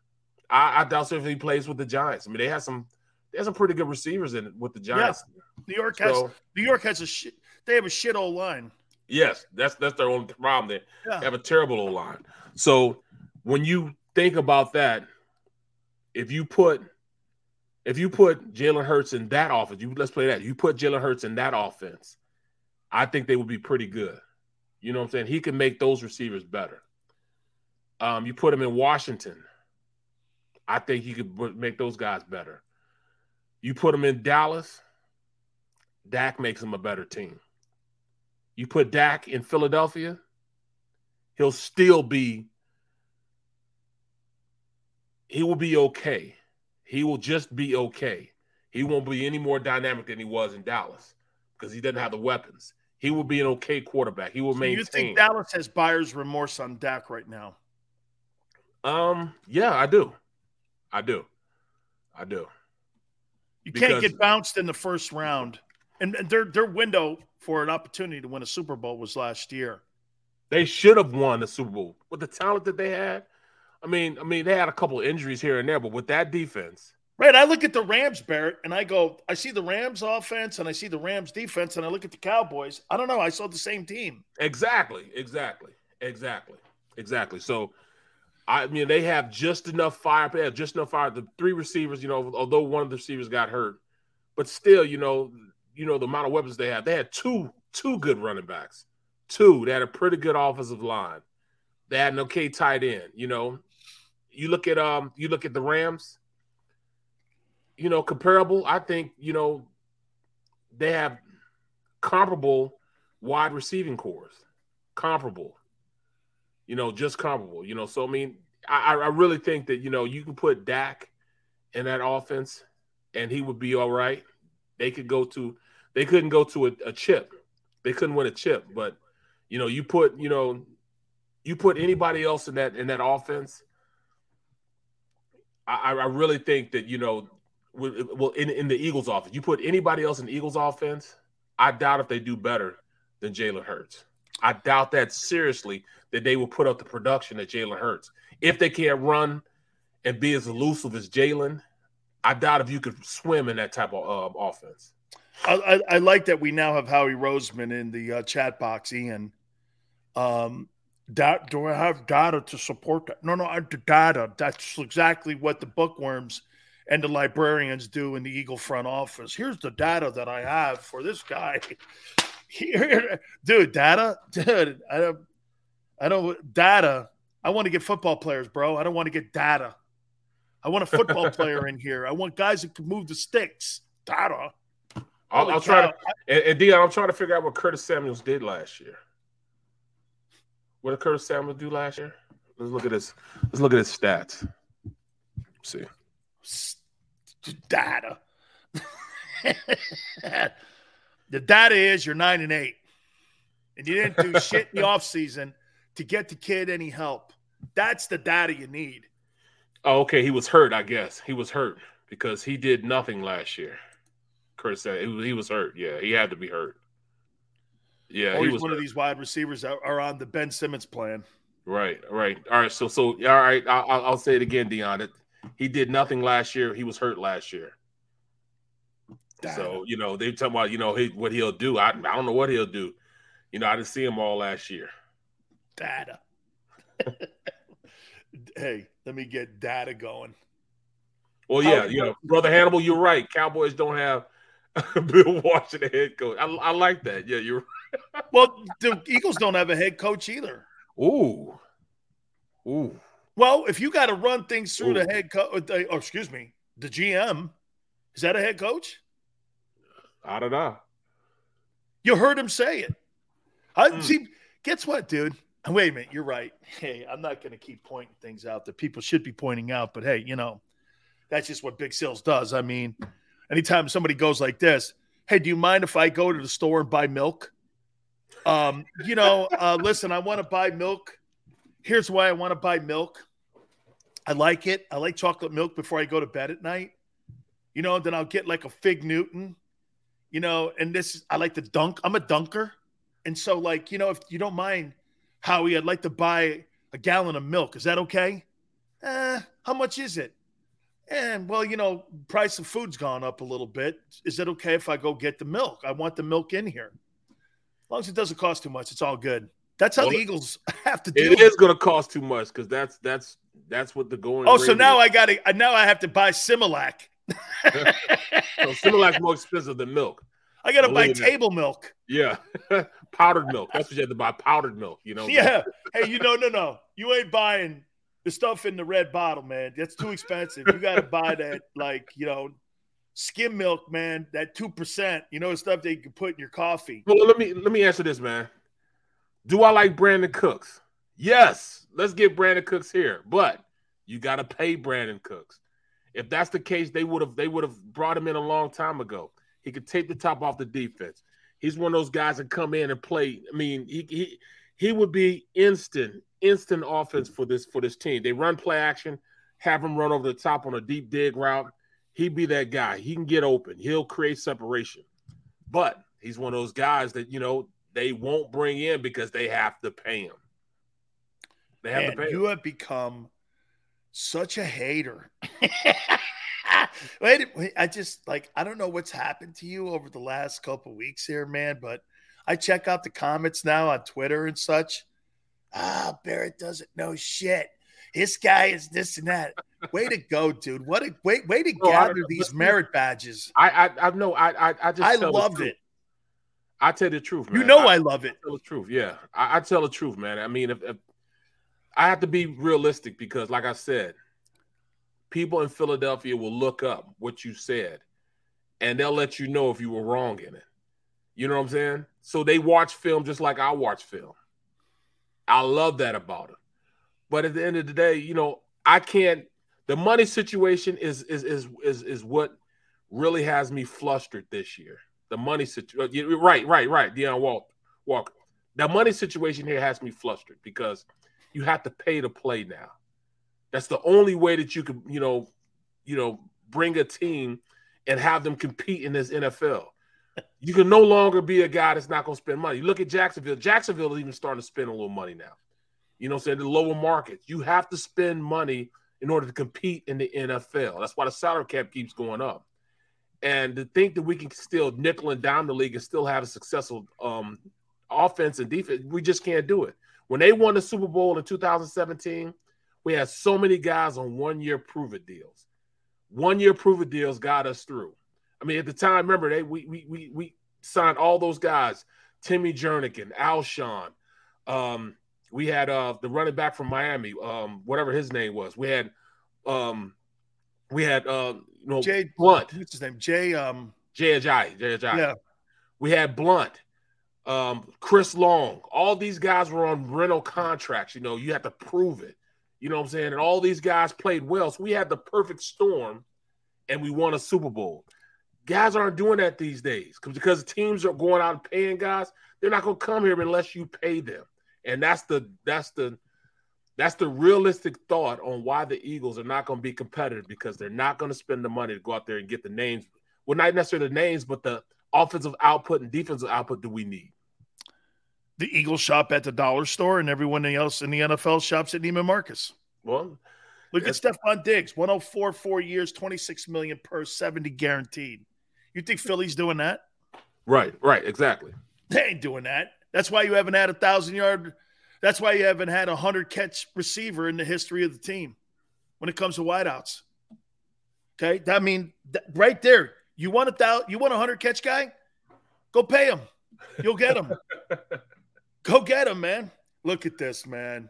I, I doubt if he plays with the Giants. I mean, they have some they have some pretty good receivers in it with the Giants. New York has So- New York has a shit. They have a shit old line. Yes, that's that's their only problem. They Yeah. have a terrible old line. So when you think about that, if you put if you put Jalen Hurts in that offense, you let's play that. You put Jalen Hurts in that offense, I think they would be pretty good. You know what I'm saying? He can make those receivers better. Um, you put him in Washington, I think he could make those guys better. You put him in Dallas, Dak makes him a better team. You put Dak in Philadelphia, he'll still be he will be okay. He will just be okay. He won't be any more dynamic than he was in Dallas because he doesn't have the weapons. He will be an okay quarterback. He will So maintain. you think Dallas has buyer's remorse on Dak right now? um, yeah, I do. I do. I do. You can't get bounced in the first round, and and their their window for an opportunity to win a Super Bowl was last year. They should have won the Super Bowl with the talent that they had. I mean, I mean, they had a couple of injuries here and there, but with that defense, Right. I look at the Rams, Barrett, and I go, I see the Rams offense and I see the Rams defense, and I look at the Cowboys. I don't know. I saw the same team. exactly, exactly, exactly, exactly. So, I mean, they have just enough fire. They have just enough fire. The three receivers, you know, although one of the receivers got hurt, but still, you know, you know the amount of weapons they have. They had two two good running backs, two. They had a pretty good offensive line. They had an okay tight end. You know, you look at um, you look at the Rams. You know, comparable. I think you know they have comparable wide receiving cores, comparable. You know, just comparable. You know, so I mean, I, I really think that you know you can put Dak in that offense, and he would be all right. They could go to, they couldn't go to a, a chip, they couldn't win a chip, but you know, you put you know, you put anybody else in that in that offense. I, I really think that you know, well, in, in the Eagles' offense, you put anybody else in Eagles' offense. I doubt if they do better than Jalen Hurts. I doubt that seriously that they will put up the production that Jalen Hurts. If they can't run and be as elusive as Jalen, I doubt if you could swim in that type of uh, offense. I, I, I like that we now have Howie Roseman in the uh, chat box, Ian. Um, that, do I have data to support that? No, no, I data. That's exactly what the bookworms and the librarians do in the Eagle front office. Here's the data that I have for this guy. Here, *laughs* dude, data, dude. I don't, I don't data. I want to get football players, bro. I don't want to get data. I want a football *laughs* player in here. I want guys that can move the sticks. Data. I'll, I'll try to, and, and Dion, I'm trying to figure out what Curtis Samuels did last year. What did Curtis Samuels do last year? Let's look at his. Let's look at his stats. Let's see. data. *laughs* the data is you're nine and eight, and you didn't do shit in the *laughs* offseason to get the kid any help. That's the data you need. Oh, okay. He was hurt. I guess he was hurt because he did nothing last year. Curtis said uh, he was, hurt. Yeah, he had to be hurt. Yeah, or he he's was one hurt. of these wide receivers that are on the Ben Simmons plan. Right, right. All right. So, so all right. I'll, I'll- I'll say it again, Dion. It, he did nothing last year. He was hurt last year. So you know they talking about you know he, what he'll do. I, I don't know what he'll do. You know I didn't see him all last year. Data. *laughs* hey, let me get data going. Well, yeah, oh. you know, brother Hannibal, you're right. Cowboys don't have *laughs* Bill Washington head coach. I, I like that. Yeah, you're. *laughs* Well, the Eagles don't have a head coach either. Ooh, ooh. Well, if you got to run things through the head coach, uh, uh, or oh, excuse me, the GM, is that a head coach? I don't know. You heard him say it. I see. Guess what, dude? Wait a minute. You're right. Hey, I'm not going to keep pointing things out that people should be pointing out, but hey, you know, that's just what Big Sales does. I mean, anytime somebody goes like this, hey, do you mind if I go to the store and buy milk? Um, you know, *laughs* uh, listen, I want to buy milk. Here's why I want to buy milk. I like it. I like chocolate milk before I go to bed at night. You know, then I'll get like a fig Newton you know, and this I like to dunk. I'm a dunker. And so, like, you know, if you don't mind, Howie, I'd like to buy a gallon of milk. Is that okay? Eh, how much is it? And well, you know, price of food's gone up a little bit. Is it okay if I go get the milk? I want the milk in here. As long as it doesn't cost too much, it's all good. That's how Well, the Eagles *laughs* have to do It is going to cost too much because that's that's that's what the going. Oh, so now is. I got to now I have to buy Similac. So Similac's more expensive than milk. I got to buy Believe me. table milk. Yeah, *laughs* powdered milk. That's what you have to buy. Powdered milk. You know. Yeah. Hey, you know, no, no. You ain't buying the stuff in the red bottle, man. That's too expensive. You got to *laughs* buy that, like, you know, skim milk, man. That two percent. You know, the stuff that you can put in your coffee. Well, let me let me answer this, man. Do I like Brandin Cooks? Yes, let's get Brandin Cooks here, but you got to pay Brandin Cooks. If that's the case, they would have they would have brought him in a long time ago. He could take the top off the defense. He's one of those guys that come in and play. I mean, he he he would be instant instant offense for this for this team. They run play action, have him run over the top on a deep dig route. He'd be that guy. He can get open. He'll create separation. But he's one of those guys that you know they won't bring in because they have to pay him. They have to pay. You him. have become such a hater. *laughs* wait, wait, I just like I don't know what's happened to you over the last couple weeks here, man. But I check out the comments now on Twitter and such. Ah, Barrett doesn't know shit. This guy is this and that. Way to go, dude! What a way, way to no, gather these merit badges. I, I, I know. I, I, I just I loved it. I tell the truth, man. You know I, I love it. I tell the truth, yeah. I, I, tell the truth, man. I mean, if, if I have to be realistic because, like I said, people in Philadelphia will look up what you said, and they'll let you know if you were wrong in it. You know what I'm saying? So they watch film just like I watch film. I love that about it. But at the end of the day, you know, I can't. The money situation is is is is is what really has me flustered this year. The money situation, uh, right, right, right. Deion Walker. Walker. The money situation here has me flustered because you have to pay to play now. That's the only way that you can, you know, you know, bring a team and have them compete in this NFL. You can no longer be a guy that's not going to spend money. You look at Jacksonville. Jacksonville is even starting to spend a little money now. You know, saying the lower markets. You have to spend money in order to compete in the NFL. That's why the salary cap keeps going up. And to think that we can still nickel and dime the league and still have a successful um, offense and defense, we just can't do it. When they won the Super Bowl in 2017, we had so many guys on one year prove it deals. One year prove it deals got us through. I mean, at the time, remember they we we we, we signed all those guys, Timmy Jernigan, Alshon. Um, we had uh the running back from Miami, um, whatever his name was. We had um we had uh you know Jay Blount. What's his name? Jay um Jay Ajayi. Jay Ajayi. Yeah. We had Blount, um, Chris Long. All these guys were on rental contracts. You know, you have to prove it. You know what I'm saying? And all these guys played well. So we had the perfect storm and we won a Super Bowl. Guys aren't doing that these days because teams are going out and paying guys. They're not going to come here unless you pay them. And that's the that's the that's the realistic thought on why the Eagles are not going to be competitive because they're not going to spend the money to go out there and get the names. Well, not necessarily the names, but the offensive output and defensive output do we need? The Eagles shop at the dollar store, and everyone else in the NFL shops at Neiman Marcus. Well, look at Stefon Diggs, 104 four years, 26 million per 70 guaranteed. You think Philly's doing that? Right, right, exactly. They ain't doing that. That's why you haven't had a thousand yard. That's why you haven't had a hundred catch receiver in the history of the team when it comes to wideouts. Okay, that mean that right there. You want a thousand? You want a hundred catch guy? Go pay him. You'll get him. *laughs* Go get him, man. Look at this, man.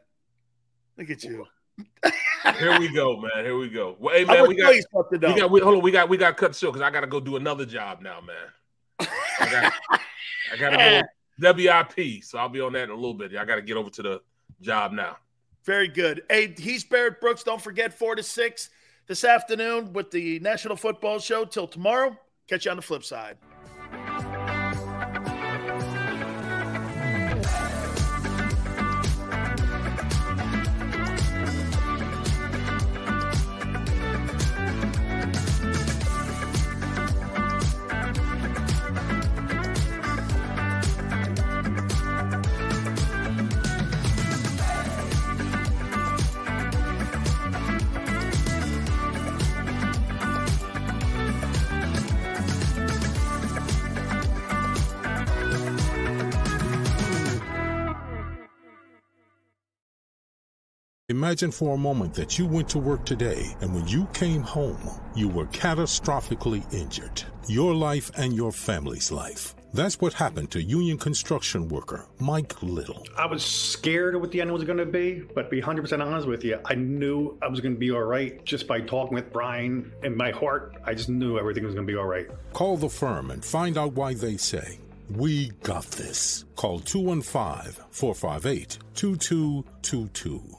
Look at you. Here we go, man. Here we go. Well, hey, man, we got, we got, we, hold on, we got, we got cut short because I got to go do another job now, man. I got, I got to go *laughs* WIP, so I'll be on that in a little bit. I got to get over to the job now. Very good. Hey, he's Barrett Brooks. Don't forget four to six this afternoon with the National Football Show. Till tomorrow. Catch you on the flip side. Imagine for a moment that you went to work today and when you came home, you were catastrophically injured. Your life and your family's life. That's what happened to union construction worker Mike Little. I was scared of what the end was going to be, but to be 100% honest with you, I knew I was going to be all right just by talking with Brian. In my heart, I just knew everything was going to be all right. Call the firm and find out why they say We got this. Call 215 458 2222.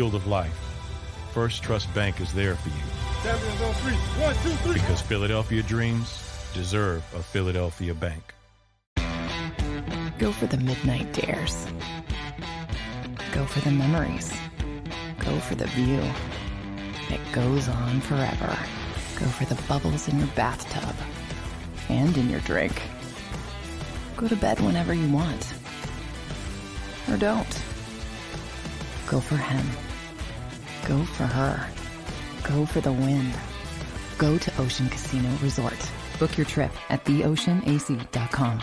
Field of life, Firstrust Bank is there for you. One, two, three. because Philadelphia dreams deserve a Philadelphia bank. Go for the midnight dares. Go for the memories. Go for the view that goes on forever. Go for the bubbles in your bathtub and in your drink. Go to bed whenever you want. Or don't. Go for him. Go for her. Go for the win. Go to Ocean Casino Resort. Book your trip at theoceanac.com.